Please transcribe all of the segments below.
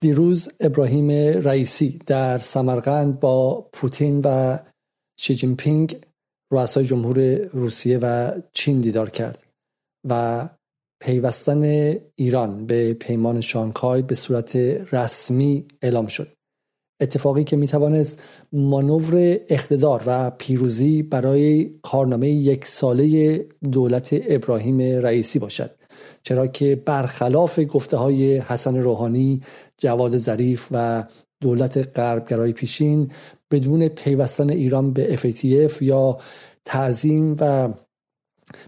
دیروز ابراهیم رئیسی در سمرقند با پوتین و شی جین پینگ رؤسای جمهور روسیه و چین دیدار کرد و پیوستن ایران به پیمان شانگهای به صورت رسمی اعلام شد. اتفاقی که می‌توانست مانور اقتدار و پیروزی برای کارنامه یک ساله دولت ابراهیم رئیسی باشد چرا که برخلاف گفته های حسن روحانی جواد ظریف و دولت غربگرای پیشین بدون پیوستن ایران به FATF یا تعظیم و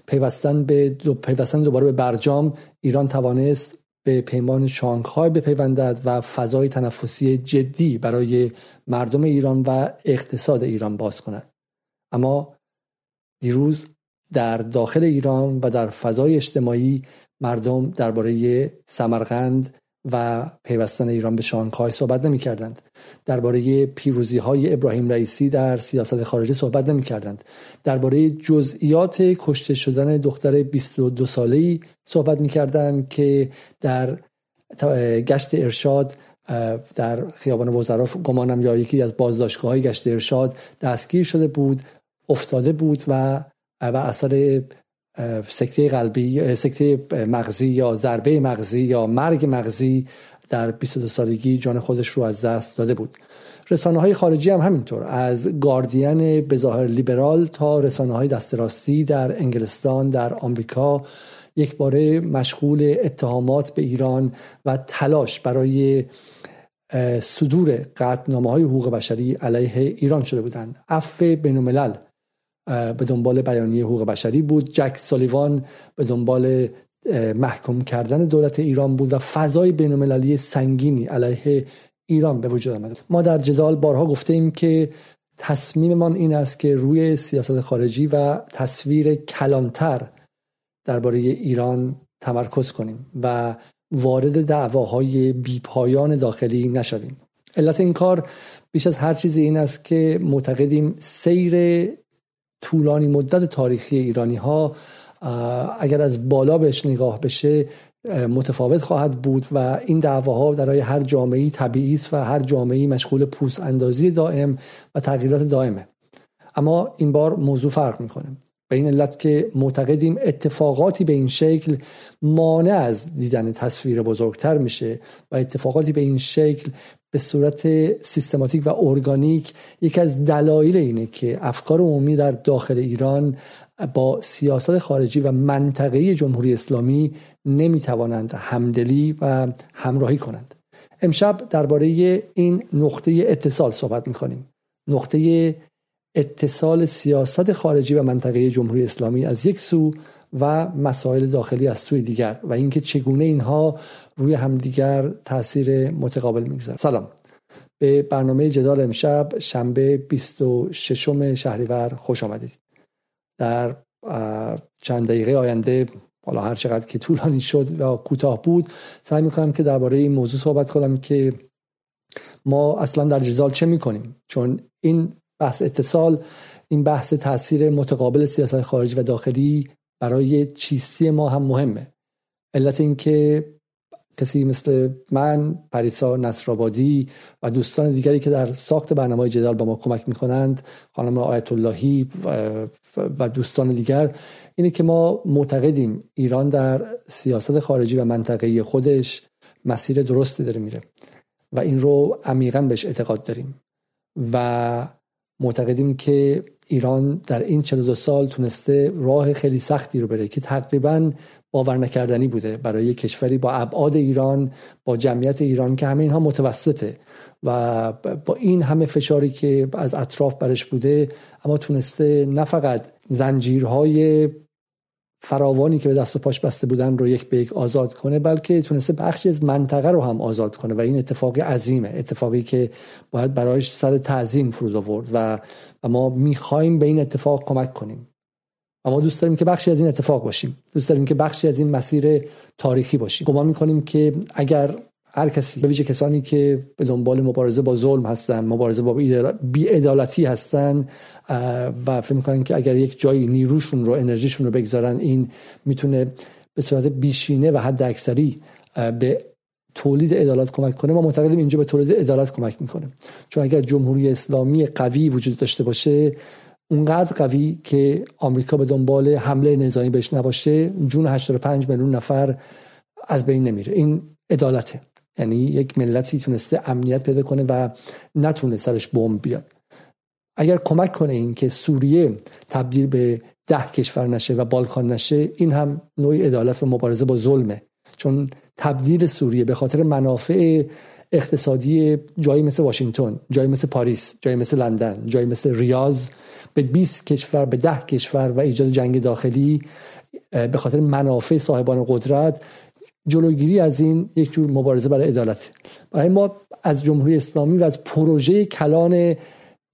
پیوستن به دو پیوستن دوباره به برجام ایران توانست به پیمان شانگهای بپیوندد و فضای تنفسی جدی برای مردم ایران و اقتصاد ایران باز کند. اما دیروز در داخل ایران و در فضای اجتماعی مردم درباره سمرقند و پیوستن ایران به شانگهای صحبت نمی کردند درباره پیروزی های ابراهیم رئیسی در سیاست خارجی صحبت نمی کردند درباره جزئیات کشته شدن دختر 22 ساله‌ای صحبت می کردند که در گشت ارشاد در خیابان وزرا گمانم یا یکی از بازداشتگاه های گشت ارشاد دستگیر شده بود افتاده بود و و اثر سکته قلبی سکته مغزی یا ضربه مغزی یا مرگ مغزی در 22 سالگی جان خودش رو از دست داده بود. رسانه های خارجی هم همینطور از گاردین بظاهر لیبرال تا رسانه های دستراستی در انگلستان در آمریکا یک باره مشغول اتهامات به ایران و تلاش برای صدور قطعنامه های حقوق بشری علیه ایران شده بودند. عفو بین به دنبال بیانیه حقوق بشری بود. جک سالیوان به دنبال محکوم کردن دولت ایران بود و فضای بین سنگینی علیه ایران به وجود آمده ما در جدال بارها گفته ایم که تصمیممان این است که روی سیاست خارجی و تصویر کلانتر درباره ایران تمرکز کنیم و وارد دعواهای بیپایان داخلی نشویم. علت این کار بیش از هر چیزی این است که معتقدیم سیر طولانی مدت تاریخی ایرانی ها اگر از بالا بهش نگاه بشه متفاوت خواهد بود و این دعواها در هر جامعه طبیعی است و هر جامعه مشغول پوست اندازی دائم و تغییرات دائمه. اما این بار موضوع فرق می‌کنه. به این علت که معتقدیم اتفاقاتی به این شکل مانع از دیدن تصویر بزرگتر میشه و اتفاقاتی به این شکل به صورت سیستماتیک و ارگانیک یکی از دلایل اینه که افکار عمومی در داخل ایران با سیاست خارجی و منطقه جمهوری اسلامی نمی‌توانند همدلی و همراهی کنند. امشب درباره این نقطه اتصال صحبت می‌کنیم. نقطه اتصال سیاست خارجی و منطقه جمهوری اسلامی از یک سو و مسائل داخلی از سوی دیگر و اینکه چگونه اینها روی همدیگر تاثیر متقابل می‌گذارن. سلام. به برنامه جدال امشب شنبه 26 شهریور خوش آمدید. در چند دقیقه آینده حالا هر چقدر که طولانی شد و کوتاه بود سعی می‌کنم که درباره این موضوع صحبت کنم که ما اصلا در جدال چه می‌کنیم؟ چون این بحث اتصال این بحث تاثیر متقابل سیاست خارجی و داخلی برای چیستی ما هم مهمه. علت اینکه کسی مثل من پریسا نصرآبادی و دوستان دیگری که در ساخت برنامه جدال با ما کمک می‌کنند خانم آیت اللهی و دوستان دیگر اینه که ما معتقدیم ایران در سیاست خارجی و منطقه خودش مسیر درستی داره میره و این رو عمیقا بهش اعتقاد داریم. و معتقدیم که ایران در این 42 سال تونسته راه خیلی سختی رو بره که تقریبا باور نکردنی بوده برای کشوری با ابعاد ایران با جمعیت ایران که همه اینها متوسطه و با این همه فشاری که از اطراف برش بوده اما تونسته نه فقط زنجیرهای فراوانی که به دست و پاش بسته بودن رو یک به یک آزاد کنه بلکه تونسته بخشی از منطقه رو هم آزاد کنه و این اتفاقی عظیمه اتفاقی که باید برایش سر تعظیم فرود آورد و, و ما می‌خوایم به این اتفاق کمک کنیم. و ما دوست داریم که بخشی از این اتفاق باشیم. دوست داریم که بخشی از این مسیر تاریخی باشیم. گمان می‌کنیم که اگر هر کسی به ویژه کسانی که به دنبال مبارزه با ظلم هستن مبارزه با بیعدالتی هستن و فکر می‌کنن که اگر یک جایی نیروشون رو انرژیشون رو بگذارن این می‌تونه به صورت بیشینه و حد اکثری به تولید عدالت کمک کنه. ما معتقدیم اینجا به تولید عدالت کمک می‌کنه. چون اگر جمهوری اسلامی قوی وجود داشته باشه اونقدر قوی که آمریکا به دنبال حمله نظامی بهش نباشه جون 85 میلیون نفر از بین نمیره. این عدالته. یعنی یک ملتی تونسته امنیت پیدا کنه و نتونه سرش بمب بیاد. اگر کمک کنه این که سوریه تبدیل به ده کشور نشه و بالکان نشه این هم نوعی عدالت و مبارزه با ظلمه. چون تبدیل سوریه به خاطر منافع اقتصادی جایی مثل واشنگتن جایی مثل پاریس جایی مثل لندن جایی مثل ریاض به 20 کشور به 10 کشور و ایجاد جنگ داخلی به خاطر منافع صاحبان قدرت جلوگیری از این یک جور مبارزه برای عدالت. برای ما از جمهوری اسلامی و از پروژه کلان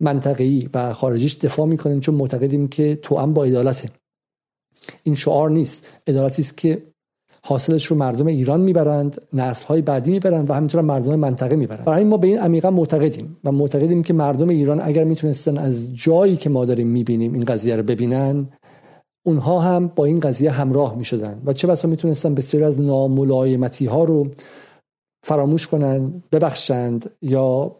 منطقه‌ای و خارجیش دفاع می‌کنیم چون معتقدیم که تو هم با عدالته. این شعار نیست. عدالتی است که حاصلش رو مردم ایران می‌برند نسل های بعدی می‌برند و همینطور مردم منطقه می‌برند. برای ما به این عمیقا معتقدیم و معتقدیم که مردم ایران اگر می‌تونستن از جایی که ما داریم می‌بینیم این قضیه رو ببینن اونها هم با این قضیه همراه می‌شدن و چه بسا می‌تونستن بسیاری از ناملایمتی ها رو فراموش کنند ببخشند یا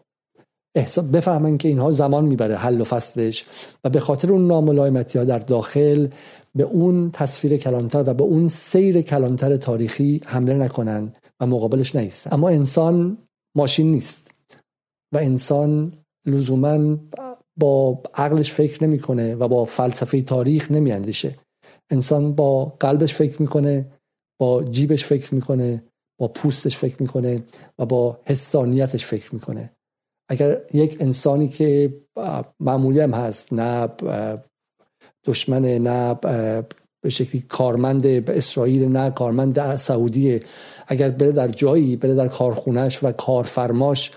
بفهمن که اینها زمان می‌بره حل و فصلش و به خاطر اون ناملایمتی ها در داخل به اون تصویر کلانتر و به اون سیر کلانتر تاریخی حمله نکنن و مقابلش نیست اما انسان ماشین نیست و انسان لزوما با عقلش فکر نمی‌کنه و با فلسفه تاریخ نمیاندیشه. انسان با قلبش فکر می‌کنه با جیبش فکر می‌کنه با پوستش فکر می‌کنه و با حسانیتش فکر می‌کنه. اگر یک انسانی که معمولی هم هست نه دشمن نه به شکلی کارمند به اسرائیل نه کارمند سعودی اگر بره در جایی بره در کارخونهش و کارفرماش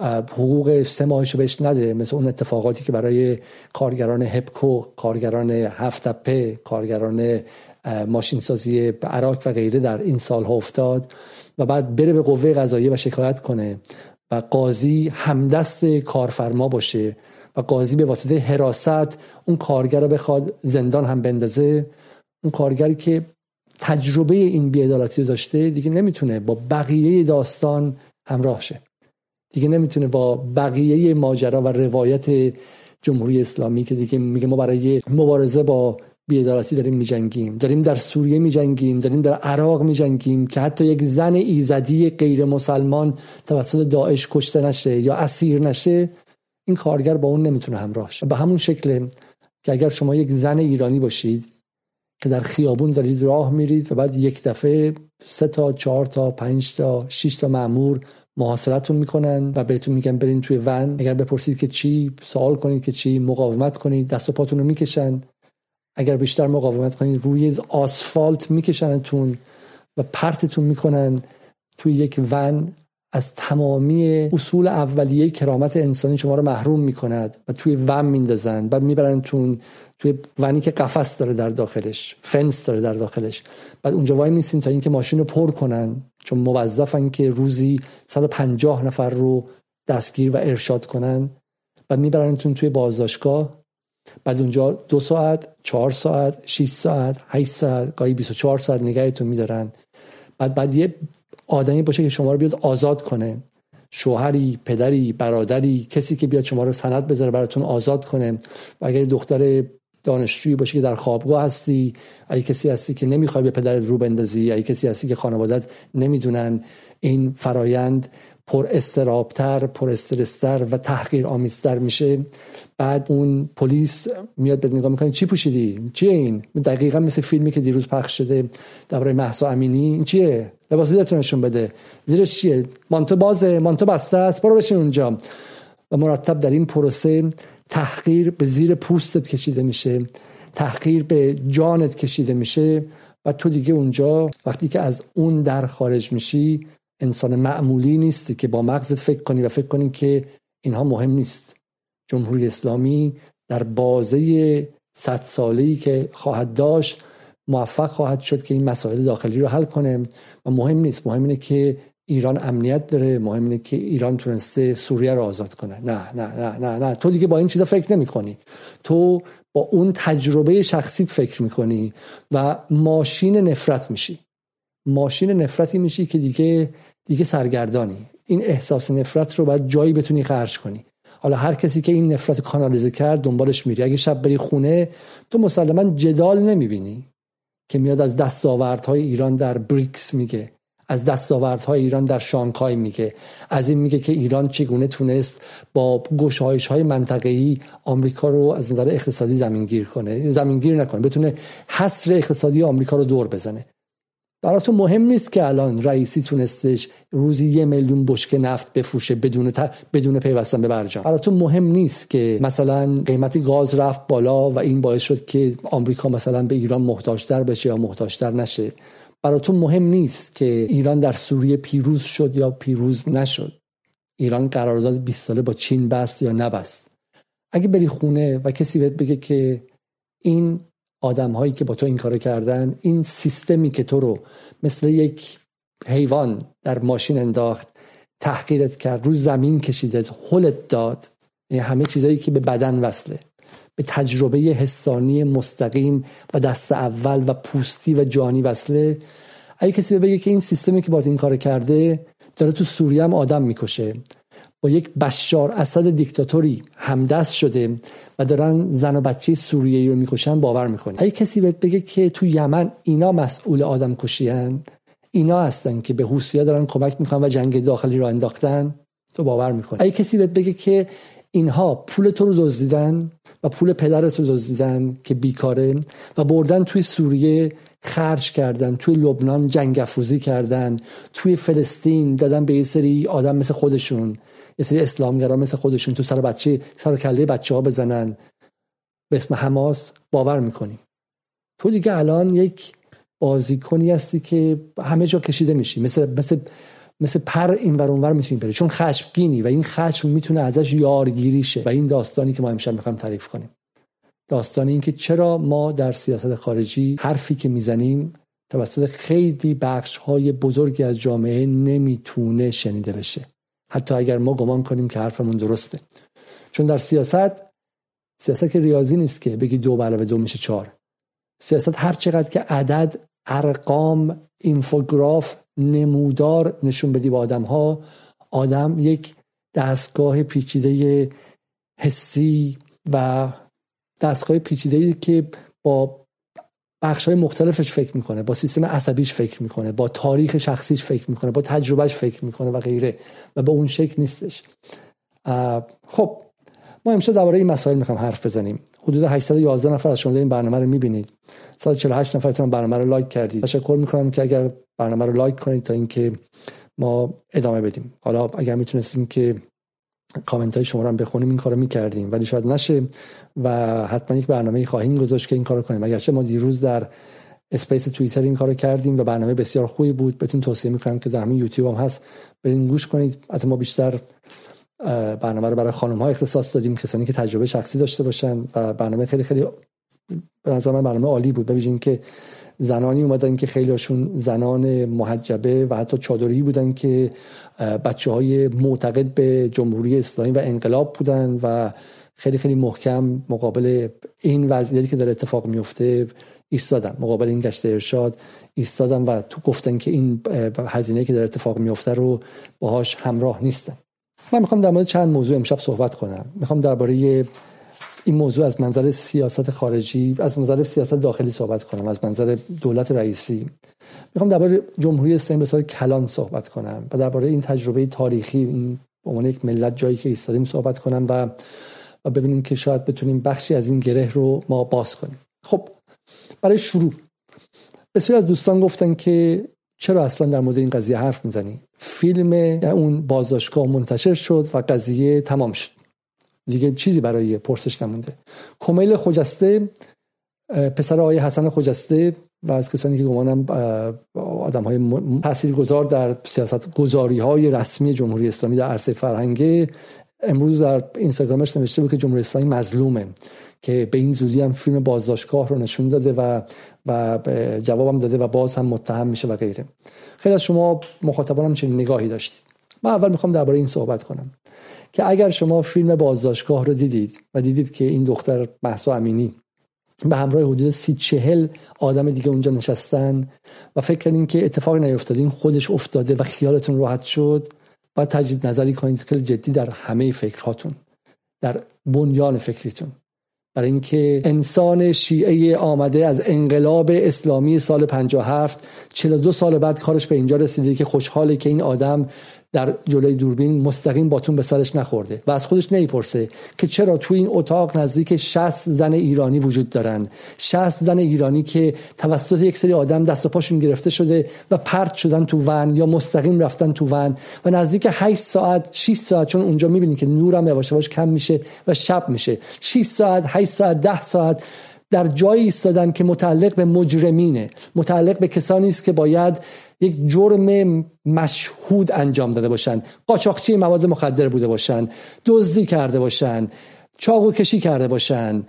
حقوق سه ماهش بهش نده مثل اون اتفاقاتی که برای کارگران هپکو کارگران هفتپه کارگران ماشینسازی عراق و غیره در این سالها افتاد و بعد بره به قوه قضاییه و شکایت کنه و قاضی همدست کارفرما باشه و قاضی به واسطه حراست اون کارگر رو بخواد زندان هم بندازه. اون کارگری که تجربه این بیعدالتی رو داشته دیگه نمی‌تونه با بقیه داستان همراه شه. دیگه نمی‌تونه با بقیه ماجرا و روایت جمهوری اسلامی که دیگه میگه ما برای مبارزه با بیعدالتی داریم میجنگیم داریم در سوریه میجنگیم داریم در عراق میجنگیم که حتی یک زن ایزدی غیر مسلمان توسط داعش کشته نشه یا اسیر نشه این کارگر با اون نمی‌تونه همراه شه به همون شکل که اگر شما یک زن ایرانی باشید که در خیابون دارید راه میرید و بعد یک دفعه سه تا چهار تا پنج تا شش تا مامور محاصرتون می‌کنن و بهتون میگن برین توی ون. اگر بپرسید که چی سوال کنید که چی مقاومت کنید دست و پاتون رو می‌کشن. اگر بیشتر مقاومت کنید روی آسفالت میکشنتون و پرتتون می‌کنن توی یک ون. از تمامی اصول اولیه کرامت انسانی شما رو محروم می‌کند و توی ون میندازن بعد میبرنتون توی ونی که قفس داره در داخلش فنس داره در داخلش. بعد اونجا وای میسین تا اینکه ماشین رو پر کنن چون موظفن که روزی 150 نفر رو دستگیر و ارشاد کنن. بعد میبرنتون توی بازداشتگاه. بعد اونجا دو ساعت چهار ساعت 6 ساعت 8 ساعت گاهی 24 ساعت نگهتون میدارن. بعد بعد یه آدمی باشه که شما رو بیاد آزاد کنه. شوهری پدری برادری کسی که بیاد شما رو سند بذاره براتون آزاد کنه. و اگر دختر دانشجویی باشه که در خوابگاه هستی اگه کسی هستی که نمی‌خوای به پدرت رو بندازی اگه کسی هستی که خانوادت نمی‌دونن این فرایند پر استرابتر پر استرستر و تحقیر آمیزتر میشه. بعد اون پلیس میاد به نگاه می‌کنه چی پوشیدی؟ چیه این؟ دقیقا مثل فیلمی که دیروز پخش شده درباره محسا امینی. این چیه؟ لباس نشون بده. زیرش چیه؟ مانتو بازه مانتو بسته است. برو بشین اونجا. و مرتب در این پروسه تحقیر به زیر پوستت کشیده میشه. تحقیر به جانت کشیده میشه. و تو دیگه اونجا وقتی که از اون در خارج میشی انسان معمولی نیستی که با مغزت فکر کنی و فکر کنی که اینها مهم نیست. جمهوری اسلامی در بازه صد ساله‌ای که خواهد داشت موفق خواهد شد که این مسائل داخلی رو حل کنه و مهم نیست. مهم اینه که ایران امنیت داره مهم اینه که ایران تونسته سوریه رو آزاد کنه. نه نه نه نه نه. تو دیگه با این چیزا فکر نمی کنی تو با اون تجربه شخصیت فکر می‌کنی و ماشین نفرت میشی. ماشین نفرتی میشی که دیگه دیگه سرگردانی. این احساس نفرت رو باید جایی بتونی خرج کنی. حالا هر کسی که این نفرت کانالیزه کرد دنبالش میری. اگه شب بری خونه تو مسلما جدال نمی‌بینی. که میاد از دستاوردهای ایران در بریکس میگه. از دستاوردهای ایران در شانگهای میگه. از این میگه که ایران چگونه تونست با گشایش های منطقه‌ای آمریکا رو از نظر اقتصادی زمینگیر کنه زمینگیر نکنه. بتونه حصر اقتصادی آمریکا رو دور بزنه. براتون مهم نیست که الان رئیسی تونستش روزی یه میلیون بشکه نفت بفروشه بدون ت... بدون پیوستن به برجام براتون مهم نیست که مثلا قیمت گاز رفت بالا و این باعث شد که آمریکا مثلا به ایران محتاجتر بشه یا محتاجتر نشه. براتون مهم نیست که ایران در سوریه پیروز شد یا پیروز نشد. ایران قرارداد 20 ساله با چین بست یا نبست. اگه بری خونه و کسی بهت بگه که این آدم هایی که با تو این کار کردن این سیستمی که تو رو مثل یک حیوان در ماشین انداخت تحقیرت کرد رو زمین کشیدت حلت داد یعنی همه چیزایی که به بدن وصله. به تجربه حسانی مستقیم و دست اول و پوستی و جانی وصله. اگه کسی بگه که این سیستمی که با این کار کرده داره تو سوریه هم آدم می‌کشه. با یک بشار اسد دیکتاتوری همدست شده و دارن زن و بچه سوریه رو می‌کشن باور می‌کنی. اگه کسی بهت بگه که تو یمن اینا مسئول آدم کشیان اینا هستن که به حوثی‌ها دارن کمک می‌کنن و جنگ داخلی رو انداختن تو باور می‌کنی. اگه کسی بهت بگه که اینها پول تو رو دزدیدن و پول پدرت رو دزدیدن که بیکاره و بردن توی سوریه خرج کردن توی لبنان جنگ افروزی کردن توی فلسطین دادن به یه سری آدم مثل خودشون یه سری اسلامگرا مثل خودشون تو سر بچه سر کله بچه ها بزنن. به اسم حماس باور می‌کنی. تو دیگه الان یک بازیکنی هستی که همه جا کشیده میشی. مثل مثل مثل پر این ور اونور می‌تونی بری چون خشمگینی و این خشم می‌تونه ازش یارگیری شه. و این داستانی که ما امشب می‌خوایم تعریف کنیم. داستان این که چرا ما در سیاست خارجی حرفی که می‌زنیم توسط خیلی بخش های بزرگی از جامعه نمی‌تونه شنیده بشه. حتی اگر ما گمان کنیم که حرفمون درسته. چون در سیاست سیاست که ریاضی نیست که بگی دو علاوه دو میشه چهار. سیاست هر چقدر که عدد ارقام اینفوگراف نمودار نشون بدی با آدم ها آدم یک دستگاه پیچیده حسی و دستگاه پیچیده که با بخش های مختلفش فکر می‌کنه با سیستم عصبیش فکر می‌کنه با تاریخ شخصیش فکر می‌کنه با تجربهش فکر می‌کنه و غیره و به اون شکل نیستش. خب ما امشب درباره این مسائل می‌خوام حرف بزنیم. حدود 811 نفر از شما این برنامه رو می‌بینید. 148 نفر برنامه رو لایک کردید. تشکر می‌کنم که اگر برنامه رو لایک کنید تا اینکه ما ادامه بدیم. حالا اگر می‌تونستیم که کامنت های شما رو هم بخونیم این کارو می‌کردیم. ولی شاید نشه و حتما یک برنامه خواهیم گذاشت که این کارو کنیم. اگرچه ما دیروز در space توییتر این کارو کردیم و برنامه بسیار خوبی بود. بهتون توصیه می‌کنم که در همین یوتیوب هم هست. برین گوش کنید. حتی ما بیشتر برنامه رو برای خانم ها اختصاص دادیم. کسانی که تجربه شخصی داشته باشن و برنامه خیلی خیلی به نظر من برنامه عالی بود. ببینید که زنانی اومدن که خیلیشون زنان محجبه و حتی چادری بودن که بچه های معتقد به جمهوری اسلامی و انقلاب بودن و خیلی خیلی محکم مقابل این وضعیتی که داره اتفاق میفته ایستادن. مقابل این گشت ارشاد ایستادن و تو گفتن که این هزینه که داره اتفاق میفته رو باهاش همراه نیستن. من می‌خوام در مورد چند موضوع امشب صحبت کنم. می‌خوام درباره این موضوع از منظر سیاست خارجی از منظر سیاست داخلی صحبت کنم از منظر دولت رئیسی. می‌خوام درباره جمهوری اسلامی به کلان صحبت کنم و درباره این تجربه تاریخی این به عنوان یک ملت جایی که ایستادیم صحبت کنم و و ببینیم که شاید بتونیم بخشی از این گره رو ما باز کنیم. خب برای شروع بسیار از دوستان گفتن که چرا اصلا در مورد این قضیه حرف می‌زنی؟ فیلم اون بازداشتگاه منتشر شد و قضیه تمام شد. دیگه چیزی برای پرسش نمونده. کمیل خجسته پسر آقای حسن خجسته و از کسانی که گمانم آدم های گذار در سیاست گذاری های رسمی جمهوری اسلامی در عرصه فرهنگه امروز در اینستاگرامش نوشته بود که جمهوری اسلامی مظلومه که به این زودی هم فیلم بازداشتگاه رو نشون داده و و جوابم داده و باز هم متهم میشه و غیره. خیلی از شما مخاطبانم چنین نگاهی داشتید. من اول می‌خوام درباره این صحبت کنم. که اگر شما فیلم بازداشتگاه رو دیدید و دیدید که این دختر محسا امینی به همراه حدود سی چهل آدم دیگه اونجا نشستن و فکر کردین که اتفاق نیفتاده این خودش افتاده و خیالتون راحت شد باید تجدید نظری کنید. خیلی جدی در همه فکرهاتون در بنیان فکریتون. برای اینکه انسان شیعه آمده از انقلاب اسلامی سال 57 42 سال بعد کارش به اینجا رسیده که خوشحاله که این آدم در جلوی دوربین مستقیم باتون به سرش نخورده و از خودش نمی‌پرسه که چرا تو این اتاق نزدیک 60 زن ایرانی وجود دارن 60 زن ایرانی که توسط یک سری آدم دست و پاشون گرفته شده و پرت شدن تو ون یا مستقیم رفتن تو ون و نزدیک 8 ساعت 6 ساعت چون اونجا می‌بینی که نورم یواش یواش کم میشه و شب میشه. 6 ساعت 8 ساعت 10 ساعت در جایی ایستادن که متعلق به مجرمینه. متعلق به کسانی است که باید یک جرم مشهود انجام داده باشن قاچاقچی مواد مخدر بوده باشن دزدی کرده باشن چاقو کشی کرده باشن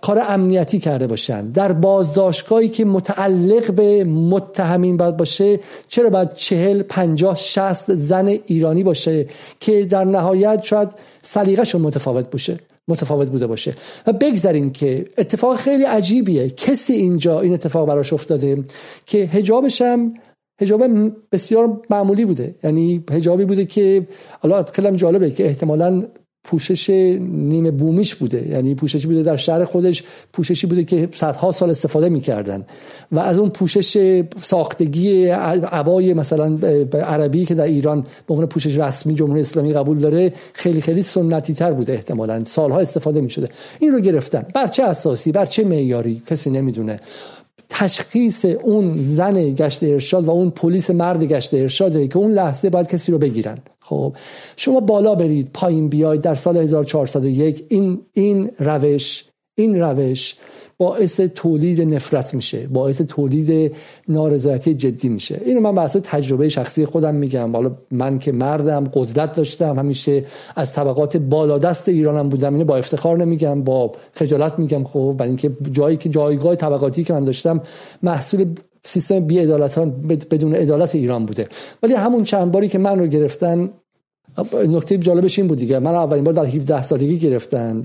کار امنیتی کرده باشن در بازداشتگاهی که متعلق به متهمین باید باشه چرا باید چهل پنجاه شست زن ایرانی باشه که در نهایت شاید سلیقهشون متفاوت باشه؟ متفاوت بوده باشه. و بگذاریم که اتفاق خیلی عجیبیه. کسی اینجا این اتفاق براش افتاده که هجابش هم هجاب بسیار معمولی بوده. یعنی هجابی بوده که حالا خیلی جالبه که احتمالا پوشش نیمه بومیش بوده. یعنی پوششی بوده در شهر خودش پوششی بوده که صدها سال استفاده می‌کردن. و از اون پوشش ساختگی عبای مثلا عربی که در ایران به عنوان پوشش رسمی جمهوری اسلامی قبول داره خیلی خیلی سنتی تر بوده احتمالا. سالها استفاده می‌شده. این رو گرفتن. بر چه اساسی؟ بر چه معیاری؟ کسی نمی‌دونه. تشخیص اون زن گشت ارشاد و اون پلیس مرد گشت ارشاده که اون لحظه باید کسی رو بگیرن. خب شما بالا برید پایین بیاید. در سال 1401 این این روش این روش باعث تولید نفرت میشه باعث تولید نارضایتی جدی میشه. اینو من بحث تجربه شخصی خودم میگم. حالا من که مردم قدرت داشتم همیشه از طبقات بالادست ایرانم بودم. اینو با افتخار نمیگم با خجالت میگم. خب برای اینکه جایی که جایگاه طبقاتی که من داشتم محصول سیستم بی بدون عدالت ایران بوده. ولی همون چند باری که من رو گرفتن نکته جالبش این بود دیگه. من اولین بار در 17 سالگی گرفتن.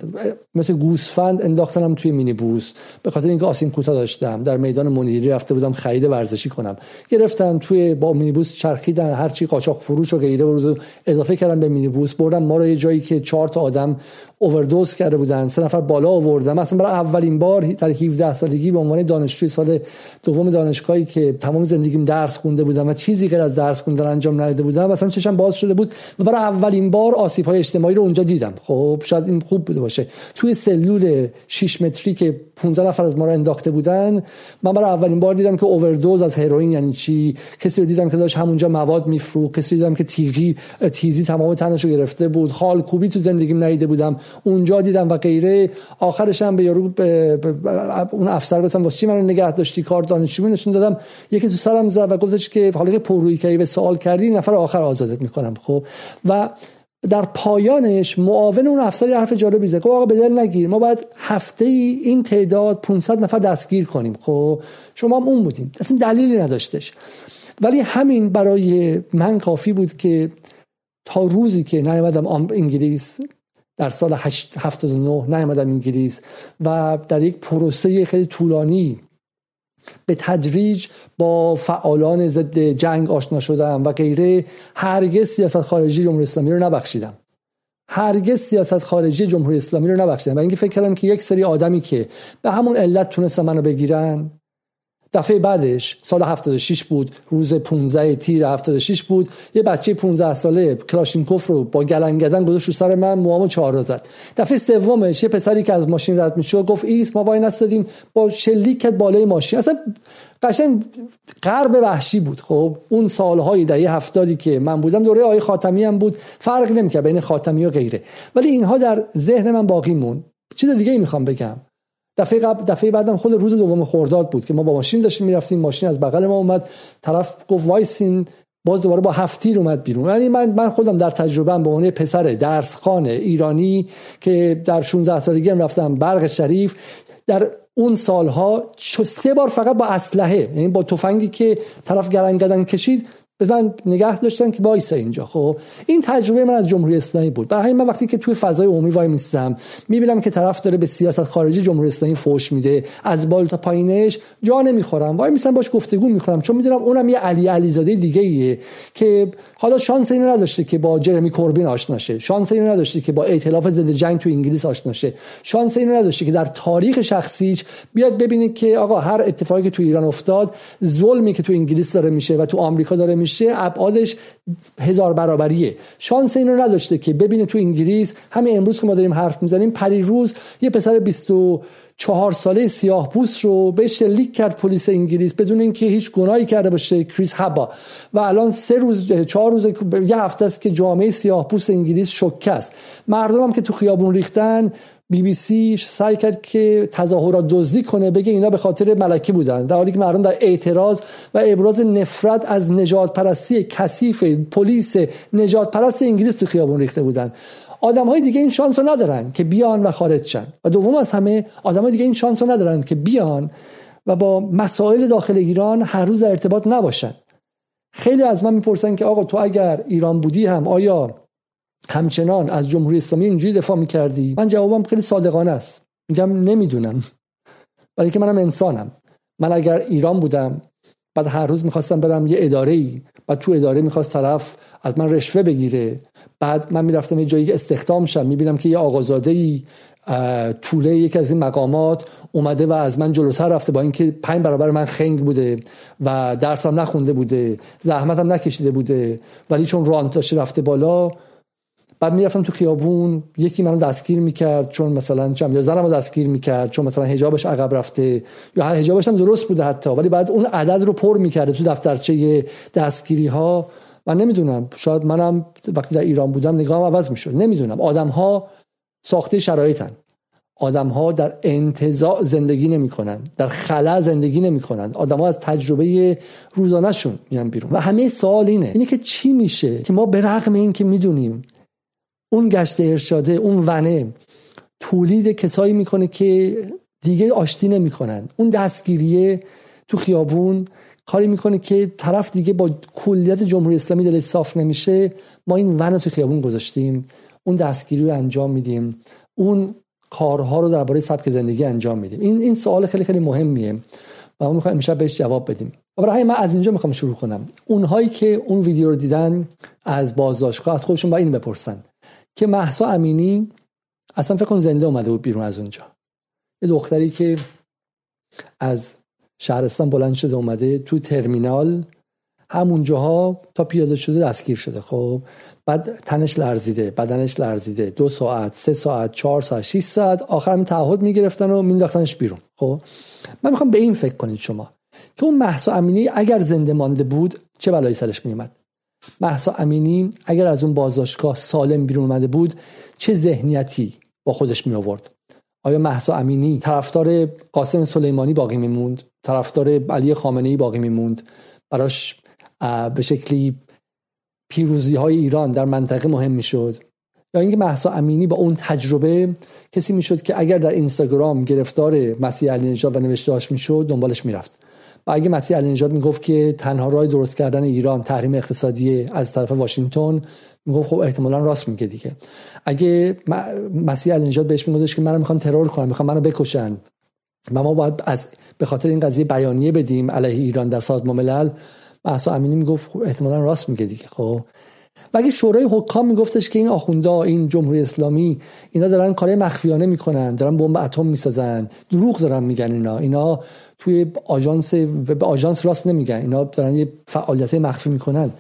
مثل گوسفند انداختنم توی مینی بوس به خاطر اینکه آسین کوتاه داشتم. در میدان منیری رفته بودم خرید ورزشی کنم. گرفتن توی با مینی بوس چرخیدن. هر چی قاچاق فروش و غیره بود. اضافه کردن به مینی بوس بردم ما رو یه جایی که چهار تا آدم اووردوز کرده بودن. سه نفر بالا آوردم مثلا برای اولین بار در 17 سالگی به عنوان دانشجوی سال دوم دانشگاهی که تمام زندگیم درس خونده بودم و چیزی غیر از درس خوندن انجام نداده بودم مثلا چشم باز شده بود و برای اولین بار آسیب های اجتماعی رو اونجا دیدم. خب شاید این خوب بوده باشه. توی سلول 6 متری که 15 نفر از ما رو انداخته بودن من برای اولین بار دیدم که اووردوز از هروئین یعنی چی؟ کسی رو دیدم که داشت همونجا مواد میفروخت. کسی دیدم که تیغی تیزی تمام تنش رو گرفته بود. خال کوبی تو زندگیم ندیده بودم. اونجا دیدم و غیره. آخرش هم به یارو اون افسر گفتم واسه چی منو نگه داشتی؟ کار دانشجو نشون دادم یکی تو سرم زد و گفتش که حالا که پررویی کردی به سوال کردی نفر آخر آزادت می‌کنم خب؟ و در پایانش معاون اون افسری حرف جالبی زد آقا به دل نگیر ما باید هفته ای این تعداد 500 نفر دستگیر کنیم. خب؟ شما هم اون بودین. اصلا دلیلی نداشتش. ولی همین برای من کافی بود که تا روزی که نیومدم انگلیس در سال 79 نیامدم انگلیس و در یک پروسه خیلی طولانی به تدریج با فعالان ضد جنگ آشنا شدم و غیره. هرگز سیاست خارجی جمهوری اسلامی رو نبخشیدم. هرگز سیاست خارجی جمهوری اسلامی رو نبخشیدم. و اینکه فکر کردم که یک سری آدمی که به همون علت تونستن منو بگیرن دفعه بعدش سال 76 بود روز 15 تیر 76 بود. یه بچه 15 ساله کلاشینکوف رو با گلنگدن گذاشت رو سر من موامو چهار زد. دفعه سومش یه پسری که از ماشین رد می‌شد گفت ایست ما وای نستادیم با شلیک بالای ماشین. اصلا قشنگ غرب وحشی بود. خب اون سالهای دهه هفتادی که من بودم دوره آقای خاتمی هم بود. فرق نمی‌کرد بین خاتمی و غیره. ولی اینها در ذهن من باقی موند چیز دیگه ای می‌خوام بگم. دفعه قبل دفعه بعدم خود روز دوم خرداد بود که ما با ماشین داشتیم می‌رفتیم ماشین از بغل ما اومد طرف گفت وایسین باز دوباره با هفت‌تیر اومد بیرون. یعنی من من خودم در تجربه به عنوان پسر درسخوان ایرانی که در 16 سالگی هم رفتم برق شریف در اون سالها سه بار فقط با اسلحه یعنی با تفنگی که طرف گرنگدن کشید من نگه داشتن که وایسا اینجا. خب این تجربه من از جمهوری اسلامی بود. برای من وقتی که توی فضای عمومی وای میستم می‌بینم که طرف داره به سیاست خارجی جمهوری اسلامی فوش میده. از بالا تا پایینش جا نمی‌خورم. وای میستم باش گفتگو می‌کنم. چون می‌دونم اونم یه علی علیزاده دیگه ایه که حالا شانس اینو نداشته که با جرمی کوربین آشنا شه. شانس اینو نداشته که با ائتلاف ضد جنگ تو انگلیس آشنا شه. شانس اینو نداشته که در تاریخ شخصیش بیاد ببینید که آقا هر اتفاقی که تو ایران افتاد ظلمی که تو انگلیس داره میشه و تو آمریکا داره میشه ابعادش هزار برابریه. شانس اینو نداشته که ببینه تو انگلیس. همین امروز که ما داریم حرف می‌زنیم پریروز یه پسر 24 ساله سیاه پوست رو به شلیک کرد پلیس انگلیس بدون اینکه هیچ گناهی کرده باشه کریس هبا و الان سه روز چهار روز یه هفته است که جامعه سیاه پوست انگلیس شوکه است مردم هم که تو خیابون ریختن بی بی سی سعی کرد که تظاهرات دزدی کنه بگه اینا به خاطر ملکی بودن. در حالی که مردم در اعتراض و ابراز نفرت از نجات پرستی کثیف پلیس نجات پرست انگلیس تو خیابون ریخته بودن. آدم های دیگه این شانس رو ندارن که بیان و خارج شن. و دوم از همه آدم های دیگه این شانس رو ندارن که بیان و با مسائل داخل ایران هر روز در ارتباط نباشن. خیلی از من می‌پرسن که آقا تو اگر ایران بودی هم آیا همچنان از جمهوری اسلامی اینجوری دفاع می‌کردی؟ من جوابم خیلی صادقانه است. میگم نمی‌دونم. ولی که منم انسانم. من اگر ایران بودم بعد هر روز می‌خواستم برم یه اداره ای و تو اداره می‌خواست طرف از من رشوه بگیره. بعد من می‌رفتم یه جایی استخدام شم می‌بینم که یه آقازاده ای طوله یکی از این مقامات اومده و از من جلوتر رفته با اینکه پنج برابر من خنگ بوده و درسم نخونده بوده زحمتم نکشیده بوده. ولی چون رانت داشته رفته بالا بعد می‌رفتم تو خیابون یکی منو دستگیر می‌کرد چون مثلا چم یا زنمو دستگیر می‌کرد چون مثلا حجابش عقب رفته یا حجابش هم درست بوده حتی ولی بعد اون عدد رو پر می‌کرده تو دفترچه دستگیری ها من نمی‌دونم شاید منم وقتی در ایران بودم نگاهم عوض می‌شد. نمی‌دونم. آدم ها ساخته شرایطن. آدم ها در انتظاع زندگی نمی‌کنن. در خلا زندگی نمی‌کنن. آدم ها از تجربه روزانهشون میان بیرون. و همه سوال اینه. اینه که چی میشه که ما به رغم این که می‌دونیم اون گشت ارشاده اون ونه تولید کسایی می‌کنه که دیگه آشتی نمی‌کنن. اون دستگیریه تو خیابون کاری می‌کنه که طرف دیگه با کلیت جمهوری اسلامی دلش صاف نمیشه ما این ون رو تو خیابون گذاشتیم اون دستگیری رو انجام میدیم اون کارها رو درباره سبک زندگی انجام میدیم. این این سوال خیلی خیلی مهمیه و ما می‌خوایم امشب بهش جواب بدیم. برای من از اینجا می‌خوام شروع کنم. اونهایی که اون ویدیو رو دیدن از بازداشتگاه از خودشون با این بپرسن. که محسا امینی اصلا فکر کن زنده اومده بود بیرون از اونجا. یه دختری که از شهرستان بلند شده اومده تو ترمینال همونجاها تا پیاده شده دستگیر شده خب؟ بعد تنش لرزیده بدنش لرزیده دو ساعت سه ساعت چهار ساعت 6 ساعت آخر هم تعهد می‌گرفتن و مینداختنش بیرون خب؟ من می‌خوام به این فکر کنید شما. که اون محسا امینی اگر زنده مانده بود چه بلایی سرش میومد محسا امینی اگر از اون بازداشتگاه سالم بیرون اومده بود چه ذهنیتی با خودش می آورد آیا محسا امینی طرفدار قاسم سلیمانی باقی میموند؟ طرفدار علی خامنه ای باقی میموند؟ براش به شکلی پیروزی های ایران در منطقه مهم می‌شد؟ یا اینکه محسا امینی با اون تجربه کسی می‌شد که اگر در اینستاگرام گرفتار مسیح علی نژاد و نوشتهاش می‌شد دنبالش می‌رفت؟ و اگه مسیح علی نژاد می‌گفت که تنها راه درست کردن ایران تحریم اقتصادی از طرف واشنگتن می‌گفت خب احتمالا راست میگه دیگه. اگه مسیح علی نژاد بهش میگفتش که منو می‌خوان ترور کنن می‌خوان منو بکشن و ما باید از به خاطر این قضیه بیانیه بدیم علیه ایران در سازمان ملل محسا امینی می‌گفت خب احتمالا راست میگه دیگه خب. و اگه شورای حکام میگفتش که این آخوندا این جمهوری اسلامی اینا دارن کار مخفیانه می‌کنن دارن بمب اتم می‌سازن دروغ دارن میگن اینا. اینا توی آژانس به آژانس راست نمیگن. اینا دارن یه فعالیت مخفی می‌کنن.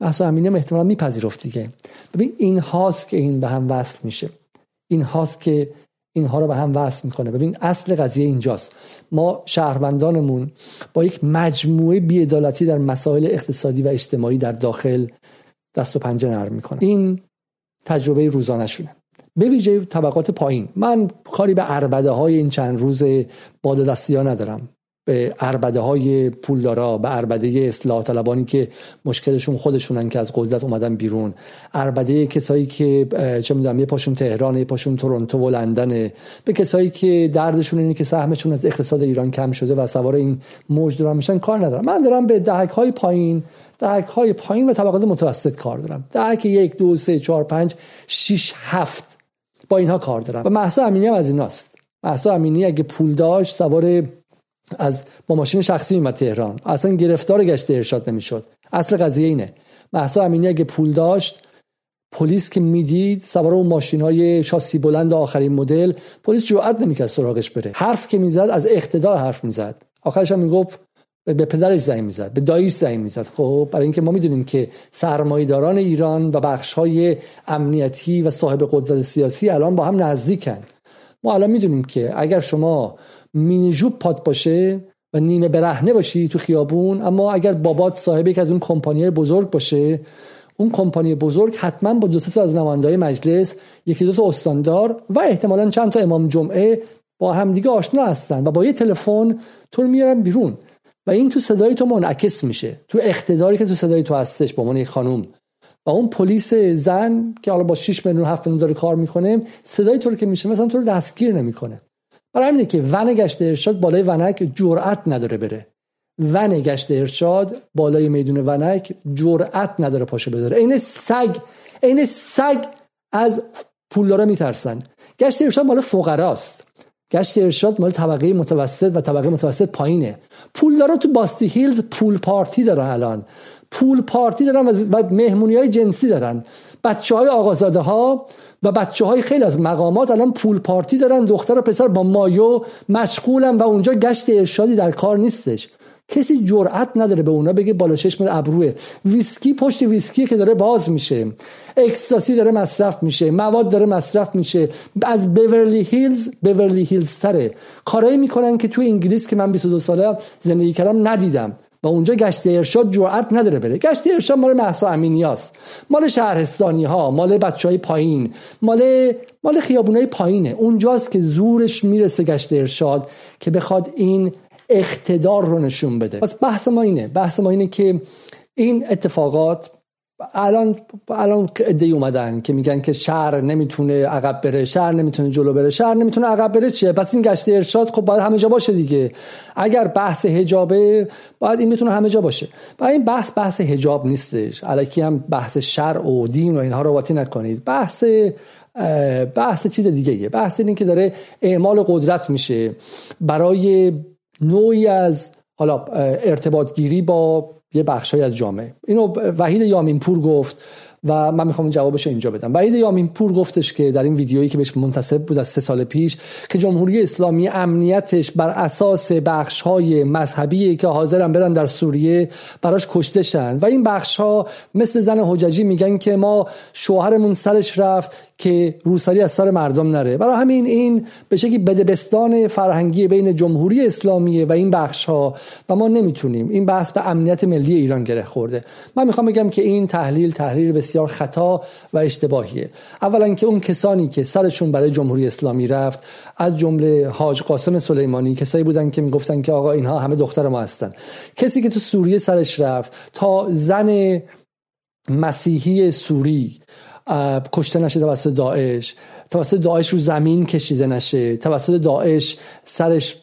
محسا امینی هم احتمالا میپذیرفت دیگه. ببین این هاست که این به هم وصل میشه. این هاست که اینها رو به هم وصل می‌کنه. ببین اصل قضیه اینجاست. ما شهروندانمون با یک مجموعه بیعدالتی در مسائل اقتصادی و اجتماعی در داخل دست و پنجه نرم می‌کنن. این تجربه روزانه شونه به ویژه طبقات پایین. من کاری به عربده های این چند روز باد دستی ها ندارم. به اربده های پولدارا به اربده اصلاح طلبانی که مشکلشون خودشونن که از قدرت اومدن بیرون. اربده کسایی که چه می‌دونم یه پاشون تهران یه پاشون تورنتو و لندنه. به کسایی که دردشون اینه که سهمشون از اقتصاد ایران کم شده و سوار این موج دارن میشن کار ندارم. من دارم به دهک های پایین دهک های پایین و طبقات متوسط کار دارم. دهک یک دو سه چهار پنج شیش هفت. با اینها کار دارم. و محسا امینی هم از ایناست. محسا امینی اگه پول داشت سوار از با ماشین شخصی میمد تهران. اصلا گرفتار گشت ارشاد نمی‌شد. اصل قضیه اینه. محسا امینی اگه پول داشت پلیس که می‌دید سوار اون ماشین های شاسی بلند آخرین مدل پلیس جرئت نمی‌کرد سراغش بره. حرف که می‌زد از اقتدار حرف می‌زد. آخرش هم می‌گفت به پدرش زنگ می‌زد به داییش زنگ می‌زد. خب برای اینکه ما می‌دونیم که سرمایداران ایران و بخش های امنیتی و صاحب قدرت سیاسی الان با هم نزدیکن. ما الان می‌دونیم که اگر شما مینی جوب پات باشه و نیمه برهنه باشی تو خیابون اما اگر بابات صاحب یک از اون کمپانی بزرگ باشه اون کمپانی بزرگ حتما با دو تا از نمایندهای مجلس یکی دو تا استاندار و احتمالا چند تا امام جمعه با همدیگه آشنا هستن و با یه تلفن تو رو میارن بیرون. و این تو صدای تو منعکس میشه. تو اقتداری که تو صدای تو هستش با من خانوم و اون پلیس زن که حالا با 6 میلیون 7 میلیون داره کار می‌کنه صدای تو رو که میشه مثلا تو رو دستگیر نمی‌کنه. برای همینه که ون گشت ارشاد بالای ونک جرأت نداره بره. ون گشت ارشاد بالای میدون ونک جرأت نداره پاشو بذاره. عین سگ عین سگ از پولدارا میترسن. گشت ارشاد مال فقراست. گشت ارشاد مال طبقه متوسط و طبقه متوسط پایینه. پولدارا تو باستی هیلز پول پارتی دارن الان. pool party دارن و مهمونی های جنسی دارن. بچه های آقازاده ها و بچه های خیلی از مقامات الان pool party دارن دختر و پسر با مایو مشغولن و اونجا گشت ارشادی در کار نیستش. کسی جرأت نداره به اونا بگه بالا چشم ابروه. ویسکی پشت ویسکی که داره باز میشه. اکستاسی داره مصرف میشه. مواد داره مصرف میشه. از بیورلی هیلز بیورلی هیلز تره کارایی می‌کنن که تو انگلیس که من 22 ساله زندگی کردم ندیدم. و اونجا گشت ارشاد جرأت نداره بره. گشت ارشاد مال محسا امینیاست مال شهرستانی ها مال بچه های پایین مال مال خیابونای پایینه. اونجاست که زورش می‌رسه گشت ارشاد که بخواد این اقتدار رو نشون بده. پس بحث ما اینه. بحث ما اینه که این اتفاقات الان الان ایده اومدن که میگن که شهر نمی‌تونه عقب بره شهر نمی‌تونه جلو بره شهر نمی‌تونه عقب بره چیه؟ پس این گشت ارشاد خب باید همه جا باشه دیگه. اگر بحث حجابه باید این بتونه همه جا باشه. و این بحث بحث حجاب نیستش. الکی هم بحث شرع و دین و اینها رو واتی نکنید. بحث بحث چیز دیگه بحث این که داره اعمال قدرت میشه. برای نوعی از حالا ارتباط گیری با یه بخشی از جامعه. اینو وحید یامین پور گفت. و من می‌خوام جوابش اینجا بدم. وحید یامین پور گفتش که در این ویدیویی که بهش منتصب بود از سه سال پیش که جمهوری اسلامی امنیتش بر اساس بخش های مذهبی که حاضرن برن در سوریه براش کشته شن و این بخش ها مثل زن حججی میگن که ما شوهرمون سرش رفت که روسری از سر مردم نره. برای همین این به شکلی بدبستان فرهنگی بین جمهوری اسلامی و این بخش ها و ما نمی‌تونیم. این بحث به امنیت ملی ایران گره خورده. من می‌خوام بگم که این تحلیل تحلیل بسیار خطا و اشتباهیه. اولا که اون کسانی که سرشون برای جمهوری اسلامی رفت از جمله حاج قاسم سلیمانی کسایی بودن که می‌گفتن که آقا اینها همه دختر ما هستن. کسی که تو سوریه سرش رفت تا زن مسیحی سوری کشته نشه توسط داعش توسط داعش رو زمین کشیده نشه توسط داعش سرش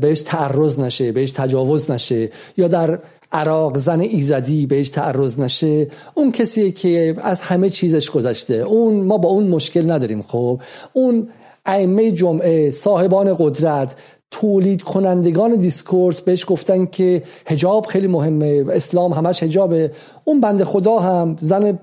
بهش تعرض نشه بهش تجاوز نشه یا در عراق زن ایزدی بهش تعرض نشه اون کسیه که از همه چیزش گذشته. اون ما با اون مشکل نداریم خب. اون ائمه جمعه صاحبان قدرت تولید کنندگان discourse بهش گفتن که حجاب خیلی مهمه اسلام همش حجابه اون بنده خدا هم زن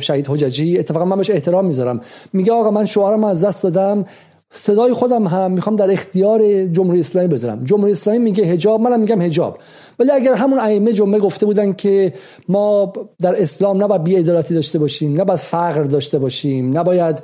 شهید حججی اتفاقا من بهش احترام می‌ذارم. میگه آقا من شوهرم از دست دادم صدای خودم هم می‌خوام در اختیار جمهوری اسلامی بذارم. جمهوری اسلامی میگه حجاب منم میگم حجاب ولی اگر همون ائمه جمعه گفته بودن که ما در اسلام نباید بی‌عدالتی داشته باشیم نباید فقر داشته باشیم نباید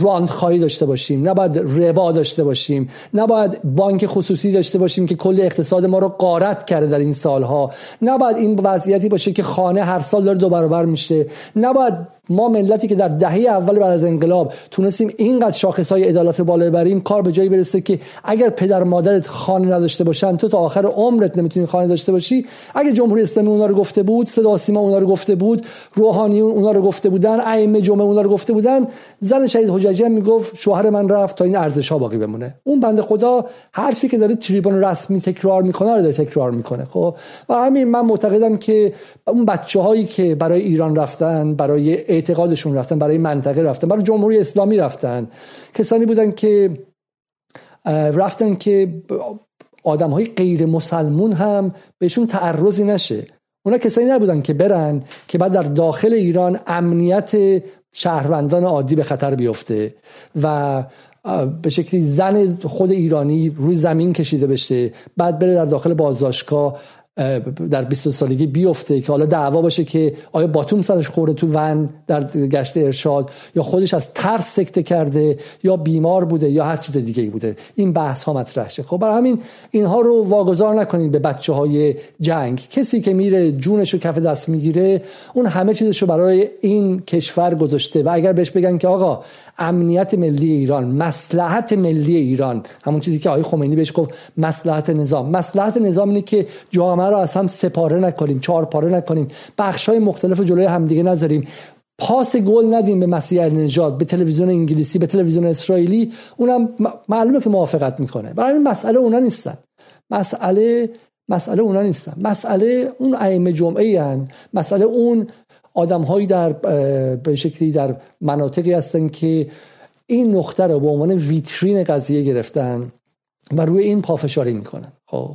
راندخاری داشته باشیم نباید ربا داشته باشیم نباید بانک خصوصی داشته باشیم که کل اقتصاد ما رو قارت کرده در این سالها نباید این وضعیتی باشه که خانه هر سال داره دو برابر میشه نباید ما ملتی که در دهه اول بعد از انقلاب تونستیم اینقدر شاخص های عدالت بالا ببریم کار به جایی برسه که اگر پدر مادرت خانه نداشته باشن تو تا آخر عمرت نمی‌تونی خانه داشته باشی. اگه جمهوری اسلامی اونا رو گفته بود صدا سیما اونا رو گفته بود روحانیون اونا رو گفته بودن ائمه جمعه اونا رو گفته بودن زن شهید حجاجی هم می‌گفت شوهر من رفت تا این ارزش ها باقی بمونه. اون بنده خدا حرفی که داره تریبون رسمی تکرار می‌کنه رو داره تکرار می‌کنه خب؟ و همین من معتقدم که اون بچه هایی که برای ایران رفتن برای اعتقادشون رفتن برای منطقه رفتن برای جمهوری اسلامی رفتن. کسانی بودن که رفتن که آدم های غیر مسلمون هم بهشون تعرضی نشه. اونا کسانی نبودن که برن که بعد در داخل ایران امنیت شهروندان عادی به خطر بیفته و به شکلی زن خود ایرانی روی زمین کشیده بشه بعد بره در داخل بازداشتگاه در 22 سالگی بیفته که حالا دعوا باشه که آیا باتوم سرش خورده تو ون در گشت ارشاد یا خودش از ترس سکته کرده یا بیمار بوده یا هر چیز دیگه بوده؟ این بحث ها مطرح شه. خب برای همین اینها رو واگذار نکنید به بچه های جنگ. کسی که میره جونش رو کف دست می‌گیره اون همه چیزش رو برای این کشور گذاشته و اگر بهش بگن که آقا امنیت ملی ایران مسلحت ملی ایران. همون چیزی که آقای خمینی بهش گفت مسلحت نظام. مسلحت نظام اینه که جامعه رو از هم سپاره نکنیم چهار پاره نکنیم. بخش های مختلف جلوی همدیگه نذاریم. پاس گل ندیم به مسیح نجات به تلویزیون انگلیسی به تلویزیون اسرائیلی. اونم معلومه که موافقت می‌کنه. برای این مسئله اونا نیستن. مسئله مسئله اونا نیستن. مسئله اون ائمه جمعه هن. مسئله اون آدم هایی در به شکلی در مناطقی هستن که این نقطه رو به عنوان ویترین قضیه گرفتن و روی این پافشاری می‌کنن. خب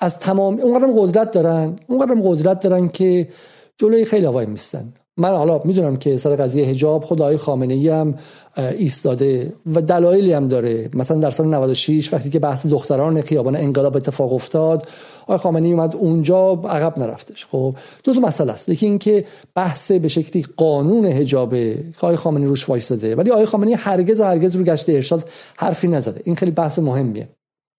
از تمام اونقدر قدرت دارن اونقدر قدرت دارن که جلوی خیلی هوای میستن من حالا می‌دونم که سر قضیه حجاب خدای خامنه ای هم ایستاده و دلایلی هم داره. مثلا در سال 96 وقتی که بحث دختران خیابان انقلاب اتفاق افتاد آقای خامنه ای اومد اونجا عقب نرفتش. خب دو تا مسئله است. یکی اینکه بحث به شکلی قانون حجاب آقای خامنه روش وایساده. ولی آقای خامنه هرگز و هرگز رو گشت ارشاد حرفی نزده. این خیلی بحث مهمیه.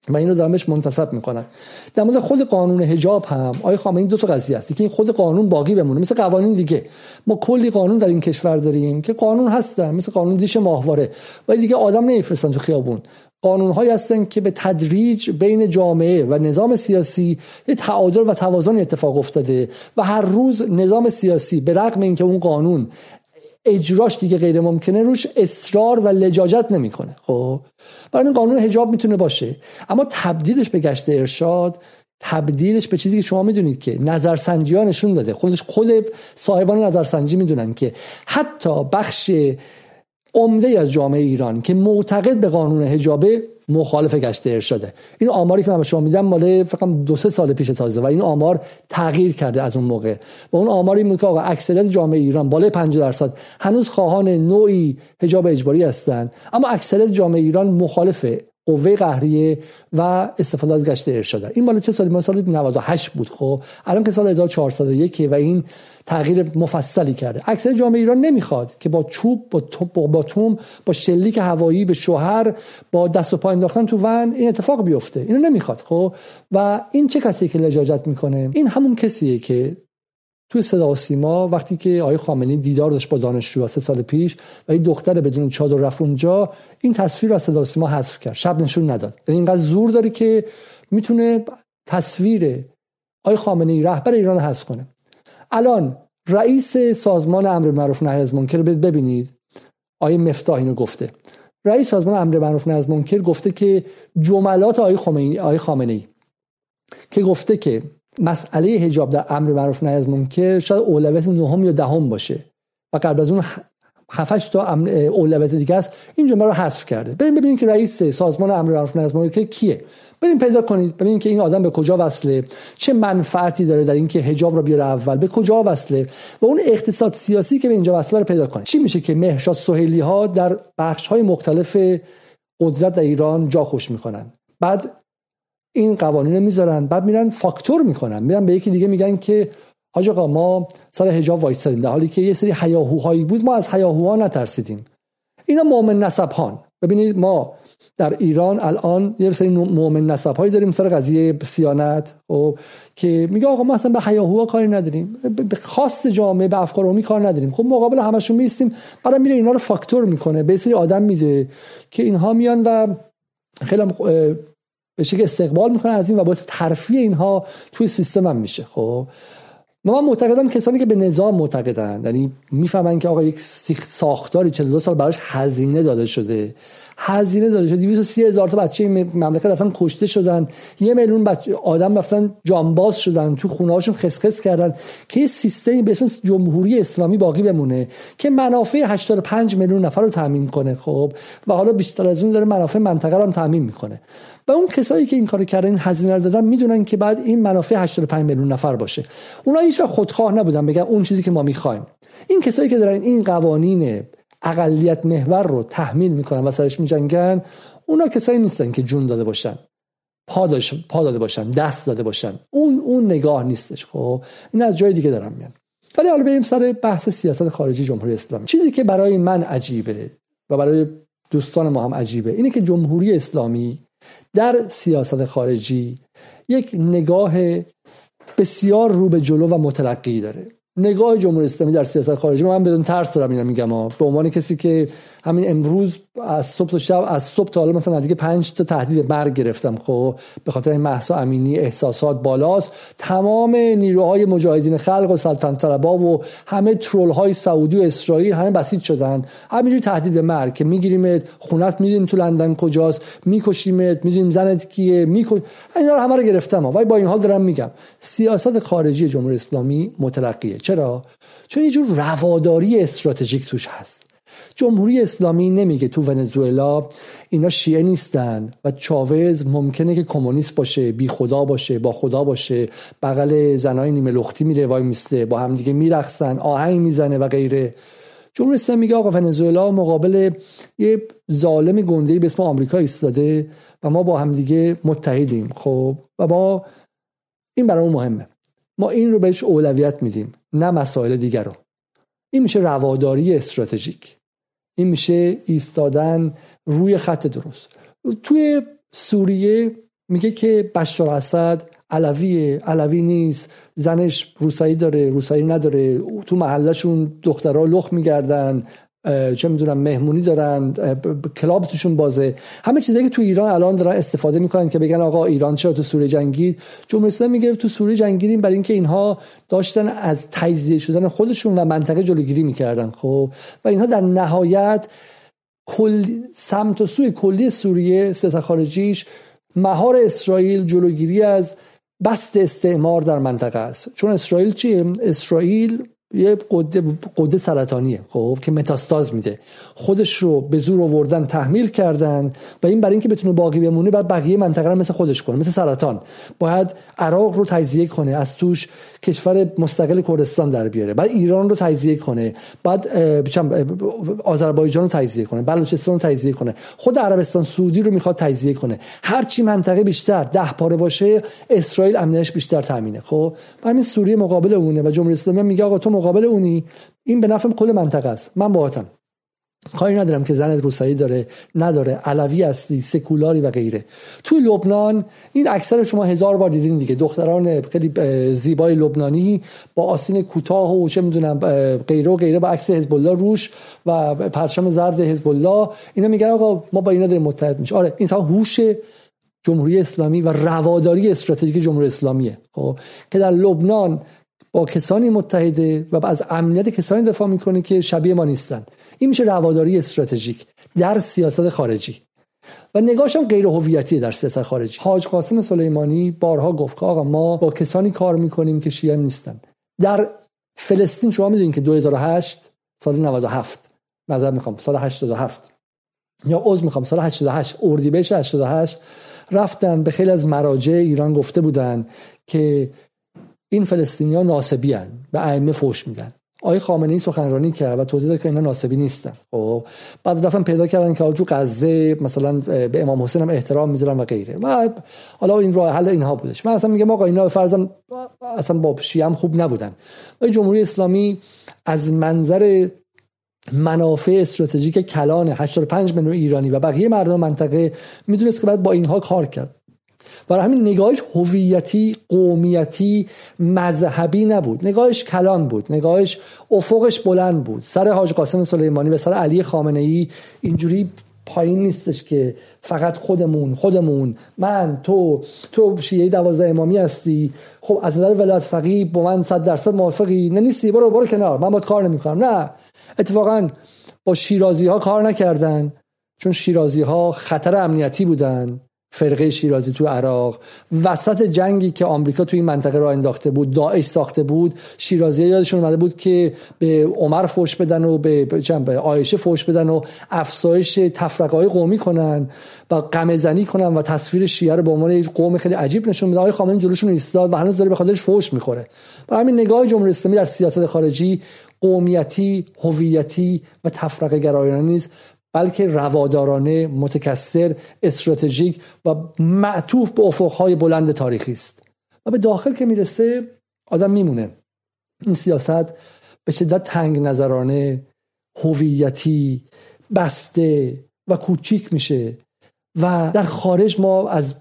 و این رو دارم بهش منتصب می‌کنن در مورد خود قانون حجاب هم آقای خامنه‌ای دو تا قضیه است. که این خود قانون باقی بمونه مثل قوانین دیگه. ما کلی قانون در این کشور داریم که قانون هستن مثل قانون دیش ماهواره. ولی دیگه آدم نمیفرستن تو خیابون. قانون هایی هستن که به تدریج بین جامعه و نظام سیاسی یه تعادل و توازن اتفاق افتاده و هر روز نظام سیاسی به رغم اینکه اون قانون اجراش دیگه غیر ممکنه روش اصرار و لجاجت نمی‌کنه. خب؟ برای قانون حجاب می‌تونه باشه. اما تبدیلش به گشت ارشاد تبدیلش به چیزی که شما می‌دونید که نظرسنجی ها نشون داده. خودش خود صاحبان نظرسنجی می‌دونن که حتی بخش عمده از جامعه ایران که معتقد به قانون حجابه مخالف گشت ارشاده این آماری که من شما میدم مال فقط دو سه سال پیش تازه و این آمار تغییر کرده از اون موقع. و اون آماری این که اکثریت جامعه ایران بالای 50 درصد هنوز خواهان نوعی حجاب اجباری هستند اما اکثریت جامعه ایران مخالف قوه قهریه و استفاده از گشت ارشاد. این مال چه سالی؟ مال سال 98 بود. خب الان که سال 1401 و این تغییر مفصلی کرده. اکثر جامعه ایران نمی‌خواد که با چوب با با, با توم با شلیک هوایی به شوهر با دست و پا انداختن تو ون این اتفاق بیفته. اینو نمی‌خواد. خب و این چه کسی که لجاجت می‌کنه؟ این همون کسیه که توی صدا و سیما وقتی که آقای خامنه‌ای دیدار داشت با دانشجو سه سال پیش و این دختر بدون چادر رفت اونجا این تصویر رو از صدا و سیما حذف کرد شب نشون نداد. یعنی اینقدر زور داره که می‌تونه تصویر آقای خامنه‌ای رهبر ایران حذف کنه. الان رئیس سازمان امر معروف نهی از منکر ببینید. آقای مفتاح اینو گفته. رئیس سازمان امر معروف نهی از منکر گفته که جملات آقای خامنه‌ای که گفته که مسئله حجاب در امر معروف نهی از منکر شاید اولویت نهم یا دهم باشه. و قبل از اون هفتش تا اولویت دیگه است. این جمله رو حذف کرده. بریم ببینید که رئیس سازمان امر معروف نهی از منکر کیه. بریم پیدا کنید. ببینید که این آدم به کجا وصله. چه منفعتی داره در اینکه حجاب رو بیاره اول. به کجا وصله؟ و اون اقتصاد سیاسی که به اینجا وصله رو پیدا کنید. چی میشه که مهرشاد سهیلی ها در بخش های مختلف قدرت در ایران جا خوش می‌کنن؟ بعد این قوانین می‌ذارن. بعد میرن فاکتور می‌کنن. میرن به یکی دیگه میگن که حاج آقا ما سر حجاب وایسادیم در حالی که یه سری هیاهوهایی بود ما از هیاهوها نترسیدیم. اینا مؤمن نسبهان. ببینید ما در ایران الان یه سری مؤمن نسب هایی داریم سر قضیه سیانت و خب، که میگه آقا ما اصلا به حیاهوها کاری نداریم. به خاص جامعه به افکار عمومی کار نداریم. خب مقابل همشون میستیم بعد میره اینا رو فاکتور می‌کنه. به سری آدم میده که اینها میان و خیلی به شکل استقبال می‌کنن از این و باعث ترفیع اینها توی سیستم هم میشه خب؟ من معتقدم کسانی که به نظام معتقدن یعنی می‌فهمن که آقا یک ساختاری 42 سال براش هزینه داده شده. هزینه داده شده. 230 هزار تا بچه این مملکت رفتن کشته شدن. یه میلیون بچه آدم رفتن جانباز شدن تو خونه هاشون خسخس کردن. که سیستمی به اسم جمهوری اسلامی باقی بمونه. که منافع 85 میلیون نفر رو تامین کنه خب. و حالا بیشتر از اون داره منافع منطقه رو هم می‌کنه. و اون کسایی که این کارو کردن این هزینه رو دادن می‌دونن که بعد این منافع 85 میلیون نفر باشه. اونا هیچ خودخواه نبودن بگن اون چیزی که ما می‌خوایم. این کسایی که دارن این قوانین اقلیت محور رو تحمیل می‌کنن و سرش میجنگن اونا کسایی نیستن که جون داده باشن پا, پا داده باشن دست داده باشن. اون اون نگاه نیستش خب؟ این از جای دیگه دارم میان. ولی حالا بریم سر بحث سیاست خارجی جمهوری اسلامی. چیزی که برای من عجیبه و برای دوستان ما هم عجیبه اینه که جمهوری اسلامی در سیاست خارجی یک نگاه بسیار رو به جلو و مترقی داره. نگاه جمهوری اسلامی در سیاست خارجی من بدون ترس دارم اینا میگم به عنوان کسی که همین امروز از صبح تا شب از صبح تا حالا مثلا نزدیک 5 تا تهدید مرگ گرفتم خب به خاطر این محسا امینی احساسات بالاست. تمام نیروهای مجاهدین خلق و سلطنت طلبا و همه ترول های سعودی و اسرائیل همه بسیج شدن. همینجوری تهدید به مرگ که میگیریمت خونت می‌دونیم تو لندن کجاست میکشیمت می‌دونیم زنت کیه میکش اینا رو همه رو گرفتم ولی با این حال دارم میگم سیاست خارجی جمهوری اسلامی مترقیه چرا؟ چون یه جور رواداری استراتژیک توش هست. جمهوری اسلامی نمیگه تو ونزوئلا اینا شیعه نیستن و چاوز ممکنه که کمونیست باشه بی خدا باشه با خدا باشه. بغل زنای نیمه لختی میره وای میسته با همدیگه میرقصن آهنگ می‌زنه و غیره. جمهوری اسلامی میگه آقا ونزوئلا مقابل یه ظالم گنده به اسم آمریکا ایستاده و ما با همدیگه متحدیم. خب و ما این برای مهمه. ما این رو بهش اولویت میدیم نه مسائل دیگر رو. این میشه رواداری استراتژیک. این میشه ایستادن روی خط درست. توی سوریه میگه که بشار اسد علویه علوی نیست زنش روسایی داره روسایی نداره تو محلشون دخترها لخ میگردن چه می‌دونم مهمونی دارن کلاب توشون بازه. همه چیزایی که تو ایران الان دارن استفاده می‌کنن که بگن آقا ایران چرا تو سوریه جنگید؟ جمهوری اسلامی میگه تو سوریه جنگیدیم برای اینکه اینها داشتن از تجزیه شدن خودشون و منطقه جلوگیری می‌کردن خب؟ و اینها در نهایت کل سمت و سوی کلی سوریه سیاست خارجیش مهار اسرائیل جلوگیری از بست استعمار در منطقه است. چون اسرائیل چیه؟ اسرائیل یه قده, قده سرطانیه خب که متاستاز میده. خودش رو به زور آوردن تحمیل کردن و این برای اینکه بتونه باقی بمونه بعد بقیه منطقه رو مثل خودش کنه مثل سرطان. باید عراق رو تجزیه کنه از توش کشور مستقل کردستان در بیاره. بعد ایران رو تجزیه کنه. بعد آذربایجان رو تجزیه کنه. بلوچستان رو تجزیه کنه. خود عربستان سعودی رو می‌خواد تجزیه کنه. هر چی منطقه بیشتر ده پاره باشه اسرائیل امنیتش بیشتر تامینه خب؟ همین سوریه مقابل اونه و جمهوری اسلامی میگه آقا تو مقابل اونی. این به نفع کل منطقه است. من باهاتم. کاری ندارم که زنت روسایی داره نداره. علوی هستی سکولاری و غیره. توی لبنان این اکثر شما هزار بار دیدین دیگه. دختران خیلی زیبای لبنانی با آستین کوتاه و چه می‌دونم غیره و غیره با عکس حزب الله روش و پرچم زرد حزب الله اینا میگن آقا ما با اینا داریم متحد میشه آره این هوش جمهوری اسلامی و رواداری استراتژیک جمهوری اسلامیه. خب که در لبنان با کسانی متحده و از امنیت کسانی دفاع می‌کنه که شبیه ما نیستن. این میشه رواداری استراتژیک در سیاست خارجی. و نگاهش هم غیر هویتی در سیاست خارجی. حاج قاسم سلیمانی بارها گفت که آقا ما با کسانی کار می‌کنیم که شیعه نیستن. در فلسطین شما می‌دونید که 2008 سال 97 نظر می‌خوام. سال 87 یا عضو می‌خوام. سال 88 اردیبهشت 88 رفتن. به خیلی از مراجع ایران گفته بودن که این فلسطینیا ناسبی هن. به ائمه فوش میدن. آقای خامنه ای سخنرانی کرد و توضیح داد که اینا ناسبی نیستن. خب بعد رفتن پیدا کردن که تو غزه مثلا به امام حسین هم احترام می‌ذارن و غیره. و حالا این راه حل اینها بودش. من اصلا میگم آقا اینا فرضم اصلا با شیعه خوب نبودن. و جمهوری اسلامی از منظر منافع استراتژیک کلان 85 میلیون ایرانی و بقیه مردم منطقه می‌دونست که بعد با اینها کار کرد. برای همین نگاهش هویتی قومیتی مذهبی نبود. نگاهش کلان بود. نگاهش افقش بلند بود. سر حاج قاسم سلیمانی و سر علی خامنه ای اینجوری پایین نیستش که فقط خودمون خودمون من تو تو شیعه دوازده امامی هستی. خب از نظر ولایت فقیه با من صد درصد موافقی. نه نیستی برو برو کنار. من باید کار نمی‌کنم. نه. اتفاقا با شیرازی ها کار نکردن. چون شیرازی ها خطر امنیتی بودن. فرقه شیرازی تو عراق. وسط جنگی که آمریکا تو این منطقه را انداخته بود داعش ساخته بود شیرازی یادشون اومده بود که به عمر فوش بدن و به به عایشه فوش بدن و افزایش تفرقه های قومی کنن و غم زنی کنن و تصویر شیعه رو به عنوان قوم خیلی عجیب نشون میده. آقای خامنه‌ای جلوشون ایستاد و هنوز داره به خاطرش فوش می‌خوره. برای همین نگاه جمهوری اسلامی در سیاست خارجی قومیتی هویتی و تفرقه گرایانه نیست. بلکه روادارانه متکثر استراتژیک و معطوف به افقهای بلند تاریخی است. و به داخل که می‌رسه آدم میمونه. این سیاست به شدت تنگ نظرانه هویتی بسته و کوچیک میشه. و در خارج ما از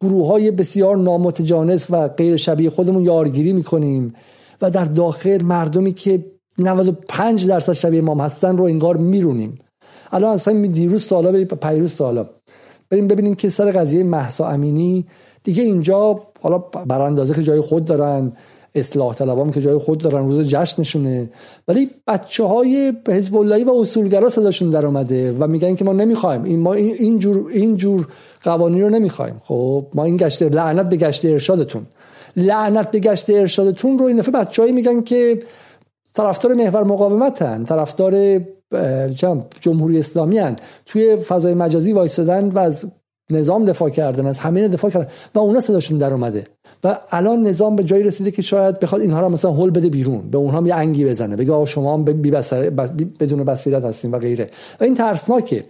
گروه های بسیار نامتجانس و غیر شبیه خودمون یارگیری می‌کنیم. و در داخل مردمی که 95 درصد شبیه ما هستن رو انگار میرونیم. الان اصلا دیروز سالا بریم پیروز سالا بریم ببینیم که سر قضیه محسا امینی. دیگه اینجا حالا براندازه که جای خود دارن اصلاح طلبام که جای خود دارن روز جشنشونه ولی بچه های حزب اللهی و اصولگرا صداشون در اومده و میگن که ما نمی‌خوایم. این ما این جور این جور قوانین رو نمی‌خوایم. خب ما این گشت لعنت به گشت ارشادتون. لعنت به گشت ارشادتون رو این دفعه بچه‌ای میگن که طرفدار محور مقاومتن. طرفدار جمهوری اسلامی هن. توی فضای مجازی وایستادن و از نظام دفاع کردن از همین دفاع کردن و اونا صداشون در اومده. و الان نظام به جایی رسیده که شاید بخواد اینها رو مثلا هول بده بیرون به اونها یه انگی بزنه بگه شما بی بدون بصیرت هستین و غیره. و این ترسناکه.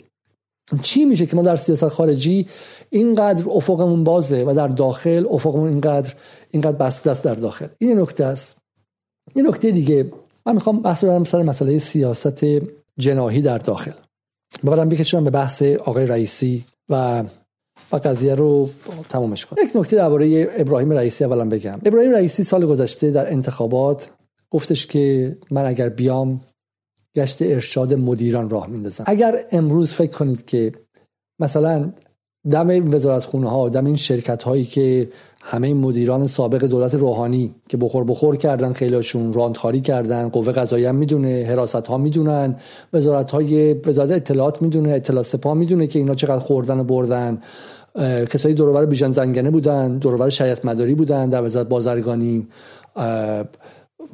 چی میشه که ما در سیاست خارجی اینقدر افقمون بازه و در داخل افقمون اینقدر اینقدر بسته است در داخل؟ این نکته است. این نکته دیگه. من می‌خوام بحث رو سر مسئله سیاست جناهی در داخل. بعدم بکشم به بحث آقای رئیسی و و قضیه رو تمامش کنم. یک نکته درباره ابراهیم رئیسی اولا بگم. ابراهیم رئیسی سال گذشته در انتخابات گفتش که من اگر بیام گشت ارشاد مدیران راه میندازم اگر امروز فکر کنید که مثلا دم وزارت خونه ها دم این شرکت هایی که همه مدیران سابق دولت روحانی که بخور بخور کردن خیلیشون راندخاری کردن قوه قضاییه می‌دونه حراست ها می‌دونن وزارت های وزارت اطلاعات می‌دونه اطلاعات سپاه می‌دونه که اینا چقدر خوردن و بردن. کسایی دورور بیژن زنگنه بودن دورور شریعت مداری بودن در وزارت بازرگانی.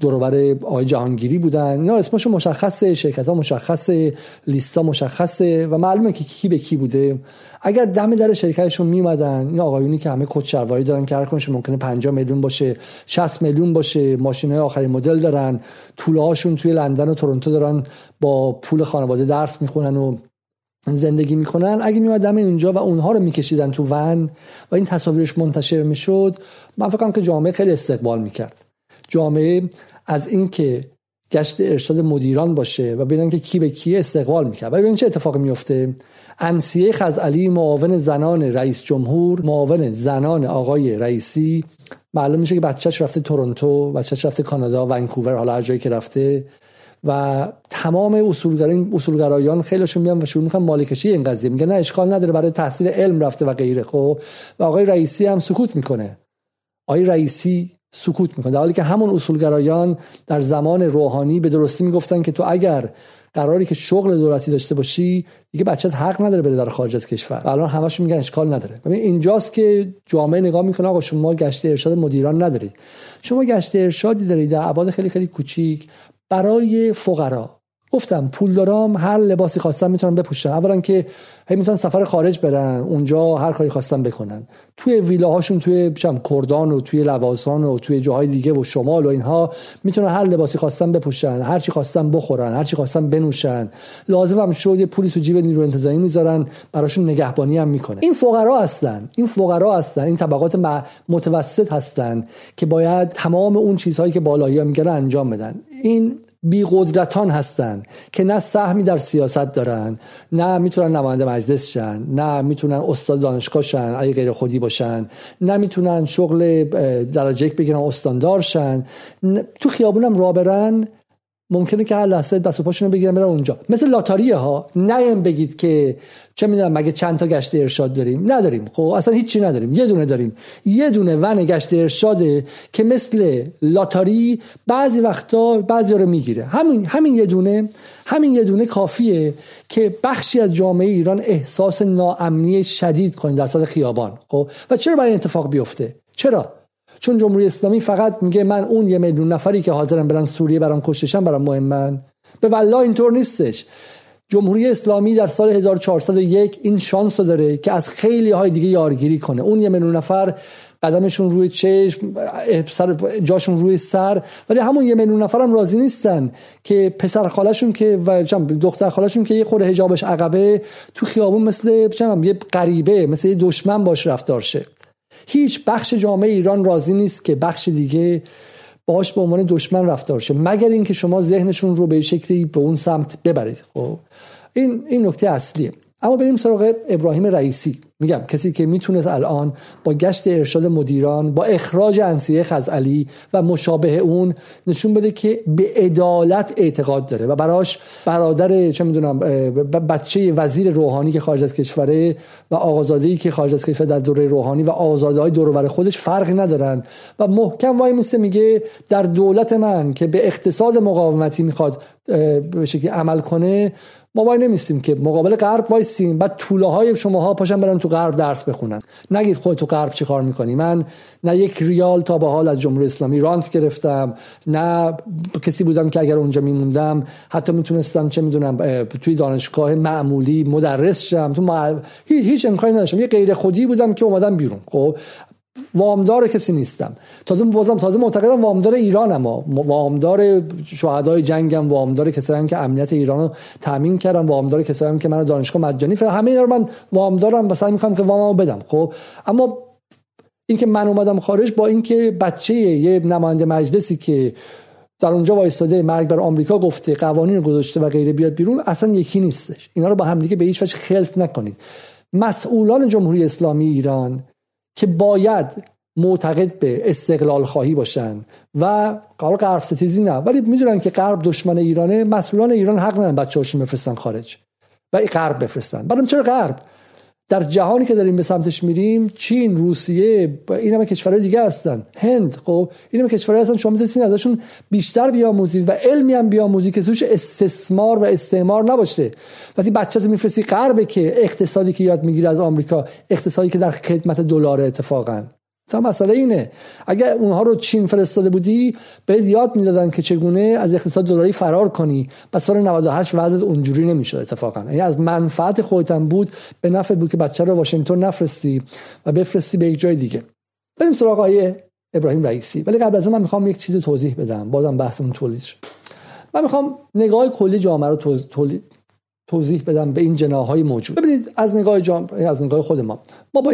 دورور آقای جهانگیری بودن. اینا اسمشو مشخصه شرکت ها مشخصه لیستا مشخصه و معلومه که کی به کی بوده. اگر دم در شرکتشون میمدن این آقایونی که همه کد شلواری دارن که هر ممکنه 50 میلیون باشه 60 میلیون باشه ماشین های آخرین مدل دارن طوله توی لندن و تورنتو دارن با پول خانواده درس می‌خونن و زندگی می‌کنن. اگه میمدن اونجا و اونها رو میکشیدن تو ون و این تصاویرش منتشر می‌شد من فکر که جامعه خیلی استقبال می‌کرد. جامعه از اینکه گشت ارشاد مدیران باشه و ببینن که کی به کی استقبال می‌کرد ولی ببین چه اتفاقی میفته انسیه خزعلی معاون زنان رئیس جمهور معاون زنان آقای رئیسی. معلوم میشه که بچهش رفته تورنتو بچهش رفته کانادا ونکوور حالا هر جایی که رفته. و تمام اصولگرایان اصولگرایان خیلیشون میان و شروع می‌کنن مالکشی این قضیه. میگن نه اشکال نداره برای تحصیل علم رفته و غیره. خب و آقای رئیسی هم سکوت می‌کنه. آقای رئیسی سکوت می‌کنه. در حالی که همون اصولگرایان در زمان روحانی به درستی می‌گفتن که تو اگر قراری که شغل دولتی داشته باشی دیگه بچت حق نداره بره در خارج از کشور. الان همشون میگن اشکال نداره. ببین اینجاست که جامعه نگاه می‌کنه آقا شما گشت ارشاد مدیران ندارید. شما گشت ارشادی دارید در ابعاد خیلی خیلی کوچیک برای فقرا. گفتم پول دارم هر لباسی خواستم می‌تونم بپوشم. اولا که هی می‌تونن سفر خارج برن اونجا هر کاری خواستم بکنن. توی ویلاهاشون توی چم کردان و توی لواسان و توی جاهای دیگه و شمال و اینها می‌تونن هر لباسی خواستم بپوشن هر چی خواستم بخورن هر چی خواستم بنوشن. لازم هم شد یه پولی تو جیب نیرو انتظامی می‌ذارن براشون نگهبانی هم می‌کنه. این فقرا هستن این فقرا هستن این طبقات متوسط هستن که باید تمام اون چیزهایی که بالایی ها میگن انجام بدن. این بی قدرتان هستن که نه سهمی در سیاست دارن نه می‌تونن نماینده مجلس شن نه می‌تونن استاد دانشگاه شن اگه غیر خودی باشن نه می‌تونن شغل درجه یک بگیرن استاندار شن. تو خیابونم را برن ممکنه که هر لحظه دست و پاشونو بگیرن برن اونجا. مثل لاتاریه ها نیم بگید که چه می‌دونم مگه چند تا گشت ارشاد داریم؟ نداریم. خب اصلا هیچی نداریم. یه دونه داریم. یه دونه ون گشت ارشاده که مثل لاتاری بعضی وقتا بعضی رو می‌گیره. همین همین یه دونه همین یه دونه کافیه که بخشی از جامعه ایران احساس ناامنی شدید کنه در سطح خیابان. خب و چرا باید اتفاق بیفته؟ چرا؟ چون جمهوری اسلامی فقط میگه من اون یه میلیون نفری که حاضرم برن سوریه برام کشتشن برام مهمن به والله اینطور نیستش. جمهوری اسلامی در سال 1401 این شانس رو داره که از خیلی های دیگه یارگیری کنه. اون یه میلیون نفر قدمشون روی چشم سر جاشون روی سر ولی همون یه میلیون نفر هم راضی نیستن که پسر خالشون که و دختر خالشون که یه خورده حجابش عقبه تو خیابون مثل یه غریبه مثل یه دشمن باش رفتار شه. هیچ بخش جامعه ایران راضی نیست که بخش دیگه باش به عنوان دشمن رفتار شه مگر اینکه شما ذهنشون رو به شکلی به اون سمت ببرید. خب این این نکته اصلیه. اما بریم سراغ ابراهیم رئیسی. میگم کسی که می‌تونست الان با گشت ارشاد مدیران با اخراج انسیه خزعلی و مشابه اون نشون بده که به عدالت اعتقاد داره و براش برادر چه می‌دونم بچه وزیر روحانی که خارج از کشوره و آقازاده که خارج از کشور در دوره روحانی و آزاده های دور خودش فرقی ندارن و محکم وای میسته میگه در دولت من که به اقتصاد مقاومتی می‌خواد به شکلی عمل کنه ما وای نمیستیم که مقابل غرب وایسیم. بعد طوله های شماها پاشن برن تو غرب درس بخونن. نگید خود تو غرب چی کار می‌کنی؟ من نه یک ریال تا به حال از جمهوری اسلامی رانت گرفتم نه کسی بودم که اگر اونجا میموندم حتی می‌تونستم چه می‌دونم توی دانشگاه معمولی مدرس شم. تو هیچ هیچ امکانی نداشتم. یه غیر خودی بودم که اومدم بیرون. خب؟ وامدار کسی نیستم. تازه بازم تازه معتقدم وامدار ایرانم. وامدار شهدای جنگم وامدار کسایی که امنیت ایران رو تامین کردم وامدار کسایی که منو دانشگاه مجانی فرستادن همه اینا رو من وامدارم سعی می‌کنم که وامو بدم خب؟ اما اینکه من اومدم خارج با اینکه بچه یه نماینده مجلسی که در اونجا وایستاده مرگ بر آمریکا گفته قوانین رو گذاشته و غیره بیاد بیرون اصلا یکی نیستش. اینا رو با همدیگه به هیچ وجه خلط نکنید. مسئولان جمهوری اسلامی ایران که باید معتقد به استقلال خواهی باشن و حالا غرب ستیزی نه ولی می‌دونن که غرب دشمن ایرانه مسئولان ایران حق ندارن بچه‌هاشون بفرستن خارج و غرب بفرستن. بعدم چرا غرب؟ در جهانی که داریم به سمتش میریم چین روسیه این همه کشورهای دیگه هستن. هند خب این همه کشورهای هستن. شما می‌تونید ازشون بیشتر بیاموزید و علمی هم بیاموزید که توش استثمار و استعمار نباشه. وقتی بچه تو میفرستی غربه که اقتصادی که یاد می‌گیره از آمریکا اقتصادی که در خدمت دلار اتفاقا. تا مسئله اینه. اگر اونها رو چین فرستاده بودی به یاد می‌دادن که چگونه از اقتصاد دلاری فرار کنی. و سال 98 وضع اونجوری نمی‌شد اتفاقا. یعنی از منفعت خودتم بود به نفع بود که بچه رو واشنگتن نفرستی و بفرستی به یک جای دیگه. بریم سراغ آقای ابراهیم رئیسی. ولی قبل از اون من می‌خوام یک چیزی توضیح بدم. بازم بحثمون تولید شد. من می‌خوام نگاه کلی جامعه رو تولید توضیح بدم به این جناهای موجود. ببینید از نگاه جامعه از نگاه خود ما. ما با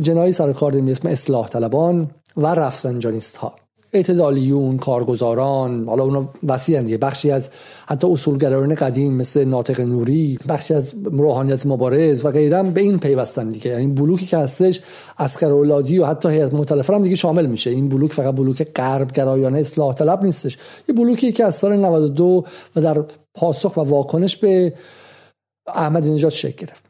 جنایی سر کار داریم اسم اصلاح طلبان و رفسنجانیست ها اعتدالیون کارگزاران حالا اونا وسیع دیگه. بخشی از حتی اصولگرایان قدیم مثل ناطق نوری بخشی از روحانیت مبارز و غیره به این پیوستن دیگه. یعنی بلوکی که هستش اسکر اولادی و حتی هیئت مختلفه هم دیگه شامل میشه. این بلوک فقط بلوک غرب گرایانه اصلاح طلب نیستش. یه بلوکی که از سال 92 و در پاسخ و واکنش به احمدی نژاد شکل گرفت.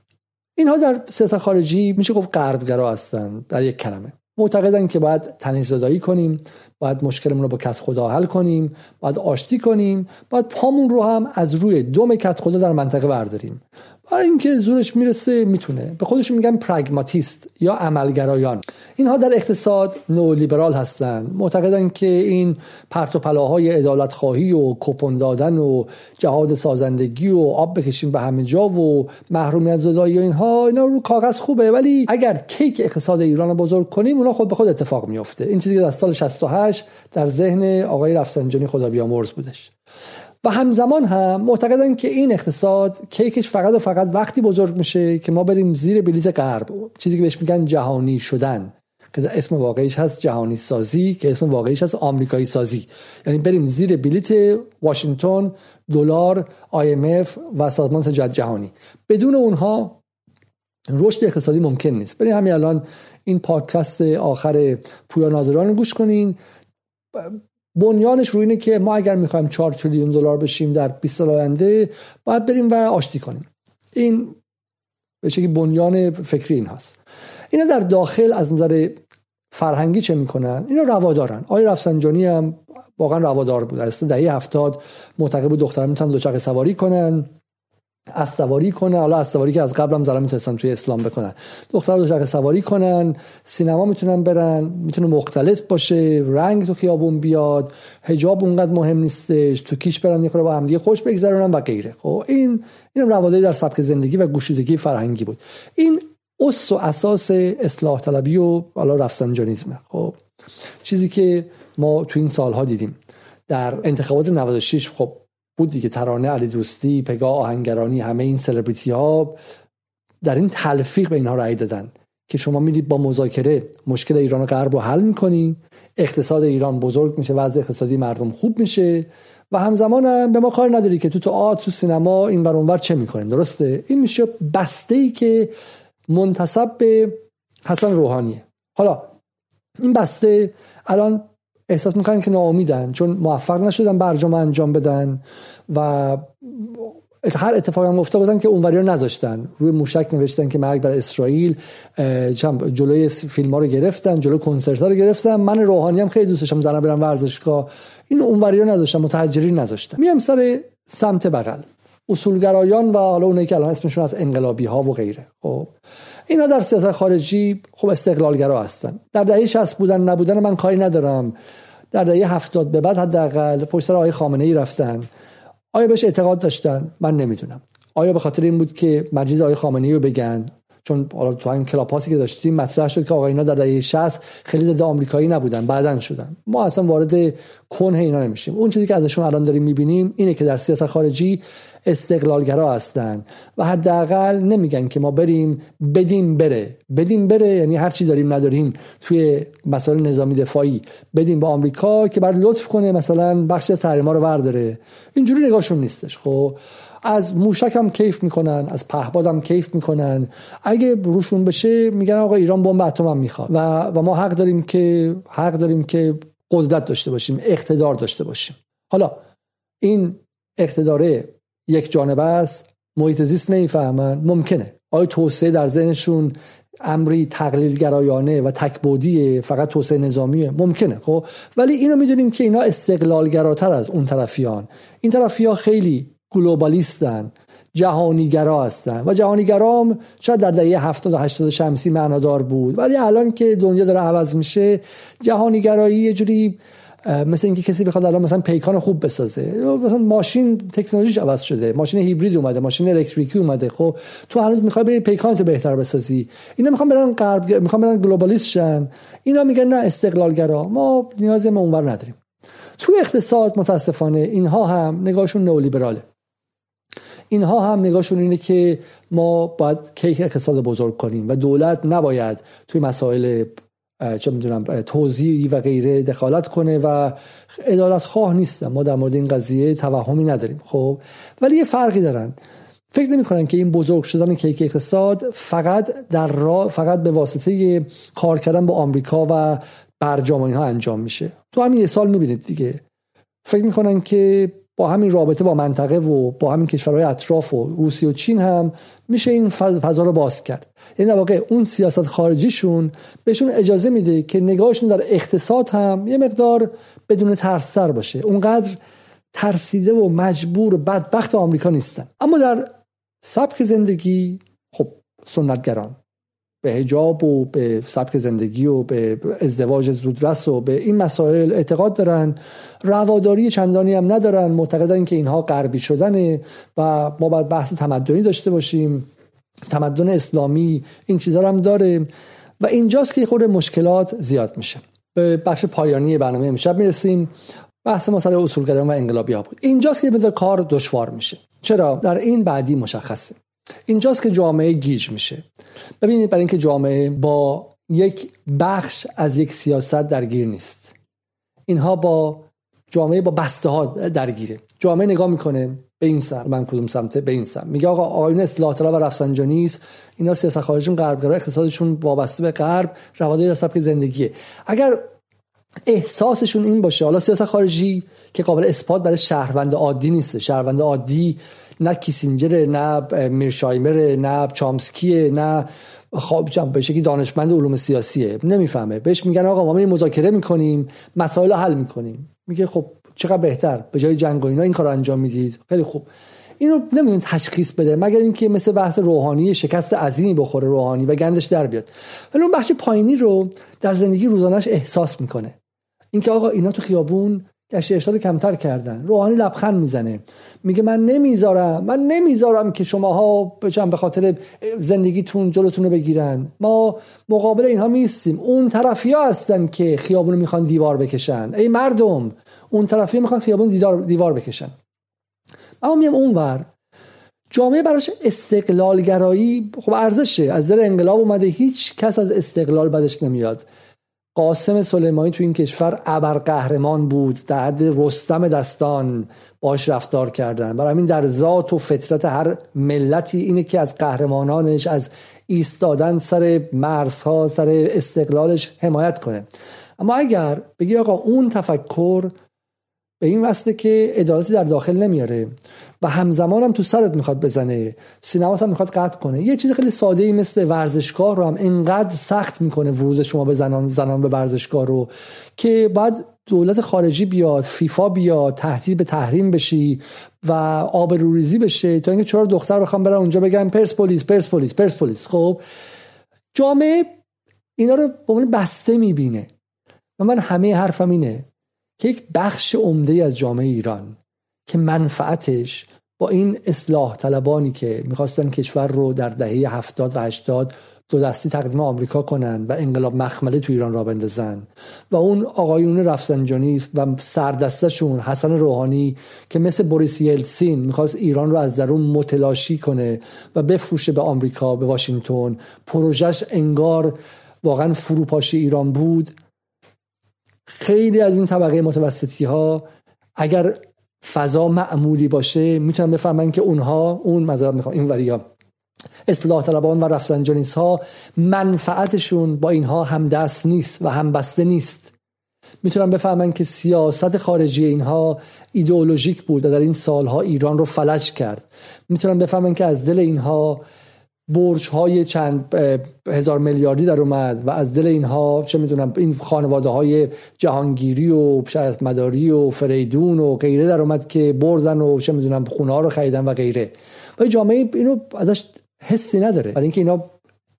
اینها در سیاست خارجی میشه گفت غربگرا هستن در یک کلمه. معتقدن که باید تنیزدایی کنیم. باید مشکلمون رو با کت خدا حل کنیم باید آشتی کنیم باید پامون رو هم از روی دوم کت خدا در منطقه برداریم. برای اینکه زورش می‌رسه می‌تونه. به خودشون میگن پرگماتیست یا عملگرایان. اینها در اقتصاد نولیبرال هستند. معتقدن که این پرت و پلاهای عدالت خواهی و کپون دادن و جهاد سازندگی و آب بکشیم به همه جا و محرومیت زدایی و اینها اینا رو کاغذ خوبه. ولی اگر کیک اقتصاد ایران رو بزرگ کنیم اونا خود به خود اتفاق میفته. این چیزی که در سال 68 در ذهن آقای رفسنجانی خدا بیامرز بودش. و همزمان هم معتقدن که این اقتصاد کیکش فقط و فقط وقتی بزرگ میشه که ما بریم زیر بلیت غرب. چیزی که بهش میگن جهانی شدن که اسم واقعیش هست جهانی سازی که اسم واقعیش هست آمریکایی سازی. یعنی بریم زیر بلیت واشنگتن دلار IMF و سازمان تجارت جهانی. بدون اونها رشد اقتصادی ممکن نیست. بریم همین الان این پادکست آخر پویا ناظران رو گوش کنین. بنیانش روی اینه که ما اگر می‌خوایم 4 تریلیون دلار بشیم در 20 سال آینده باید بریم و آشتی کنیم. این به شکلی بنیان فکری این هست. اینا در داخل از نظر فرهنگی چه می‌کنن؟ اینا روادارن. آقای رفسنجانی هم واقعا روادار بود. از دهه هفتاد معتقد بود دختران می‌تونن دوچرخه سواری کنن. از سواری کنه حالا از سواری که از قبل هم زدن می‌تونستن توی اسلام بکنن. دختر دو سواری کنن سینما می‌تونن برن می‌تونه مختلف باشه رنگ تو خیابون بیاد حجاب اونقدر مهم نیستش تو کیش برن یه با هم دیگه خوش بگذرونن و غیره. خب این این رواداری در سبک زندگی و گوشیدگی فرهنگی بود. این اس و اساس اصلاح طلبی و حالا رفسنجانیزمه خب چیزی که ما تو این سالها دیدیم. در انتخابات 96 خب بود دیگه ترانه علی دوستی پگاه آهنگرانی همه این سلبریتی ها در این تلفیق به اینها رأی دادن که شما میرید با مذاکره مشکل ایران و غرب رو حل می‌کنی اقتصاد ایران بزرگ میشه وضع اقتصادی مردم خوب میشه و همزمان هم به ما کار نداری که تو تو آت تو سینما این ور اونور چه می‌کنیم درسته؟ این میشه بسته ای که منتصب به حسن روحانیه. حالا این بسته الان احساس می‌کنن که ناامیدن چون موفق نشدن برجام انجام بدن و هر اتفاقی هم بودن که اونوری رو نذاشتن. روی موشک نوشتن که مرگ بر اسرائیل جلوی فیلم ها رو گرفتن جلوی کنسرت ها رو گرفتن. من روحانی هم خیلی دوست داشتم زنم برم ورزشگاه. این اونوری رو نذاشتن متحجرین نذاشتن. میام سر سمت بغل. اصولگرایان و حالا اونایی که الان اسمشون از انقلابی ها و غیره. خب. اینا در سیاست خارجی خب استقلالگرا هستن. در دهه 60 بودن نبودن من کاری ندارم. در دهه 70 به بعد حداقل پشت سر آقای خامنه ای رفتن. آیا بهش اعتقاد داشتن؟ من نمی‌دونم. آیا به خاطر این بود که مجید آقای خامنه ای رو بگن؟ چون حالا تو این کلاپاسی که داشتیم مطرح شد که آقا اینا در دهه 60 خیلی ضد آمریکایی نبودن بعدن شدن. ما اصلا وارد کنه اینا نمیشیم. اون چیزی که ازشون الان داریم می‌بینیم اینه که در سیاست خارجی استقلالگرا هستن و حداقل نمیگن که ما بریم بدیم بره. بدیم بره یعنی هر چی داریم نداریم توی مسائل نظامی دفاعی. بدیم با آمریکا که بعد لطف کنه مثلا بخش از تحریما رو برداره. اینجوری نگاهشون نیستش. خب از موشک هم کیف می‌کنن از پهباد هم کیف می‌کنن. اگه روشون بشه میگن آقا ایران بمب اتم هم می‌خواد. و, و ما حق داریم که حق داریم که قدرت داشته باشیم اقتدار داشته باشیم. حالا این اقتداره یک جانبه است. محیط زیست نمی‌فهمن. ممکنه. آیا توسعه در ذهنشون امری تقلیل گرایانه و تکبودیه فقط توسعه نظامیه؟ ممکنه خب؟ ولی اینو می‌دونیم که اینا استقلالگراتر از اون طرفیان. این طرفیا خیلی گلوبالیستن جهانیگرا هستن. و جهانیگرام شاید در دهه 70 و 80 شمسی معنادار بود. ولی الان که دنیا داره عوض میشه جهانیگرایی یه جوری مثل اینکه کسی بخواد الان مثلا پیکان خوب بسازه. مثلا ماشین تکنولوژیش عوض شده. ماشین هیبرید اومده ماشین الکتریکی اومده. خب تو هنوز می‌خوای بری پیکان تو بهتر بسازی. اینا می‌خوان برن غرب می‌خوان برن گلوبالیست شن. اینا میگن نه استقلالگرا. ما نیازی به اونور نداریم. تو اقتصاد متاسفانه اینها هم نگاهشون نئولیبراله. اینها هم نگاهشون اینه که ما باید کیک اقتصاد بزرگ کنیم و دولت نباید توی مسائل چه می‌دونم توضیحی و غیره دخالت کنه و ادالت خواه نیستم ما در مورد این قضیه توهمی نداریم خب؟ ولی یه فرقی دارن. فکر نمی کنن که این بزرگ شدن کیک اقتصاد فقط در را فقط به واسطه کار کردن با آمریکا و برجام ها انجام میشه. تو همین یه سال می‌بینید دیگه. فکر می‌کنن که با همین رابطه با منطقه و با همین کشورهای اطراف و روسیه و چین هم میشه این فضا رو باز کرد. یعنی در واقع اون سیاست خارجیشون بهشون اجازه میده که نگاهشون در اقتصاد هم یه مقدار بدون ترسر باشه. اونقدر ترسیده و مجبور و بدبخت آمریکا نیستن. اما در سبک زندگی خب سنتگران. به هجاب و به سبک زندگی و به ازدواج زودرس و به این مسائل اعتقاد دارن. رواداری چندانی هم ندارن. معتقدن که اینها غربی شدنه و ما باید بحث تمدنی داشته باشیم. تمدن اسلامی این چیزها هم داره و اینجاست که خود مشکلات زیاد میشه. به بخش پایانی برنامه امشب می‌رسیم. بحث ما سر اصولگرایان و انقلابی ها بود. اینجاست که به کار دشوار میشه. چرا؟ در این بعدی مشخصه. اینجاست که جامعه گیج میشه. ببینید برای اینکه جامعه با یک بخش از یک سیاست درگیر نیست. اینها با جامعه با بسته ها درگیره. جامعه نگاه می‌کنه به این سمت من کدوم سمته؟ به این سمت میگه آقا آیون اصلاح طلب و رفسنجانی است. اینا سیاست خارجیشون غربگرا اقتصادشون وابسته به غرب رواداری سبک زندگیه. اگر احساسشون این باشه. حالا سیاست خارجی که قابل اثبات برای شهروند عادی نیست. شهروند عادی نه کیسینجر نه میرشایمر نه چامسکیه نه خواب به شکلی دانشمند علوم سیاسیه. نمی‌فهمه. بهش میگن آقا ما میریم مذاکره می‌کنیم مسائل حل می‌کنیم. میگه خب چقدر بهتر؟ به جای جنگ و اینا این کار انجام می‌دید. خیلی خوب. اینو نمی‌دونید تشخیص بده. مگر اینکه مثل بحث روحانی شکست عظیمی بخوره روحانی و گندش در بیاد. ولی اون بخش پایینی رو در زندگی روزانش احساس می‌کنه. اینکه آقا اینا تو خیابون گشت ارشاد کمتر کردن. روحانی لبخند می‌زنه. میگه من نمی‌ذارم من نمی‌ذارم که شماها بچم به خاطر زندگیتون جلوتون رو بگیرن. ما مقابل اینها میستیم اون طرفی ها هستن که خیابون می‌خوان دیوار بکشن. ای مردم اون طرفی می‌خوان خیابون دیوار, بکشن. اما میم اونور جامعه براش استقلالگرایی خب ارزشه. از در انقلاب اومده هیچ کس از استقلال بدش نمیاد. قاسم سلیمانی تو این کشور ابر قهرمان بود در حد رستم دستان باش رفتار کردن. برای همین در ذات و فطرت هر ملتی اینه که از قهرمانانش از ایستادن سر مرزها سر استقلالش حمایت کنه. اما اگر بگی آقا اون تفکر به این وصله که عدالتی در داخل نمیاره و همزمان هم تو سرت می‌خواد بزنه سینما هم می‌خواد قطع کنه. یه چیز خیلی ساده ای مثل ورزشگاه رو هم انقدر سخت می‌کنه ورود شما به زنان زنان به ورزشگاه رو که بعد دولت خارجی بیاد فیفا بیاد تهدید به تحریم بشی و آبروریزی بشه تا اینکه چهار دختر بخوام برن اونجا بگن پرسپولیس پرسپولیس پرسپولیس خب جامعه اینا رو به عنوان بسته می‌بینه. من همه حرفم اینه. که یک بخش عمده از جامعه ایران که منفعتش با این اصلاح طلبانی که می‌خواستن کشور رو در دهه هفتاد و هشتاد دو دستی تقدیم آمریکا کنن و انقلاب مخمله تو ایران را بندازن و اون آقایون رفسنجانی و سردستشون حسن روحانی که مثل بوریس یلسین می‌خواست ایران رو از درون متلاشی کنه و بفروشه به آمریکا به واشنگتن پروژش انگار واقعا فروپاشی ایران بود. خیلی از این طبقه متوسطی ها اگر فضا معمولی باشه می‌تونن بفهمن که اونها اون مذارت می‌خوام این وریا اصلاح طلبان و رفسنجانیس ها منفعتشون با اینها همدست نیست و همبسته نیست. می‌تونن بفهمن که سیاست خارجی اینها ایدئولوژیک بود و در این سالها ایران رو فلج کرد. می‌تونن بفهمن که از دل اینها برج های چند هزار میلیاردی در اومد و از دل اینها چه می‌دونم این خانواده های جهانگیری و شاید مداری و فریدون و غیره در اومد که بردن و چه می‌دونم خونه ها رو خریدن و غیره. و جامعه اینو ازش حسی نداره. برای اینکه اینا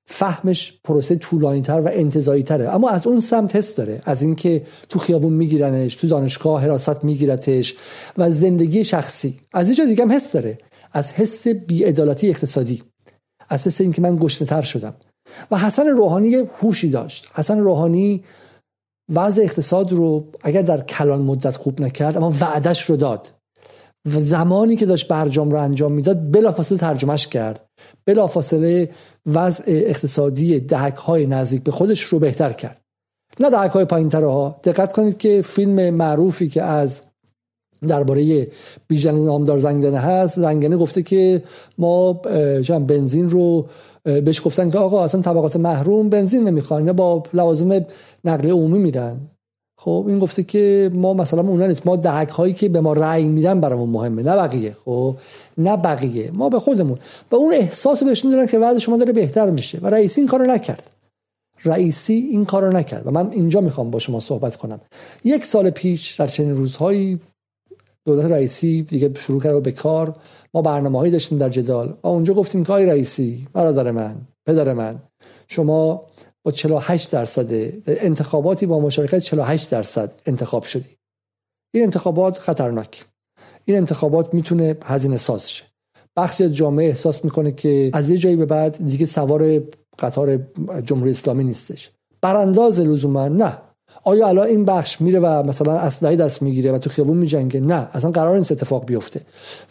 فهمش پروسه طولانی تر و انتظایی تره اما از اون سمت حس داره. از اینکه تو خیابون میگیرنش تو دانشگاه حراست میگیرتش و زندگی شخصی. از اینجا دیگه هم حس داره. از حس بیعدالتی اقتصادی. اساس اینکه من گشنه تر شدم. و حسن روحانی هوشی داشت. حسن روحانی وضع اقتصاد رو اگر در کلان مدت خوب نکرد اما وعدش رو داد. و زمانی که داشت برجام رو انجام می‌داد بلافاصله ترجمهش کرد. بلافاصله وضع اقتصادی دهک های نزدیک به خودش رو بهتر کرد. نه دهک های پایین ها دقت کنید که فیلم معروفی که از درباره بیژن نامدار زنگنه هست. زنگنه گفته که ما بنزین رو بهش گفتن که آقا اصلا طبقات محروم بنزین نمی‌خوان با لوازم نقل عمومی میرن. خب این گفته که ما مثلا اونا نیست. ما دهک هایی که به ما رأی میدن برامون مهمه نه بقیه. خب نه بقیه ما به خودمون. و اون احساس بهشون دارن که وضع شما داره بهتر میشه. و رئیسی این کارو نکرد. رئیسی این کارو نکرد. و من اینجا می‌خوام با شما صحبت کنم. یک سال پیش در چنین روزهایی دولت رئیسی دیگه شروع کرد به کار. ما برنامه هایی داشتیم در جدال. و اونجا گفتیم که رئیسی برادر من پدر من شما با 48 درصد انتخاباتی با مشارکت 48 درصد انتخاب شدی. این انتخابات خطرناک. این انتخابات می‌تونه هزینه ساز شه. بخشی از جامعه احساس می‌کنه که از یه جایی به بعد دیگه سوار قطار جمهوری اسلامی نیستش. برانداز لزوما نه. آیا الان این بخش میره و مثلا اسلحه دست می‌گیره و تو خیابون میجنگه؟ نه اصلا قرار نیست اتفاق بیفته.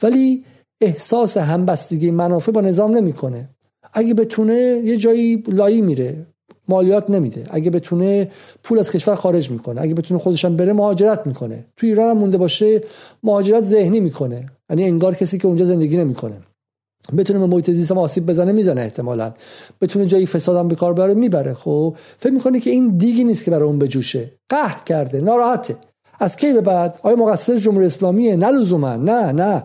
ولی احساس همبستگی منافع با نظام نمی‌کنه. اگه بتونه یه جایی لایی میره مالیات نمیده. اگه بتونه پول از کشور خارج می‌کنه. اگه بتونه خودشم بره مهاجرت می‌کنه. تو ایران هم مونده باشه مهاجرت ذهنی می‌کنه. یعنی انگار کسی که اونجا زندگی نمی‌کنه. بتونه به محیط زیست آسیب بزنه می‌زنه احتمالا. بتونه جایی فساد هم به کار بره می‌بره. خب فکر می‌کنه که این دیگی نیست که برای اون بجوشه؟ قهر کرده ناراحته. از کی به بعد؟ آیا مقصر جمهوری اسلامیه؟ نه لزوما. نه نه.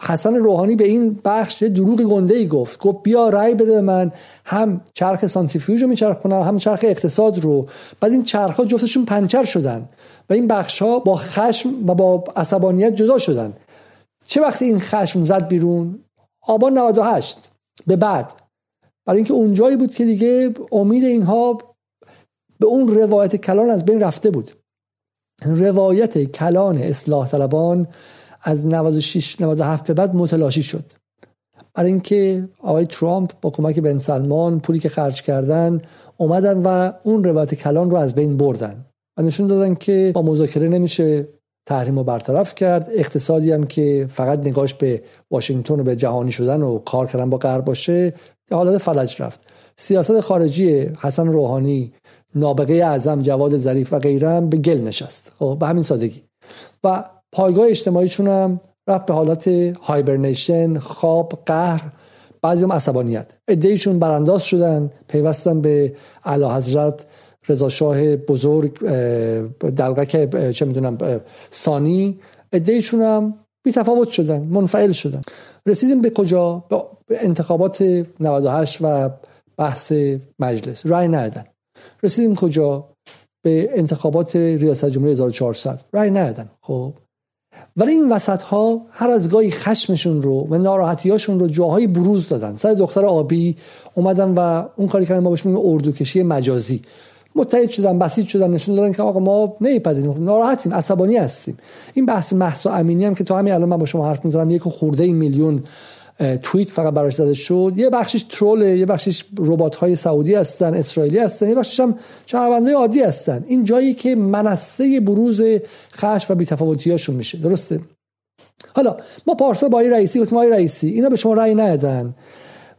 حسن روحانی به این بخش دروغ گنده ای گفت. گفت بیا رأی بده به من. هم چرخ سانتریفیوژ رو میچرخونم هم چرخ اقتصاد رو. بعد این چرخ ها جفتشون پنچر شدن. و این بخش ها با خشم و با عصبانیت جدا شدن. چه وقتی این خشم زد بیرون؟ آبان 98 به بعد. برای اینکه اونجایی بود که دیگه امید اینها به اون روایت کلان از بین رفته بود. روایت کلان اصلاح طلبان از 96 97 به بعد متلاشی شد. برای اینکه آقای ترامپ با کمک بن سلمان پولی که خرج کردن اومدن و اون روایت کلان رو از بین بردن و نشون دادن که با مذاکره نمیشه تحریم رو برطرف کرد. اقتصادی هم که فقط نگاش به واشنگتن و به جهانی شدن و کار کردن با غرب باشه حالت فلج رفت. سیاست خارجی حسن روحانی نابغه اعظم جواد ظریف و غیره هم به گل نشست. خب به همین سادگی. و پایگاه اجتماعیشون هم رفت به حالت هایبرنیشن خواب قهر بعضی هم عصبانیت. ادهیشون برانداز شدن پیوستن به اعلی حضرت رضا شاه بزرگ دلغک چه می‌دونم سانی ادهیشون هم بی تفاوت شدن منفعل شدن. رسیدیم به کجا؟ به انتخابات 98 و بحث مجلس. رای ندادن. رسیدیم کجا؟ به انتخابات ریاست جمهوری 1400 رای ندادن. خب. ولی این وسط ها هر از گاهی خشمشون رو و ناراحتیاشون رو جاهای بروز دادن. سر دختر آبی اومدن و اون کاری کردن ما بهش میگیم اردوکشی مجازی. متحد شدن بسیج شدن نشون دادن که آقا ما نمیپذیریم ناراحتیم عصبانی هستیم. این بحث محسا امینی هم که تو همین الان من با شما حرف می‌زنم یک خورده میلیون توییت فقط براش زده شد. یه بخشش تروله یه بخشش ربات های سعودی هستن اسرائیلی هستن یه بخشش هم شهروندای عادی هستن. این جایی که منصه بروز خش و بی‌تفاوتیاشون میشه درسته؟ حالا ما پارسال با رئیسی گفتیم آقای رئیسی اینا به شما رأی ندادن.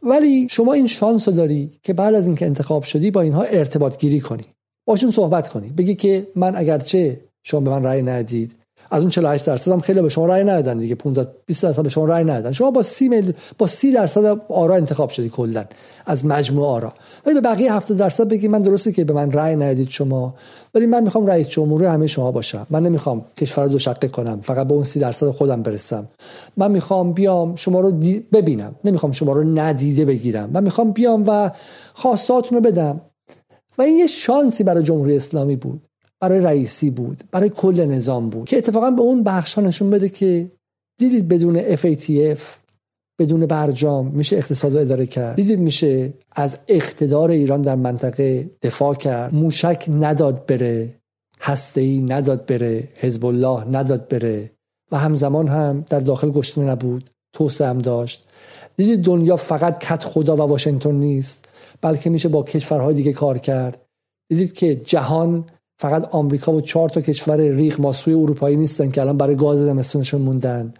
ولی شما این شانس رو داری که بعد از اینکه انتخاب شدی با اینها ارتباط گیری کنی. باشون صحبت کنی. بگی که من اگرچه شما به من رأی ندید از اون 48 درصد هم خیلی به شما رأی ندادن دیگه. 15 20 درصد به شما رأی ندادن. شما با 30 مل... با 30 درصد آرا انتخاب شدی کلا از مجموع آرا. ولی به بقیه 70 درصد بگی من درسته که به من رأی ندید شما. ولی من می‌خوام رئیس جمهور همه شما باشم. من نمی‌خوام کشور رو دو شقه کنم. فقط به اون 30 درصد خودم برسم. من می‌خوام بیام شما رو دی... ببینم. نمی‌خوام شما رو ندیده بگیرم. من می‌خوام بیام و خواستاتون رو بدم. و این یه شانسی برای جمهوری اسلامی بود. برای رئیسی بود برای کل نظام بود که اتفاقا به اون بخش نشون بده که دیدید بدون FATF بدون برجام میشه اقتصاد رو اداره کرد. دیدید میشه از اقتدار ایران در منطقه دفاع کرد. موشک نداد بره هسته نداد بره حزب الله نداد بره و همزمان هم در داخل گشتنه نبود توسعه هم داشت. دیدید دنیا فقط کت خدا و واشنگتن نیست بلکه میشه با کشورهای دیگه کار کرد. دیدید که جهان فقط آمریکا و چهار تا کشور ریغ ماسوی اروپایی نیستن که الان برای گاز زمستونشون موندن.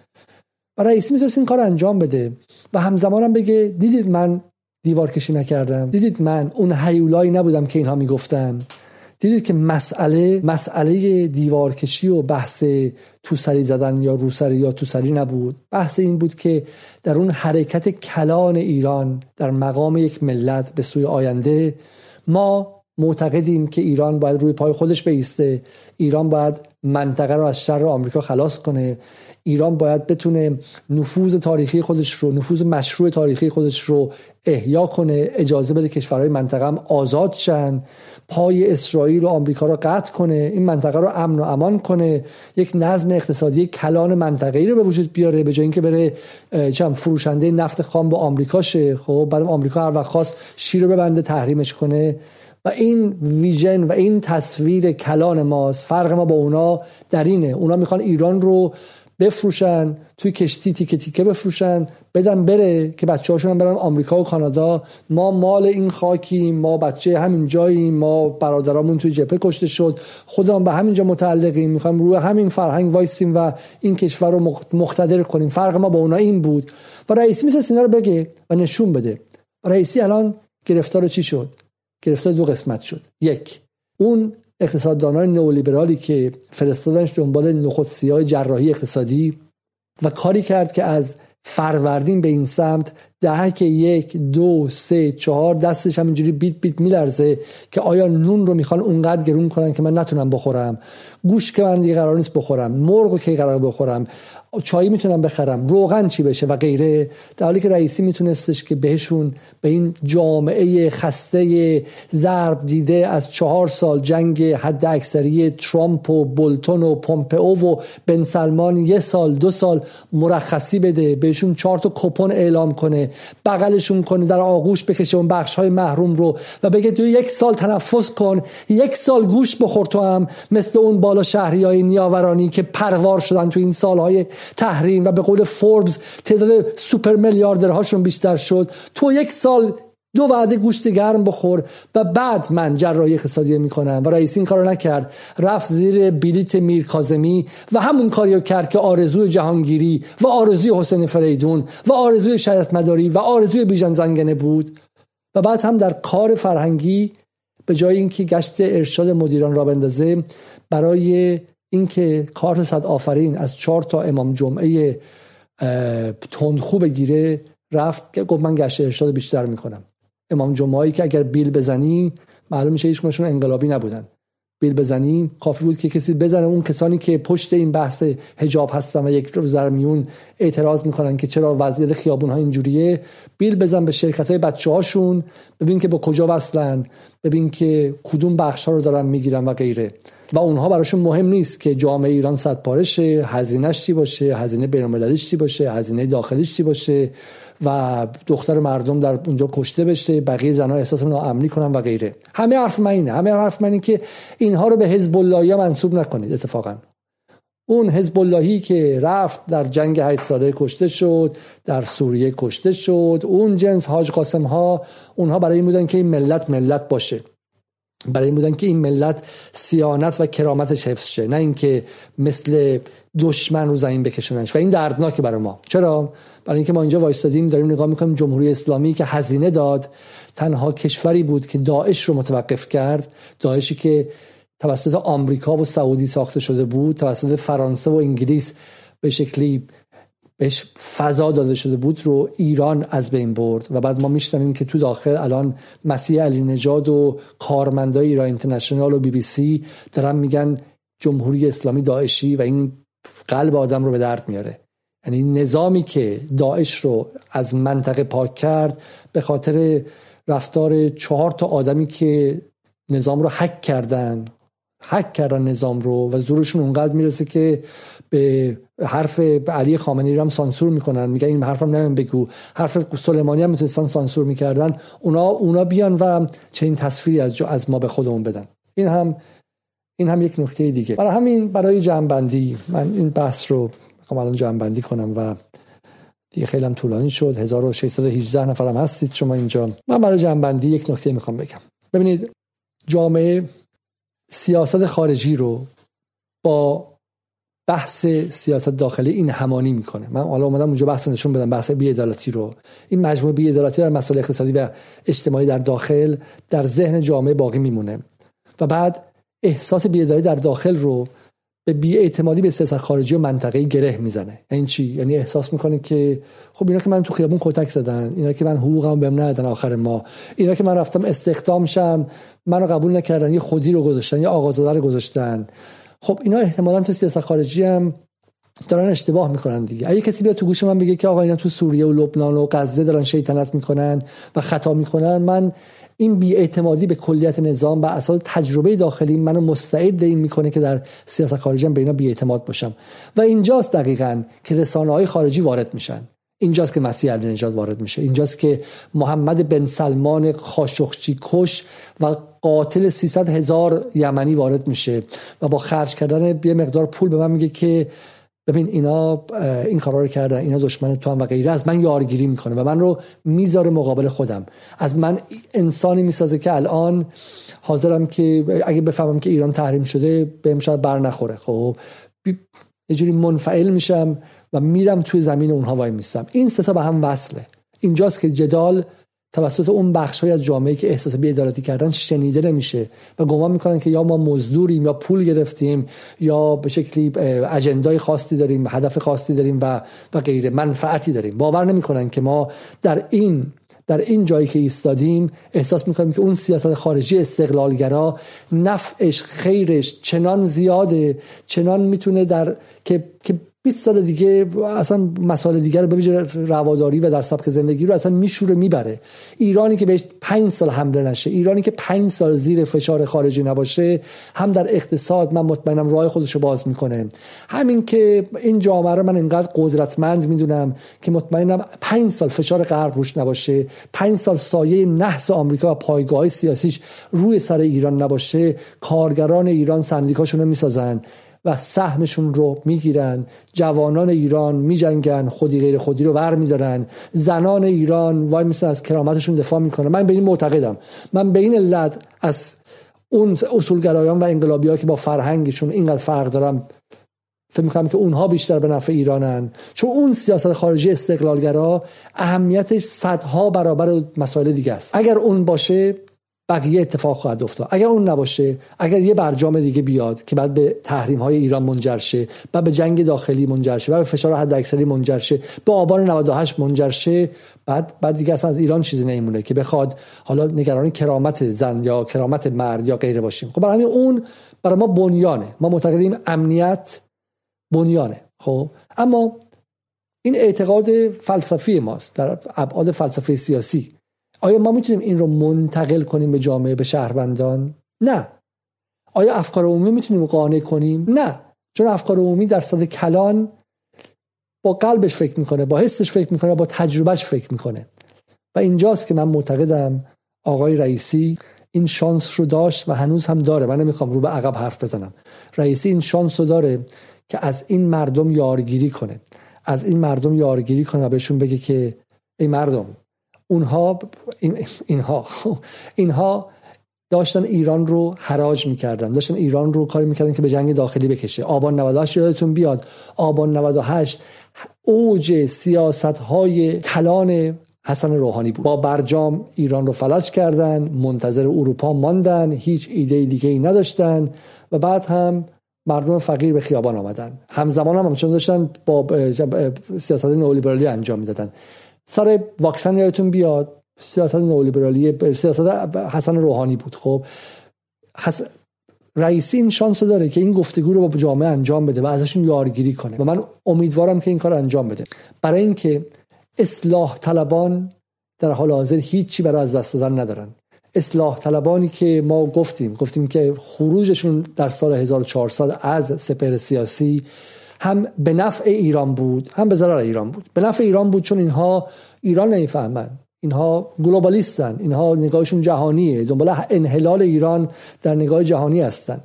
و رئیس می‌تونست این کار انجام بده. و همزمان هم بگه دیدید من دیوار کشی نکردم. دیدید من اون حیولایی نبودم که اینها می‌گفتن. دیدید که مسئله مسئله دیوار کشی و بحث توسری زدن یا روسری یا توسری نبود. بحث این بود که در اون حرکت کلان ایران در مقام یک ملت به سوی آینده ما معتقدیم که ایران باید روی پای خودش بیسته. ایران باید منطقه رو از شر آمریکا خلاص کنه. ایران باید بتونه نفوذ تاریخی خودش رو نفوذ مشروع تاریخی خودش رو احیا کنه اجازه بده کشورهای منطقه هم آزاد شن پای اسرائیل و آمریکا رو قطع کنه این منطقه رو امن و امان کنه یک نظم اقتصادی کلان منطقه‌ای رو به وجود بیاره به جای اینکه بره چم فروشنده نفت خام با آمریکا شه. خب بعد آمریکا هر وقت خواست شیر رو ببنده تحریمش کنه. و این ویژن و این تصویر کلان ماست فرق ما با اونا در اینه اونا می‌خوان ایران رو بفروشن توی کشتی تیکه تیکه بفروشن بدن بره که بچه هاشون برن آمریکا و کانادا. ما مال این خاکیم ما بچه همین جاییم ما برادرامون توی جبهه کشته شد. خودمون به همینجا متعلقیم می‌خوایم روی همین فرهنگ وایسیم و این کشور رو مقتدر کنیم. فرق ما با اونا این بود. و رئیسی می‌تونست اینا رو بگه و نشون بده. رئیسی الان گرفتار چی شد؟ گرفتار دو قسمت شد. یک اون اقتصاددانان نئولیبرالی که فرستادنش دنبال نخود سیاه جراحی اقتصادی و کاری کرد که از فروردین به این سمت دهک یک دو سه چهار دستش همینجوری بیت بیت میلرزه که آیا نون رو می‌خوان اونقدر گرون کنن که من نتونم بخورم؟ گوش که من دیگه قرار نیست بخورم. مرغ که قرار بخورم. چایی می‌تونم بخرم روغن چی بشه و غیره. در حالی که رئیسی میتونستش که بهشون به این جامعه خسته ضرب دیده از چهار سال جنگ حد اکثری ترامپ و بولتون و پومپئو و بن سلمان یه سال دو سال مرخصی بده بهشون چهار تا کپون اعلام کنه بغلشون کنه در آغوش بکشه اون بخش های محروم رو و بگه تو یک سال تنفس کن یک سال گوش بخور تو هم مثل اون بالا شهری های نیاورانی که پروار شدن تو این سالهای تحریم و به قول فوربس تعداد سوپر میلیاردرهاشون بیشتر شد. تو یک سال دو وعده گوشت گرم بخور و بعد من جراحی اقتصادی می‌کنم. و رئیس این کارو نکرد. رفت زیر بلیت میر کازمی و همون کاریو کرد که آرزوی جهانگیری و آرزوی حسین فریدون و آرزوی شریعت مداری و آرزوی بیژن زنگنه بود. و بعد هم در کار فرهنگی به جای اینکه گشت ارشاد مدیران را بندازه برای اینکه کارت صد آفرین از چهار تا امام جمعه تندخو بگیره رفت که گفت من گشت ارشاد بیشتر می‌کنم. امام جمعه که اگر بیل بزنی معلوم میشه هیچ انقلابی نبودن. بیل بزنی کافی بود که کسی بزنه. اون کسانی که پشت این بحث حجاب هستن و یک روز میون اعتراض می‌کنن که چرا وضعیت خیابون ها اینجوریه بیل بزن به شرکت های بچه هاشون ببین که به کجا وصلن ببین که کدوم بخش ها رو دارن می‌گیرن و غیره. و اونها براشون مهم نیست که جامعه ایران صد پارشه هزینهش چی باشه هزینه بین‌المللیش چی باشه هزینه داخلیش چی باشه و دختر مردم در اونجا کشته بشه بقیه زنها احساس ناامنی کنن و غیره. همه حرف من اینه. همه حرف من اینه که اینها رو به حزب اللهی منصوب نکنید اتفاقا. اون حزب اللهی که رفت در جنگ 8 ساله کشته شد در سوریه کشته شد اون جنس حاج قاسم ها اونها برای این بودن که این ملت ملت باشه. برای این بودن که این ملت سیانت و کرامتش حفظ شه نه اینکه مثل دشمن رو زمین بکشوننش. و این دردناکه برای ما. چرا؟ برای اینکه ما اینجا وایستادیم داریم نگاه می‌کنیم جمهوری اسلامی که هزینه داد تنها کشوری بود که داعش رو متوقف کرد داعشی که توسط آمریکا و سعودی ساخته شده بود توسط فرانسه و انگلیس به شکلی بهش فضا داده شده بود رو ایران از بین برد و بعد ما میشنویم که تو داخل الان مسیح علی نژاد و کارمندای ایران اینترنشنال و بی بی سی دارن میگن جمهوری اسلامی داعشی و این قلب آدم رو به درد میاره. یعنی نظامی که داعش رو از منطقه پاک کرد به خاطر رفتار چهار تا آدمی که نظام رو حک کردن حک کردن نظام رو و زورشون اونقدر می‌رسه که به حرف علی خامنه‌ای هم سانسور می‌کنن. میگن این حرفم نمیم بگو. حرف سلیمانی هم می‌تونستن سانسور می‌کردن. اونا اونا بیان و چنین تصویری از از ما به خودمون بدن. این هم این هم یک نکته دیگه. برای همین برای جمعبندی من این بحث رو می‌خوام الان جمعبندی کنم و دیگه خیلی هم طولانی شد. 1618 نفرم هستید شما اینجا. من برای جمعبندی یک نکته می‌خوام بگم. ببینید جامعه سیاست خارجی رو با بحث سیاست داخلی این همانی می‌کنه. من حالا اومدم اونجا بحث نشون بدم بحث بی‌عدالتی رو. این مجموعه بی‌عدالتی در مسائل اقتصادی و اجتماعی در داخل در ذهن جامعه باقی میمونه. و بعد احساس بی‌عدالتی در داخل رو به بیاعتمادی به سیاست خارجی و منطقه گره می‌زنه. یعنی چی؟ یعنی احساس می‌کنه که خب اینا که من تو خیابون کتک زدن اینا که من حقوقم بهم ندادن آخر ما اینا که من رفتم استخدام شم منو قبول نکردن یه خودی رو گذاشتن یه آقازاده رو گذاشتن. خب اینا احتمالا تو سیاست خارجی هم دارن اشتباه می‌کنن دیگه. اگه کسی بیاد تو گوش من بگه که آقا اینا تو سوریه و لبنان و غزه دارن شیطنت می‌کنن و خطا می‌کنن من این بیاعتمادی به کلیت نظام و اساس تجربه داخلی منو مستعد این می‌کنه که در سیاست خارجی به اینا بیاعتماد باشم. و اینجاست دقیقا که رسانه های خارجی وارد میشن. اینجاست که مسیح علی نجات وارد میشه. اینجاست که محمد بن سلمان خاشخچی کش و قاتل 300 هزار یمنی وارد میشه و با خرج کردن یه مقدار پول به من میگه که ببین اینا این کارا رو کردن اینا دشمن تو هم و غیره. از من یارگیری می‌کنه و من رو می‌ذاره مقابل خودم. از من انسانی می‌سازه که الان حاضرم که اگه بفهمم که ایران تحریم شده بهم شاید بر نخوره. خب یه جوری منفعل میشم و میرم توی زمین اونها وای میستم. این ستا به هم وصله. اینجاست که جدال توسط اون بخش های از جامعه که احساس بی‌عدالتی کردن شنیده نمیشه و گمان می‌کنن که یا ما مزدوریم یا پول گرفتیم یا به شکلی اجندای خاصی داریم هدف خاصی داریم و و غیره. منفعتی داریم. باور نمی‌کنن که ما در این در این جایی که ایستادیم احساس می‌کنیم که اون سیاست خارجی استقلالگرا نفعش خیرش چنان زیاده چنان می‌تونه در که, که 20 سال دیگه اصلا مسائل دیگر به رواداری و در سبک زندگی رو اصلا میشوره می‌بره. ایرانی که بهش 5 سال حمله نشه ایرانی که 5 سال زیر فشار خارجی نباشه هم در اقتصاد من مطمئنم راه خودش رو باز می‌کنه. همین که این جامعه رو من انقدر قدرتمند می‌دونم که مطمئنم 5 سال فشار غرب روش نباشه 5 سال سایه نحس آمریکا و پایگاه سیاسیش روی سر ایران نباشه کارگران ایران سندیکاشون رو می‌سازن. و سهمشون رو می‌گیرن. جوانان ایران میجنگن خودی غیر خودی رو ور میدارن زنان ایران وای میسن از کرامتشون دفاع می‌کنن. من به این معتقدم. من به این علت از اون اصولگرایان و انقلابی که با فرهنگشون اینقدر فرق دارم فکر می‌کنم که اونها بیشتر به نفع ایرانن. چون اون سیاست خارجی استقلالگرا اهمیتش صدها برابر مسائل دیگه است. اگر اون باشه بقیه اتفاق خواهد افتاد. اگر اون نباشه اگر یه برجام دیگه بیاد که بعد به تحریم های ایران منجر شه بعد به جنگ داخلی منجر شه بعد به فشار حد اکثری منجر شه به آبان 98 منجر شه بعد بعد دیگه اصلا از ایران چیزی نمیمونه که بخواد حالا نگران کرامت زن یا کرامت مرد یا غیره باشیم. خب برای اون برای ما بنیانه. ما معتقدیم امنیت بنیانه. خب؟ اما این اعتقاد فلسفی ماست. در ابعاد فلسفه سیاسی آیا ما می‌تونیم این رو منتقل کنیم به جامعه به شهروندان؟ نه. آیا افکار عمومی می‌تونیم قانع کنیم؟ نه. چون افکار عمومی در صد کلان با قلبش فکر می‌کنه با حسش فکر می‌کنه با تجربهش فکر می‌کنه. و اینجاست که من معتقدم آقای رئیسی این شانس رو داشت و هنوز هم داره. من نمی‌خوام رو به عقب حرف بزنم. رئیسی این شانس رو داره که از این مردم یارگیری کنه. از این مردم یارگیری کنه و بهشون بگه که ای مردم اونها اینها. اینها داشتن ایران رو حراج می‌کردن. داشتن ایران رو کاری می‌کردن که به جنگ داخلی بکشه. آبان 98 یادتون بیاد. آبان 98 اوج سیاست های کلان حسن روحانی بود. با برجام ایران رو فلج کردن منتظر اروپا ماندن هیچ ایده دیگه ای نداشتن و بعد هم مردم فقیر به خیابان آمدن. همزمان هم همچنان داشتن با سیاست نئولیبرالی انجام می‌دادن. سر واکسن یادتون بیاد سیاست نئولیبرالی سیاست حسن روحانی بود. خب حس... رئیسی این شانس داره که این گفتگو رو با جامعه انجام بده و ازشون یارگیری کنه. و من امیدوارم که این کار انجام بده. برای اینکه اصلاح طلبان در حال حاضر هیچی برای از دست دادن ندارن. اصلاح طلبانی که ما گفتیم گفتیم که خروجشون در سال 1400 از سپر سیاسی هم به نفع ایران بود هم به ضرر ایران بود. به نفع ایران بود چون اینها ایران نمی‌فهمن اینها گلوبالیستن. اینها نگاهشون جهانیه. دنبال انحلال ایران در نگاه جهانی هستن.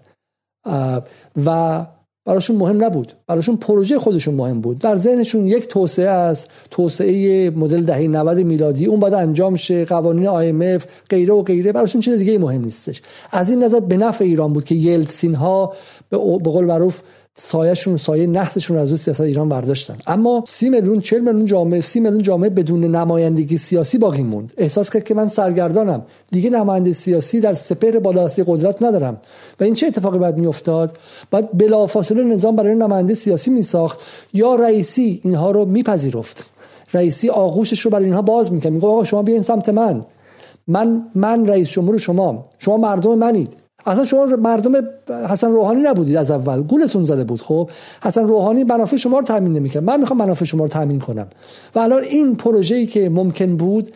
و براشون مهم نبود. براشون پروژه خودشون مهم بود. در ذهنشون یک توسعه است. توسعه مدل دهه 90 میلادی. اون بعد انجام شه. قوانین IMF غیره و غیره. براشون چیز دیگه مهم نیستش. از این نظر به نفع ایران بود که یلتسین ها به قول معروف سایهشون سایه نحسشون رو از اون سیاست ایران برداشتن. اما سی میلیون 40 میلیون جامعه سی میلیون جامعه بدون نمایندگی سیاسی باقی موند. احساس کرد که من سرگردانم. دیگه نماینده سیاسی در سپهر بالادستی قدرت ندارم. و این چه اتفاقی بعد میافتاد؟ بعد بلافاصله نظام برای نماینده سیاسی میساخت. یا رئیسی اینها رو میپذیرفت. رئیسی آغوشش رو برای اینها باز می‌کرد. میگه آقا شما بیاین سمت من. من من رئیس جمهور شما. شما مردم منید. اصلا شما مردم حسن روحانی نبودید از اول. گولتون زده بود خب؟ حسن روحانی منافع شما رو تامین نمی‌کرد. من می‌خوام منافع شما رو تامین کنم. و الان این پروژه‌ای که ممکن بود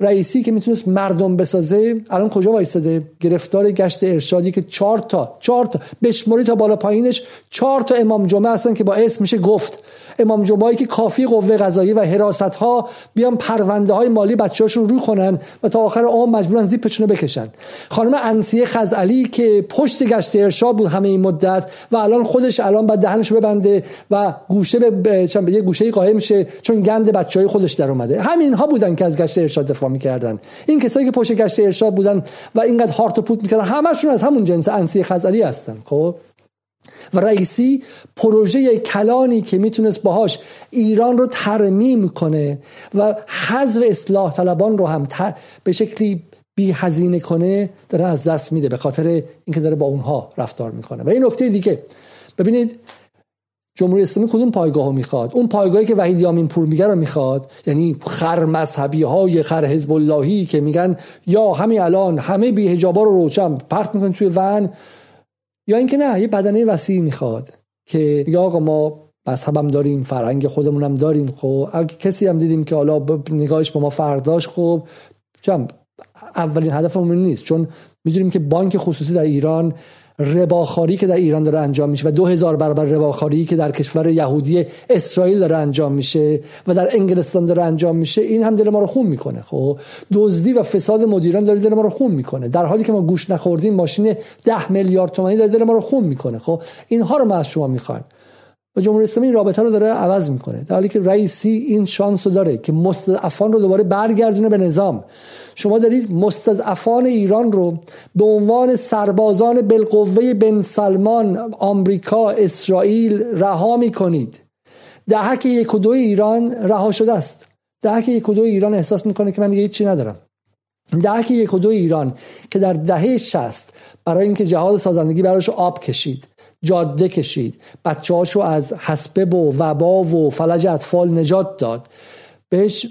رئیسی که می‌تونست مردم بسازه الان کجا وایستاده گرفتار گشت ارشادی که چهار تا چهار تا بشماری تا بالا پایینش چهار تا امام جمعه هستن که با اسم میشه گفت. امام جمعه‌ای که کافی قوه قضایی و حراست ها بیان پرونده های مالی بچه‌هاشون رو کنن و تا آخر عمر مجبورن زیپشون رو بکشن. خانم انسیه خزعلی که پشت گشت ارشاد بود همه این مدت و الان خودش الان بعد دهنش ببنده و گوشه به یه گوشه قایم میشه چون گند بچهای خودش در اومده. همین ها بودن که از گشت ارشاد می‌کردن. این کسایی که پشت گشت ارشاد بودن و اینقدر هارت و پوت می‌کردن همشون از همون جنس انسیه خزعلی هستن خب؟ و رئیسی پروژه کلانی که می‌تونست باهاش ایران رو ترمیم کنه و حذف اصلاح طلبان رو هم به شکلی بی هزینه کنه داره از دست میده به خاطر اینکه داره با اونها رفتار می‌کنه. و این نکته دیگه. ببینید جمهوری اسلامی کدوم پایگاه رو می‌خواد؟ اون پایگاهی که وحید یامین پور میگه رو می‌خواد؟ یعنی خر مذهبی های خر حزب اللهی که میگن یا همین الان همه بی حجابا رو روشن پرت می‌کنن توی ون یا اینکه نه یه بدنه وسیع می‌خواد که یا آقا ما مذهبم داریم فرهنگ خودمونم داریم خب؟ اگه کسی هم دیدیم که حالا نگاهش با ما فرداش خب؟ چم اولین هدفمون نیست. چون می‌دونیم که بانک خصوصی در ایران رباخاری که در ایران داره انجام میشه و دو هزار برابر رباخاری که در کشور یهودی اسرائیل داره انجام میشه و در انگلستان داره انجام میشه این هم دل ما رو خون می‌کنه خب؟ دزدی و فساد مدیران داره دل ما رو خون می‌کنه. در حالی که ما گوش نخوردیم ماشین ده میلیارد تومانی داره دل ما رو خون می‌کنه خب؟ اینها رو ما از شما می‌خوایم. و جمهوری اسلامی این رابطه رو داره عوض می‌کنه. در حالی که رئیسی این شانس رو داره که مستضعفان رو دوباره برگردونه به نظام. شما دارید مستضعفان ایران رو به عنوان سربازان بالقوه بن سلمان آمریکا اسرائیل رها می‌کنید. دهک یک و دو ایران رها شده است. دهک یک و دو ایران احساس می‌کنه که من دیگه هیچی ندارم. دهک یک و دو ایران که در دهه شست برای اینکه جهاد سازندگی براش آب کشید. جاده کشید. بچه از حسبه و وبا و فلج اطفال نجات داد. بهش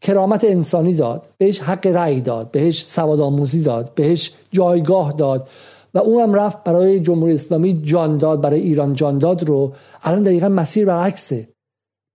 کرامت انسانی داد. بهش حق رأی داد. بهش سواد آموزی داد. بهش جایگاه داد. و اونم رفت برای جمهوری اسلامی جان داد برای ایران جان داد رو. الان دقیقا مسیر برعکسه.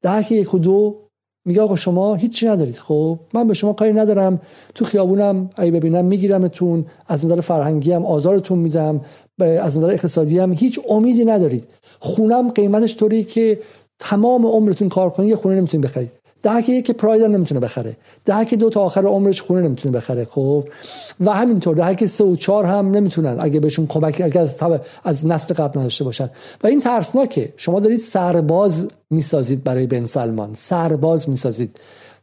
که یک و دو میگه آقا شما هیچی ندارید. خب من به شما کاری ندارم. تو خیابونم اگه ببینم میگیرمتون. از نظر فرهنگی هم آزارتون میدم. از نظر اقتصادی هم هیچ امیدی ندارید. خونم قیمتش طوری که تمام عمرتون کار کنید یه خونه نمی‌تونید بخرید ده که یک پراید هم نمی‌تونه بخره. ده که دو تا آخر عمرش خونه نمی‌تونه بخره خب؟ و همینطور ده که سه و چهار هم نمی‌تونن اگه بهشون کمک اگه از, از نسل قبل نداشته باشن. و این ترسناکه. شما دارید سرباز می‌سازید برای بن سلمان. سرباز می‌سازید.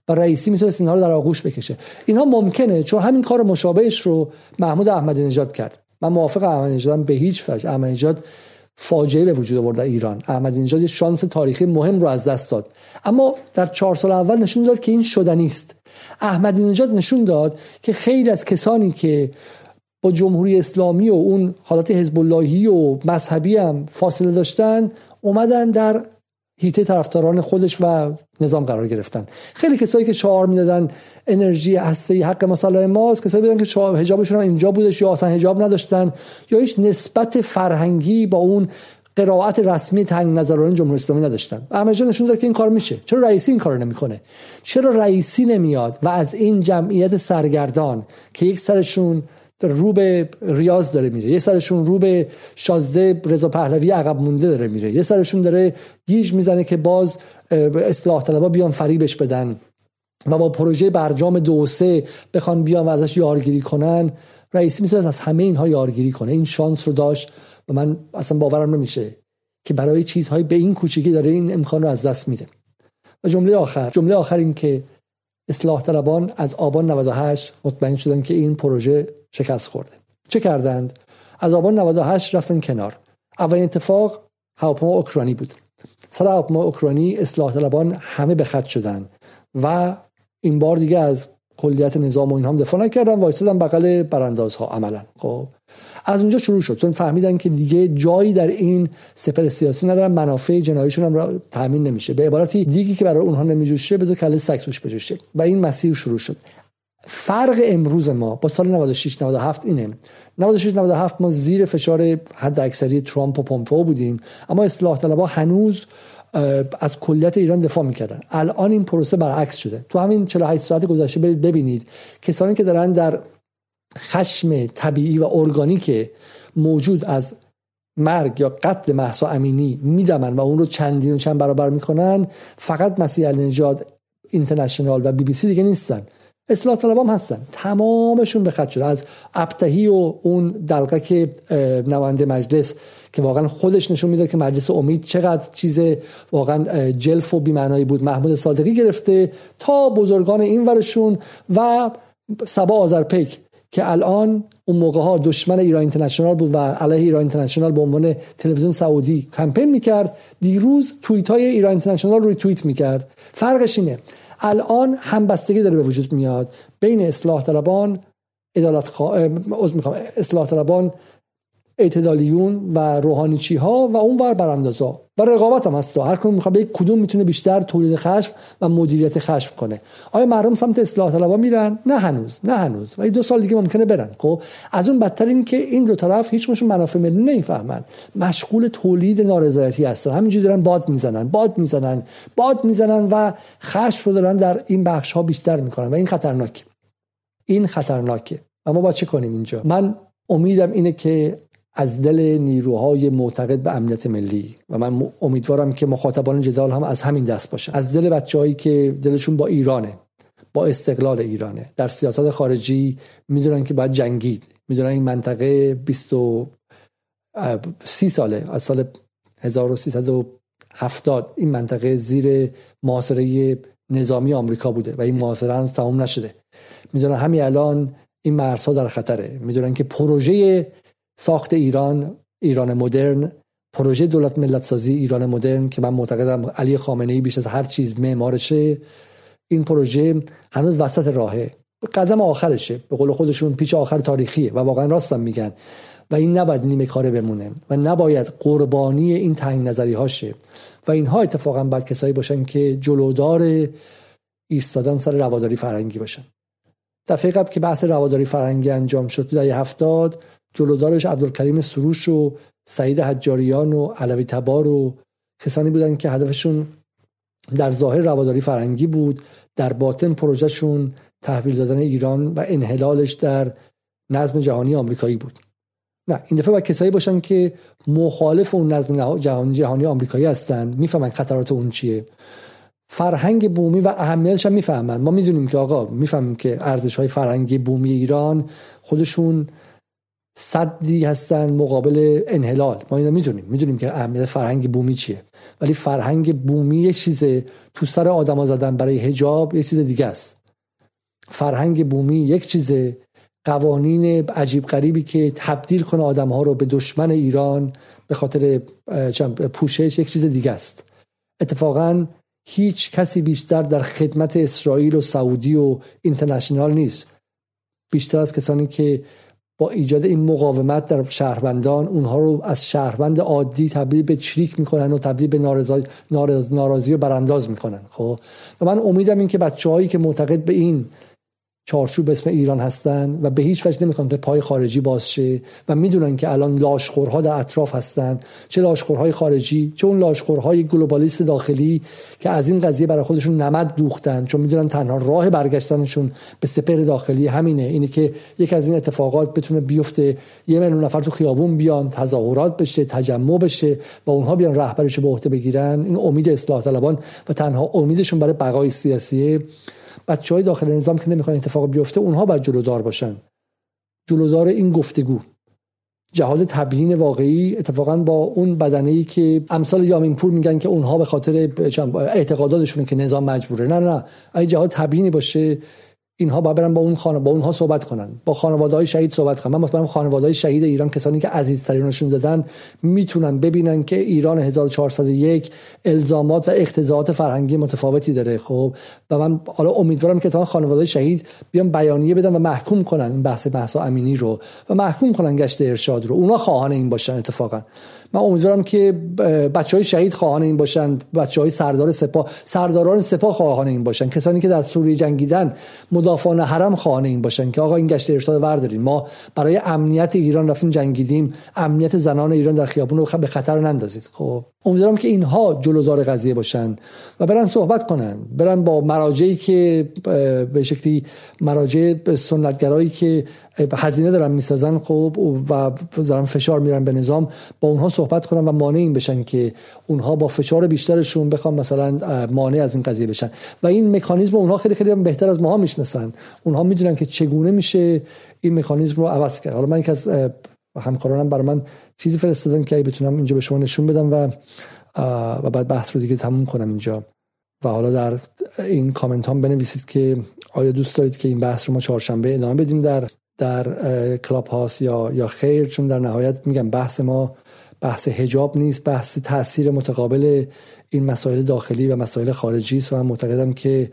و رئیسی می‌تونست اینها رو در آغوش بکشه. اینها ممکنه چون همین کار مشابهش رو محمود احمدی نژاد کرد. من موافق احمدی نژادم به هیچ وجه. احمدی نژاد فاجعه به وجود آورد در ایران. احمدی نژاد شانس تاریخی مهم رو از دست داد. اما در چهار سال اول نشون داد که این شدنی است احمدی نژاد نشون داد که خیلی از کسانی که با جمهوری اسلامی و اون حالت حزب اللهی و مذهبی هم فاصله داشتن اومدن در هیته طرفداران خودش و نظام قرار گرفتن. خیلی کسایی که شعار می‌دادن انرژی هسته حق مسئله ماست کسایی بودن که حجابشون اینجا بودش یا اصلا حجاب نداشتن یا هیچ نسبت فرهنگی با اون قرائت رسمی تنگ نظران جمهوری اسلامی نداشتن. احمد نشون داد که این کار میشه. چرا رئیسی این کارو نمی‌کنه؟ چرا رئیسی نمیاد و از این جمعیت سرگردان که یک سرشون رو به ریاض داره میره. یه سرشون رو به شازده رضا پهلوی عقب مونده داره میره. یه سرشون داره گیج می‌زنه که باز اصلاح طلبا بیان فریبش بدن و با پروژه برجام دو سه بخوان بیان و ازش یارگیری کنن. رئیسی می‌تونه از همه اینها یارگیری کنه. این شانس رو داشت و من اصلا باورم نمیشه که برای چیزهایی به این کوچیکی داره این امکان رو از دست میده. و جمله آخر جمله آخر این که اصلاح طلبان از آبان 98 مطمئن شدن که این پروژه شکست خورده. چه کردند؟ از آبان 98 رفتن کنار. اولین اتفاق هواپیما اوکراینی بود. سر هواپیما اوکراینی اصلاح طلبان همه به خط شدن و این بار دیگه از کلیت نظام و این هم دفاع نکردن وایستادن بغل براندازها عملا. خب از اونجا شروع شد. چون فهمیدن که دیگه جایی در این سپر سیاسی ندارن منافع جناییشون هم را تامین نمیشه. به عبارتی دیگی که برای اونها نمیجوشه بذار کله سگ توش بجوشه و این مسیر شروع شد. فرق امروز ما با سال 96 97 اینه. 96 97 ما زیر فشار حد اکثری ترامپ و پومپئو بودیم. اما اصلاح طلبها هنوز از کلیت ایران دفاع می‌کردن. الان این پروسه برعکس شده. تو همین 48 ساعت گذشته برید ببینید. کسانی که دارن در خشم طبیعی و ارگانیک موجود از مرگ یا قتل محسا امینی میدمن و اون رو چندین و چند برابر می‌کنن. فقط مسیح نجات اینترنشنال و بی بی سی دیگه نیستن. اصلاح طلب هستن. تمامشون به خط شده. از ابتهی و اون دلقک نماینده مجلس که واقعا خودش نشون می‌داد که مجلس امید چقدر چیز واقعا جلف و بیمعنایی بود محمود صادقی گرفته تا بزرگان این ورشون و سبا آذرپیک که الان اون موقع ها دشمن ایران اینترنشنال بود و علیه ایران اینترنشنال به عنوان تلویزیون سعودی کمپین می‌کرد. دیروز توییت های ایران اینترنشنال روی توییت می‌کرد. فرقش اینه الان همبستگی داره به وجود میاد بین اصلاح طلبان عدالت خوا... اصلاح طلبان اعتدالیون و روحانیچی ها و اون ور براندازا. و رقابت هم هست هر کدوم می‌خواد یک کدوم می‌تونه بیشتر تولید خشم و مدیریت خشم کنه. آیا مردم سمت اصلاح طلبا میرن؟ نه هنوز نه هنوز. و دو سال دیگه ممکنه برن. خب از اون بدتر این که این دو طرف هیچ مشون منافع ملی نمی‌فهمن. مشغول تولید نارضایتی هستن. همینجوری دارن باد می‌زنن باد می‌زنن باد می‌زنن و خشم رو دارن در این بخش ها بیشتر می‌کنن. و این خطرناکه. این خطرناکه. اما با چه کنیم اینجا؟ من امیدم اینه که از دل نیروهای معتقد به امنیت ملی. و من امیدوارم که مخاطبان جدال هم از همین دست باشن. از دل بچههایی که دلشون با ایرانه با استقلال ایرانه. در سیاست خارجی می‌دونن که باید جنگید. می‌دونن این منطقه 20 سی ساله. از سال 1370 این منطقه زیر محاصره نظامی آمریکا بوده و این محاصره هم تمام نشده. می‌دونن همین الان این مرزها در خطره. می‌دونن که پروژه ساخت ایران ایران مدرن پروژه دولت ملت سازی ایران مدرن که من معتقدم علی خامنه ای بیش از هر چیز معمارشه. این پروژه هنوز وسط راهه. قدم آخرشه. به قول خودشون پیچ آخر تاریخیه و واقعا راستم میگن. و این نباید نیمه کاره بمونه و نباید قربانی این تنگ نظری هاشه و اینها اتفاقا بعد کسایی باشن که جلودار ایستادن سر رواداری فرنگی باشن. دفعه قبل که بحث رواداری فرنگی انجام شد در هفتاد جلودارش عبدالکریم سروش و سعید حجاریان و علوی تبار و کسانی بودن که هدفشون در ظاهر رواداری فرنگی بود در باطن پروژهشون تحویل دادن ایران و انحلالش در نظم جهانی آمریکایی بود. نه این دفعه با کسایی باشن که مخالف اون نظم جهانی جهانی آمریکایی هستن می‌فهمن خطرات اون چیه. فرهنگ بومی و اهمیتش هم می‌فهمن. ما می‌دونیم که آقا می‌فهمیم که ارزش های فرهنگی بومی ایران خودشون صدی هستن مقابل انحلال. ما اینو می‌دونیم. می‌دونیم که اهمیت فرهنگ بومی چیه. ولی فرهنگ بومی یه چیزه. تو سر آدما زدن برای حجاب یه چیز دیگه است. فرهنگ بومی یک چیزه. قوانین عجیب غریبی که تبدیل کنه آدم ها رو به دشمن ایران به خاطر پوشش یک چیز دیگه است. اتفاقا هیچ کسی بیشتر در خدمت اسرائیل و سعودی و اینترنشنال نیست. بیشتر از کسانی که با ایجاد این مقاومت در شهروندان اونها رو از شهروند عادی تبدیل به چریک می‌کنن و تبدیل به ناراضی و برانداز می‌کنن خب؟ و من امیدم این که بچههایی که معتقد به این چارچوب اسم ایران هستن و به هیچ وجه نمی‌خوان به پای خارجی باز شه و می‌دونن که الان لاشخورها در اطراف هستن. چه لاشخورهای خارجی چه اون لاشخورهای گلوبالیست داخلی که از این قضیه برای خودشون نمد دوختن. چون می‌دونن تنها راه برگشتنشون به سپر داخلی همینه. اینه که یک از این اتفاقات بتونه بیفته. یه میلیون نفر تو خیابون بیان تظاهرات بشه تجمع بشه و اونها بیان رهبرش به عهده بگیرن. این امید اصلاح طلبان و تنها امیدشون برای بقای سیاسیه بچه های داخل نظام که نمی‌خوان اتفاق بیفته اونها باید جلودار باشن. جلودار این گفتگو. جهاد تبیین واقعی اتفاقا با اون بدنه ای که امثال یامین پور میگن که اونها به خاطر اعتقاداتشونه که نظام مجبوره. نه نه نه. اگه جهاد تبیینی باشه اینها با برن با اون خانه با اونها صحبت کنن. با خانواده های شهید صحبت کنن. من مطمئنم خانواده های شهید ایران کسانی که عزیزترینشون دادن می‌تونن ببینن که ایران 1401 الزامات و اقتضاعات فرهنگی متفاوتی داره. خب و من حالا امیدوارم که تا خانواده شهید بیان بیانیه بدن و محکوم کنن این بحث بحث امینی رو و محکوم کنن گشت ارشاد رو. اونا خواهان این باشن اتفاقا. من امیدوارم که بچه های شهید خواهان این باشن بچه های سردار سپاه سرداران سپاه خواهان این باشن کسانی که در سوریه جنگیدن مدافعان حرم خواهان این باشن که آقا این گشت ارشاد ورداریم ما برای امنیت ایران رفتیم جنگیدیم. امنیت زنان ایران در خیابون رو به خطر نندازید. خب. امیدوارم که اینها جلودار قضیه باشن و برن صحبت کنن برن با مراجعی که به شکلی مراجع سنتگرایی که هزینه دارن می‌سازن خب و دارن فشار میرن به نظام با اونها صحبت کنن و مانع این بشن که اونها با فشار بیشترشون بخوام مثلا مانع از این قضیه بشن. و این مکانیزم اونها خیلی خیلی بهتر از ماها می‌شناسن. اونها می‌دونن که چگونه میشه این مکانیزم رو عوض کرد. حالا من یک از همکارانم برای من چیزی فرستادن که بتونم اینجا به شما نشون بدم و و بعد بحث رو دیگه تموم کنم اینجا. و حالا در این کامنت هم بنویسید که آیا دوست دارید که این بحث رو ما چهارشنبه ادامه بدیم در در کلاب هاست یا یا خیر؟ چون در نهایت میگم بحث ما بحث هجاب نیست بحث تاثیر متقابل این مسائل داخلی و مسائل خارجی است و من معتقدم که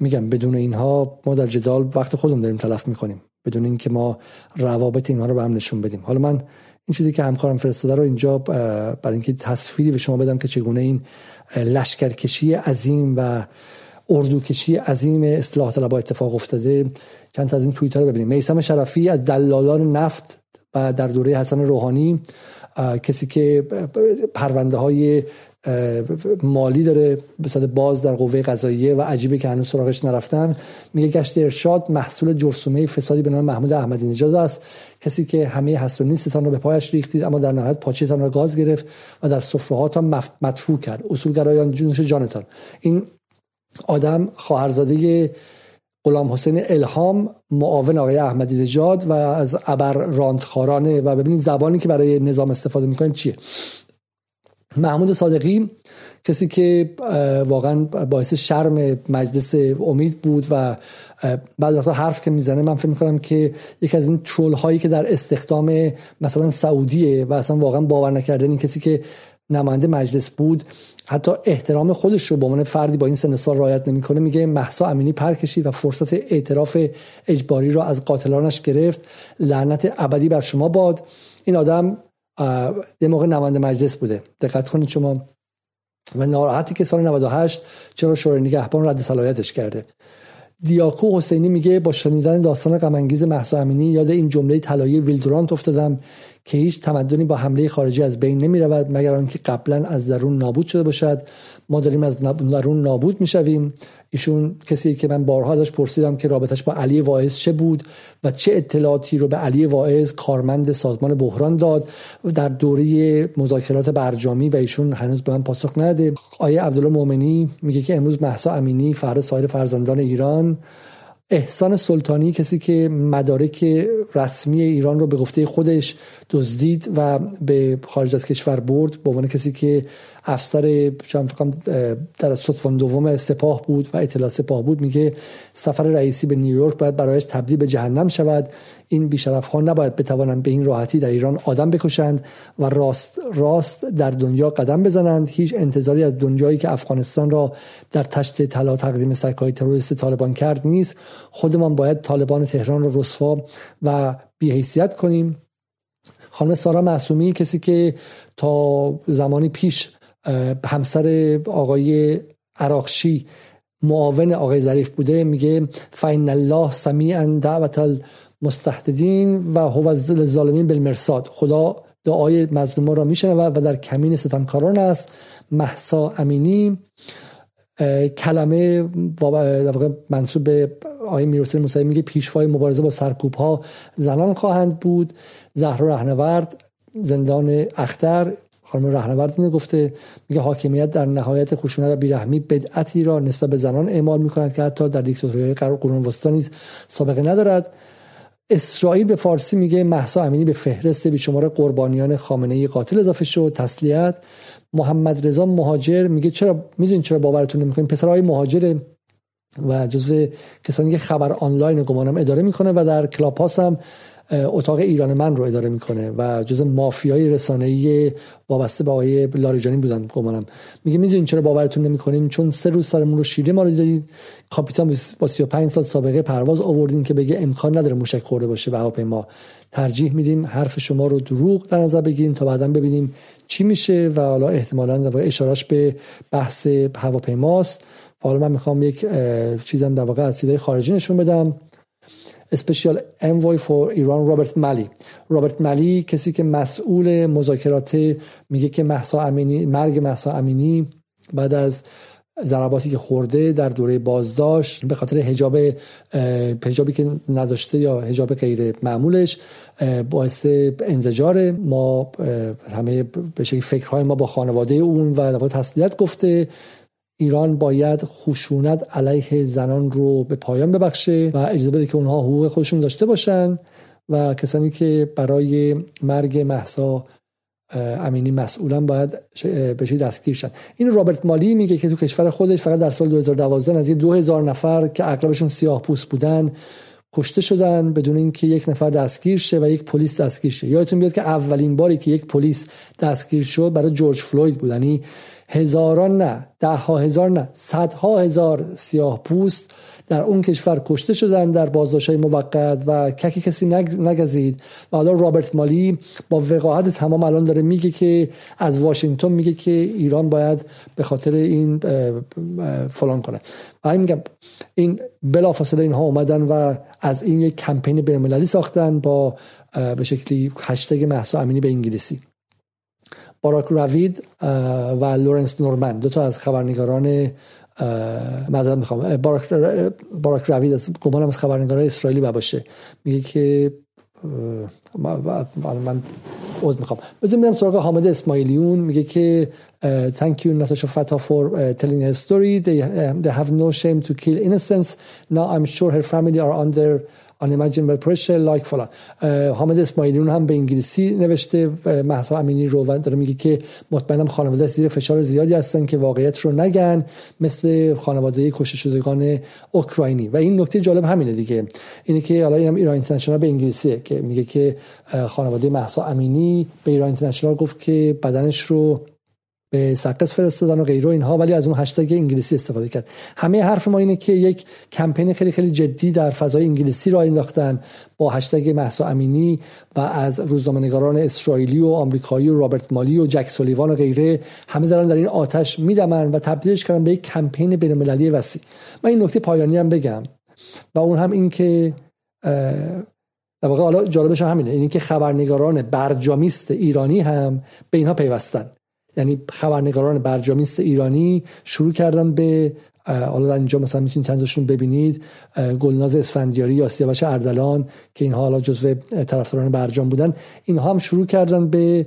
میگم بدون اینها ما در جدال وقت خودمون داریم تلف می‌کنیم. بدون اینکه ما روابط اینها رو به هم نشون بدیم. حالا من این چیزی که همکارم فرستاده رو اینجا برای اینکه تصویری به شما بدم که چگونه این لشکرکشی عظیم و اردوکشی عظیم اصلاح طلب اتفاق افتاده. چند از این توییت رو ببینیم. میسم شرفی از دلالان نفت و در دوره حسن روحانی کسی که پرونده های مالی داره به باز در قوه قضاییه و عجیبه که هنوز سراغش نرفتن. میگه گشت ارشاد محصول جرسومه فسادی به نام محمود احمدی نژاد است. کسی که همه هست و نیستتان رو به پایش ریختید اما در نهایت پاچهتان را گاز گرفت و در صفرهاتان مدفوع کرد. اصولگرایان جونش جانتان. این آدم خواهرزاده غلام حسین الهام معاون آقای احمدی نژاد و از ابر راندخارانه و ببینید زبانی که برای نظام استفاده می‌کنن چیه؟ محمود صادقی کسی که واقعا باعث شرم مجلس امید بود و بعد وقتا حرف که می‌زنه من فکر می‌کنم که یکی از این ترول هایی که در استخدام مثلا سعودیه و اصلا واقعا باور نکردن این کسی که نماینده مجلس بود حتی احترام خودش رو به عنوان فردی با این سن سال رعایت نمی‌کنه میگه محسا امینی پر کشید و فرصت اعتراف اجباری رو از قاتلانش گرفت لعنت ابدی بر شما باد. این آدم یه موقع نماینده مجلس بوده. دقت کنید شما. و ناراحتی که سال 98 چرا شورای نگهبان رد صلاحیتش کرده. دیاکو حسینی میگه با شنیدن داستان غم انگیز مهسا امینی یاد این جمله طلایی ویلدورانت افتادم که هیچ تمدنی با حمله خارجی از بین نمی رود مگر آنکه قبلا از درون نابود شده باشد. ما داریم از درون نابود می‌شویم. ایشون کسی که من بارها ازش پرسیدم که رابطش با علی واعظ چه بود و چه اطلاعاتی رو به علی واعظ کارمند سازمان بحران داد. در دوره مذاکرات برجامی و ایشون هنوز به من پاسخ نده آیه عبدالله مؤمنی میگه که امروز محسا امینی فرد سایر فرزندان ایران احسان سلطانی کسی که مدارک رسمی ایران رو به گفته خودش دزدید و به خارج از کشور برد به عنوان کسی که افسر در صدفان دوم سپاه بود و اطلاع سپاه بود میگه سفر رئیسی به نیویورک باید برایش تبدیل به جهنم شود. این بیشرف ها نباید بتوانند به این راحتی در ایران آدم بکشند و راست راست در دنیا قدم بزنند. هیچ انتظاری از دنیایی که افغانستان را در تشت طلا تقدیم سکای تروریست طالبان کرد نیست. خودمان باید طالبان تهران را رسوا و بیحیثیت کنیم. خانم سارا معصومی کسی که تا زمانی پیش همسر آقای عراقشی معاون آقای ظریف بوده میگه فین الله سمیعا دعوت المستحددین و هو الظالمین بالمرصاد. خدا دعای مظلومان را میشنود و در کمین ستمکاران است. محسا امینی کلمه منصوب به آقای میرحسین موسوی میگه پیشوای مبارزه با سرکوب ها زنان خواهند بود. زهرا رهنورد زندان اختر خانم رهنورد اینو گفته. میگه حاکمیت در نهایت خشونت و بیرحمی بدعتی را نسبت به زنان اعمال می‌کند که حتی در دیکتاتوری قرون وسطا نیز سابقه ندارد. اسرائیل به فارسی میگه محسا امینی به فهرست بیشمار قربانیان خامنه ای قاتل اضافه شد تسلیت. محمد رضا مهاجر میگه چرا می‌دونین چرا باورتون نمی‌کنین؟ پسرهای مهاجر و جزو کسانی که خبر آنلاین گمانم اداره می‌کنه و در کلاپاس هم اتاق ایران من رو اداره می‌کنه و جز مافیای رسانه‌ای وابسته به آقای لاریجانی بودن گمانم. میگه می‌دونین چرا باورتون نمی‌کنیم چون سه روز سرمون رو شیره ما رو دادید کاپیتان با 35 سال سابقه پرواز آوردین که بگه امکان نداره موشک خورده باشه به هواپیما. ترجیح میدیم حرف شما رو دروغ در نظر بگیریم تا بعدا ببینیم چی میشه و حالا احتمالا اشارش به بحث هواپیماست. حالا من می‌خوام یک چیزم در واقع از خارجی نشون بدم. اسپیشال انوای فور ایران رابرت مالی رابرت مالی کسی که مسئول مذاکرات میگه که محسا امینی مرگ محسا امینی بعد از ضرباتی که خورده در دوره بازداشت به خاطر حجاب حجابی که نداشته یا حجاب غیر معمولش باعث انزجار ما همه به شکل فکرهای ما با خانواده اون و تسلیت گفته. ایران باید خشونت علیه زنان رو به پایان ببخشه و اجازه بده که اونها حقوق خودشون داشته باشن و کسانی که برای مرگ محسا امینی مسئولان باید بهش دستگیر شن. این رابرت مالی میگه که تو کشور خودش فقط در سال 2012 از یه 2000 نفر که اغلبشون سیاه پوست بودن کشته شدن بدون اینکه یک نفر دستگیر شه و یک پلیس دستگیر شه. یادتون بیاد که اولین باری که یک پلیس دستگیر شد برای جورج فلوید بود. یعنی هزاران نه ده ها هزار نه صدها هزار سیاه پوست در اون کشور کشته شدن در بازداشت موقت و ککی کسی نگزید. و حالا رابرت مالی با وقاحت تمام الان داره میگه که از واشنگتن میگه که ایران باید به خاطر این فلان کنه. و میگم این بلافاصله اینها اومدن و از این یک کمپین بینالمللی ساختن با به شکلی هشتگ مهسا امینی به انگلیسی. باراک راوید و لورنس نورمن. دو تا از خبرنگاران معذرت می‌خوام. باراک, باراک راوید از گمانم از خبرنگاران اسرائیلی باشه میگه که من عذر می‌خوام. بذاریم بریم سراغ حامد اسماعیلیون. میگه که thank you Natasha Fatah for telling her story. They, they have no shame to kill innocents. Now I'm sure her family are under unimaginable pressure like فلان. حامد اسماعیلیون هم به انگلیسی نوشته محسا امینی رو و داره میگه که مطمئنم خانواده زیر فشار زیادی هستن که واقعیت رو نگن مثل خانواده کشته شدگان اوکراینی. و این نکته جالب همینه دیگه. اینه که حالا اینم ایران اینترنشنال به انگلیسیه که میگه که خانواده محسا امینی به ایران اینترنشنال گفت که بدنش رو به سقس فرستادن و غیره اینها ولی از اون هشتگ انگلیسی استفاده کرد. همه حرف ما اینه که یک کمپین خیلی خیلی جدی در فضای انگلیسی را انداختن با هشتگ محسا امینی و از روزنامه‌نگاران اسرائیلی و آمریکایی و رابرت مالی و جک سولیوان و غیره همه دارن در این آتش میدمن و تبدیلش کردن به یک کمپین بین‌المللی وسیع. من این نکته پایانی هم بگم و اون هم این که در واقع حالا جالبش همینه اینکه که خبرنگاران برجامیست ایرانی هم به اینها پیوستن. یعنی خبرنگاران برجامیست ایرانی شروع کردن به حالا اینجا مثلا می‌تونید چندشون ببینید. گلناز اسفندیاری یا سیاوش اردلان که اینها حالا جزو طرفداران برجام بودن اینها هم شروع کردن به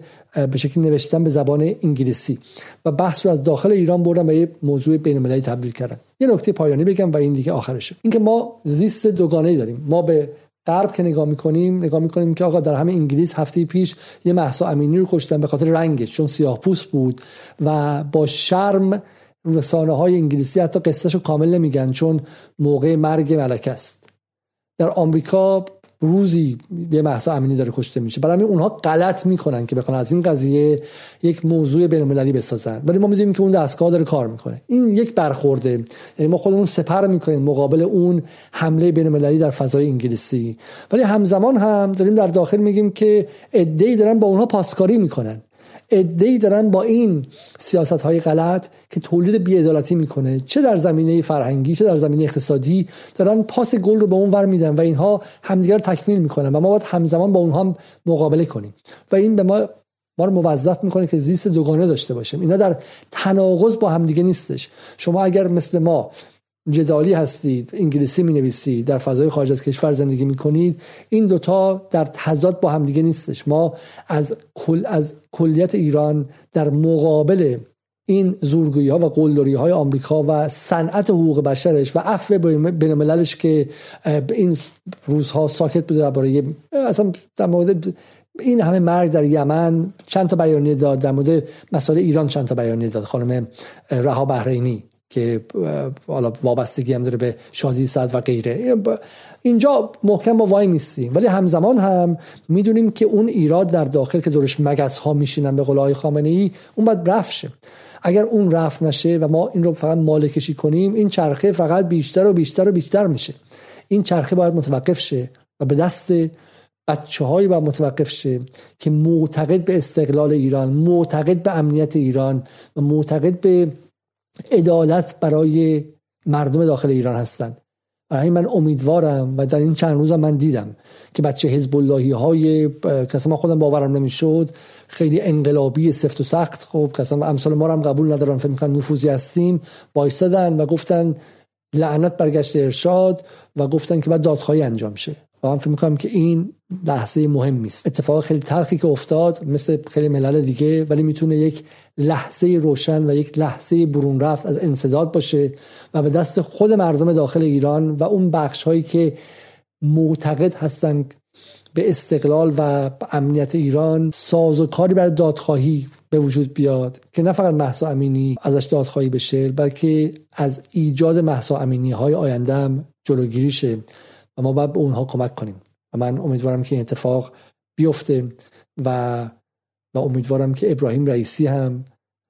به شکل نوشتن به زبان انگلیسی و بحث رو از داخل ایران بردن به یه موضوع بین المللی تبدیل کردن. یه نکته پایانی بگم و این دیگه آخرشه. اینکه ما زیست دوگانه داریم. ما به غرب که نگاه می‌کنیم نگاه می‌کنیم که آقا در همه انگلیس هفته پیش یه محسا امینی رو کشتن به خاطر رنگش چون سیاه پوست بود و با شرم رسانه های انگلیسی حتی قصهش رو کامل نمیگن چون موقع مرگ ملک است. در آمریکا روزی یه محسا امینی داره کشته میشه. برای اونها غلط می‌کنن که بخوان از این قضیه یک موضوع بین المللی بسازن. ولی ما می‌دونیم که اون دستگاه داره کار می‌کنه. این یک برخورده. یعنی ما خودمون سپر می‌کنیم مقابل اون حمله بین المللی در فضای انگلیسی. ولی همزمان هم داریم در داخل میگیم که ادعی دارن با اونها پاسکاری می‌کنن. ادعی دارن با این سیاست های غلط که تولید بیعدالتی می‌کنه. چه در زمینه فرهنگی چه در زمینه اقتصادی دارن پاس گل رو به اون ور میدن و اینها همدیگر تکمیل می‌کنن و ما باید همزمان با اونها مقابله کنیم. و این به ما ما رو موظف می‌کنه که زیست دوگانه داشته باشیم. اینا در تناقض با همدیگه نیستش. شما اگر مثل ما جدالی هستید انگلیسی می نویسید در فضای خارج از کشور زندگی می کنید این دوتا در تضاد با همدیگه نیستش. ما از کل از کلیت ایران در مقابل این زورگویی ها و قلدری های آمریکا و صنعت حقوق بشرش و عفو بین المللش که این روزها ساکت بوده درباره اصلا در مورد این همه مرگ در یمن چند تا بیانیه داد در مورد مسائل ایران چند تا بیانیه داد خانم رها بحرینی که حالا وابستگی هم داره به شادی صد و غیره. اینجا محکم با وای میستیم ولی همزمان هم می‌دونیم که اون ایراد در داخل که دورش مگس ها میشینن به قول خامنه ای اون باید رفت شه اگر اون رفت نشه و ما این رو فقط مال کشی کنیم این چرخه فقط بیشتر و بیشتر و بیشتر میشه. این چرخه باید متوقف شه و به دست بچه هایی باید متوقف شه که معتقد به استقلال ایران معتقد به امنیت ایران و معتقد به عدالت برای مردم داخل ایران هستند برای من امیدوارم و در این چند روز من دیدم که بچه حزب اللهی های کسا ما خودم باورم نمی‌شد خیلی انقلابی سفت و سخت. خب کسا امثال ما هم قبول ندارن فکر می‌کنن نفوذی هستیم. وایستدن و گفتن لعنت برگشت ارشاد و گفتن که بعد دادخواهی انجام شه. و من فکر می‌کنم که این لحظه مهمی است اتفاق خیلی تلخی که افتاد مثل خیلی ملل دیگه ولی می‌تونه یک لحظه روشن و یک لحظه برون رفت از انصداد باشه و به دست خود مردم داخل ایران و اون بخش هایی که معتقد هستند به استقلال و امنیت ایران ساز و کاری برای دادخواهی به وجود بیاد که نه فقط محسا امینی ازش دادخواهی بشه بلکه از ایجاد محسا امینی های آینده جلوگیری شه و ما باید به اونها کمک کنیم. من امیدوارم که این اتفاق بیفته و و امیدوارم که ابراهیم رئیسی هم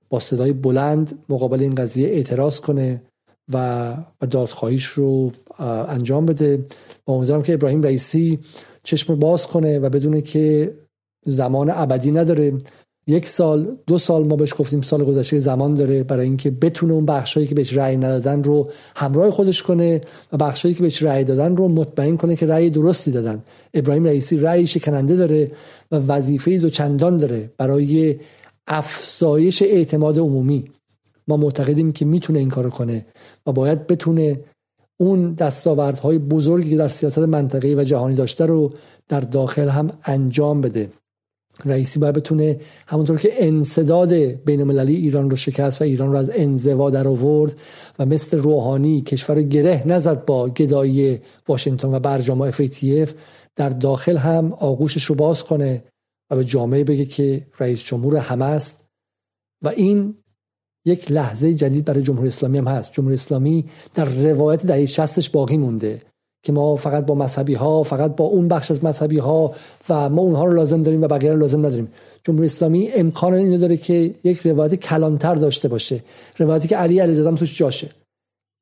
با صدای بلند مقابل این قضیه اعتراض کنه و دادخواهیش رو انجام بده. و امیدوارم که ابراهیم رئیسی چشم باز کنه و بدونه که زمان ابدی نداره. یک سال دو سال ما بهش گفتیم سال گذشته زمان داره برای اینکه بتونه اون بخشایی که بهش رأی ندادن رو همراه خودش کنه و بخشایی که بهش رأی دادن رو مطمئن کنه که رأی درستی دادن. ابراهیم رئیسی رأی شکننده داره و وظیفه دو چندان داره برای افزایش اعتماد عمومی. ما معتقدیم که می‌تونه این کارو کنه و باید بتونه اون دستاوردهای بزرگی که در سیاست منطقه‌ای و جهانی داشته رو در داخل هم انجام بده. رئیسی باید بتونه همونطور که انصداد بین المللی ایران رو شکست و ایران رو از انزوا در آورد و مثل روحانی کشور گره نزد با گدایی واشنگتن و برجام و FATF در داخل هم آغوشش رو باز کنه و به جامعه بگه که رئیس جمهور همه است و این یک لحظه جدید برای جمهوری اسلامی هم هست. جمهوری اسلامی در روایت دهه 60 باقی مونده. که ما فقط با مذهبی ها فقط با اون بخش از مذهبی ها و ما اونها رو لازم داریم و بقیه رو لازم نداریم. جمهوری اسلامی امکان اینو داره که یک روایت کلانتر داشته باشه. روایتی که علی علیزاده توش جاشه.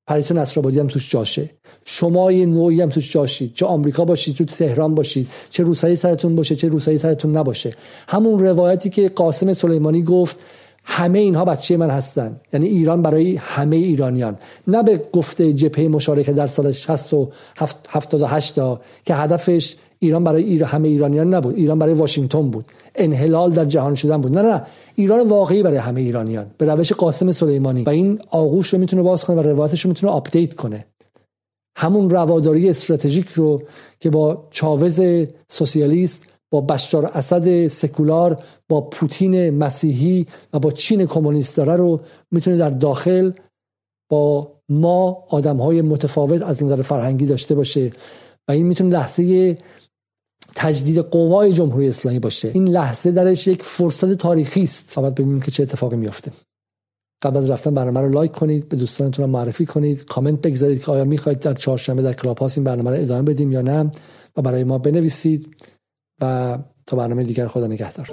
پریسا نصرآبادی هم توش جاشه. شما یه نوعی هم توش جاشید. چه آمریکا باشید چه تهران باشید چه روسایی سرتون باشه چه روسایی سرتون نباشه. همون روایتی که قاسم سلیمانی گفت همه اینها بچه من هستن. یعنی ایران برای همه ایرانیان. نه به گفته جبهه مشارکه در سال 60 و 78 که هدفش ایران برای ایران همه ایرانیان نبود. ایران برای واشنگتن بود. انحلال در جهان شدن بود. نه نه. ایران واقعی برای همه ایرانیان. به روش قاسم سلیمانی. و این آغوش رو می‌تونه باز کنه و روایتش رو می‌تونه آپدیت کنه. همون رواداری استراتژیک رو که با چاوز سوسیالیست با بشار اسد سکولار با پوتین مسیحی و با چین کمونیست داره رو می‌تونه در داخل با ما آدم های متفاوت از نظر فرهنگی داشته باشه و این می‌تونه لحظه تجدید قوای جمهوری اسلامی باشه. این لحظه درش یک فرصت تاریخی است. فقط ببینیم که چه اتفاقی میافته. قبل از رفتن برنامه رو لایک کنید به دوستانتون معرفی کنید کامنت بگذارید که آیا می‌خواید در چهارشنبه در کلاب این برنامه رو ادامه بدیم یا نه و برای ما بنویسید. و تا برنامه دیگر خدا نگهدار.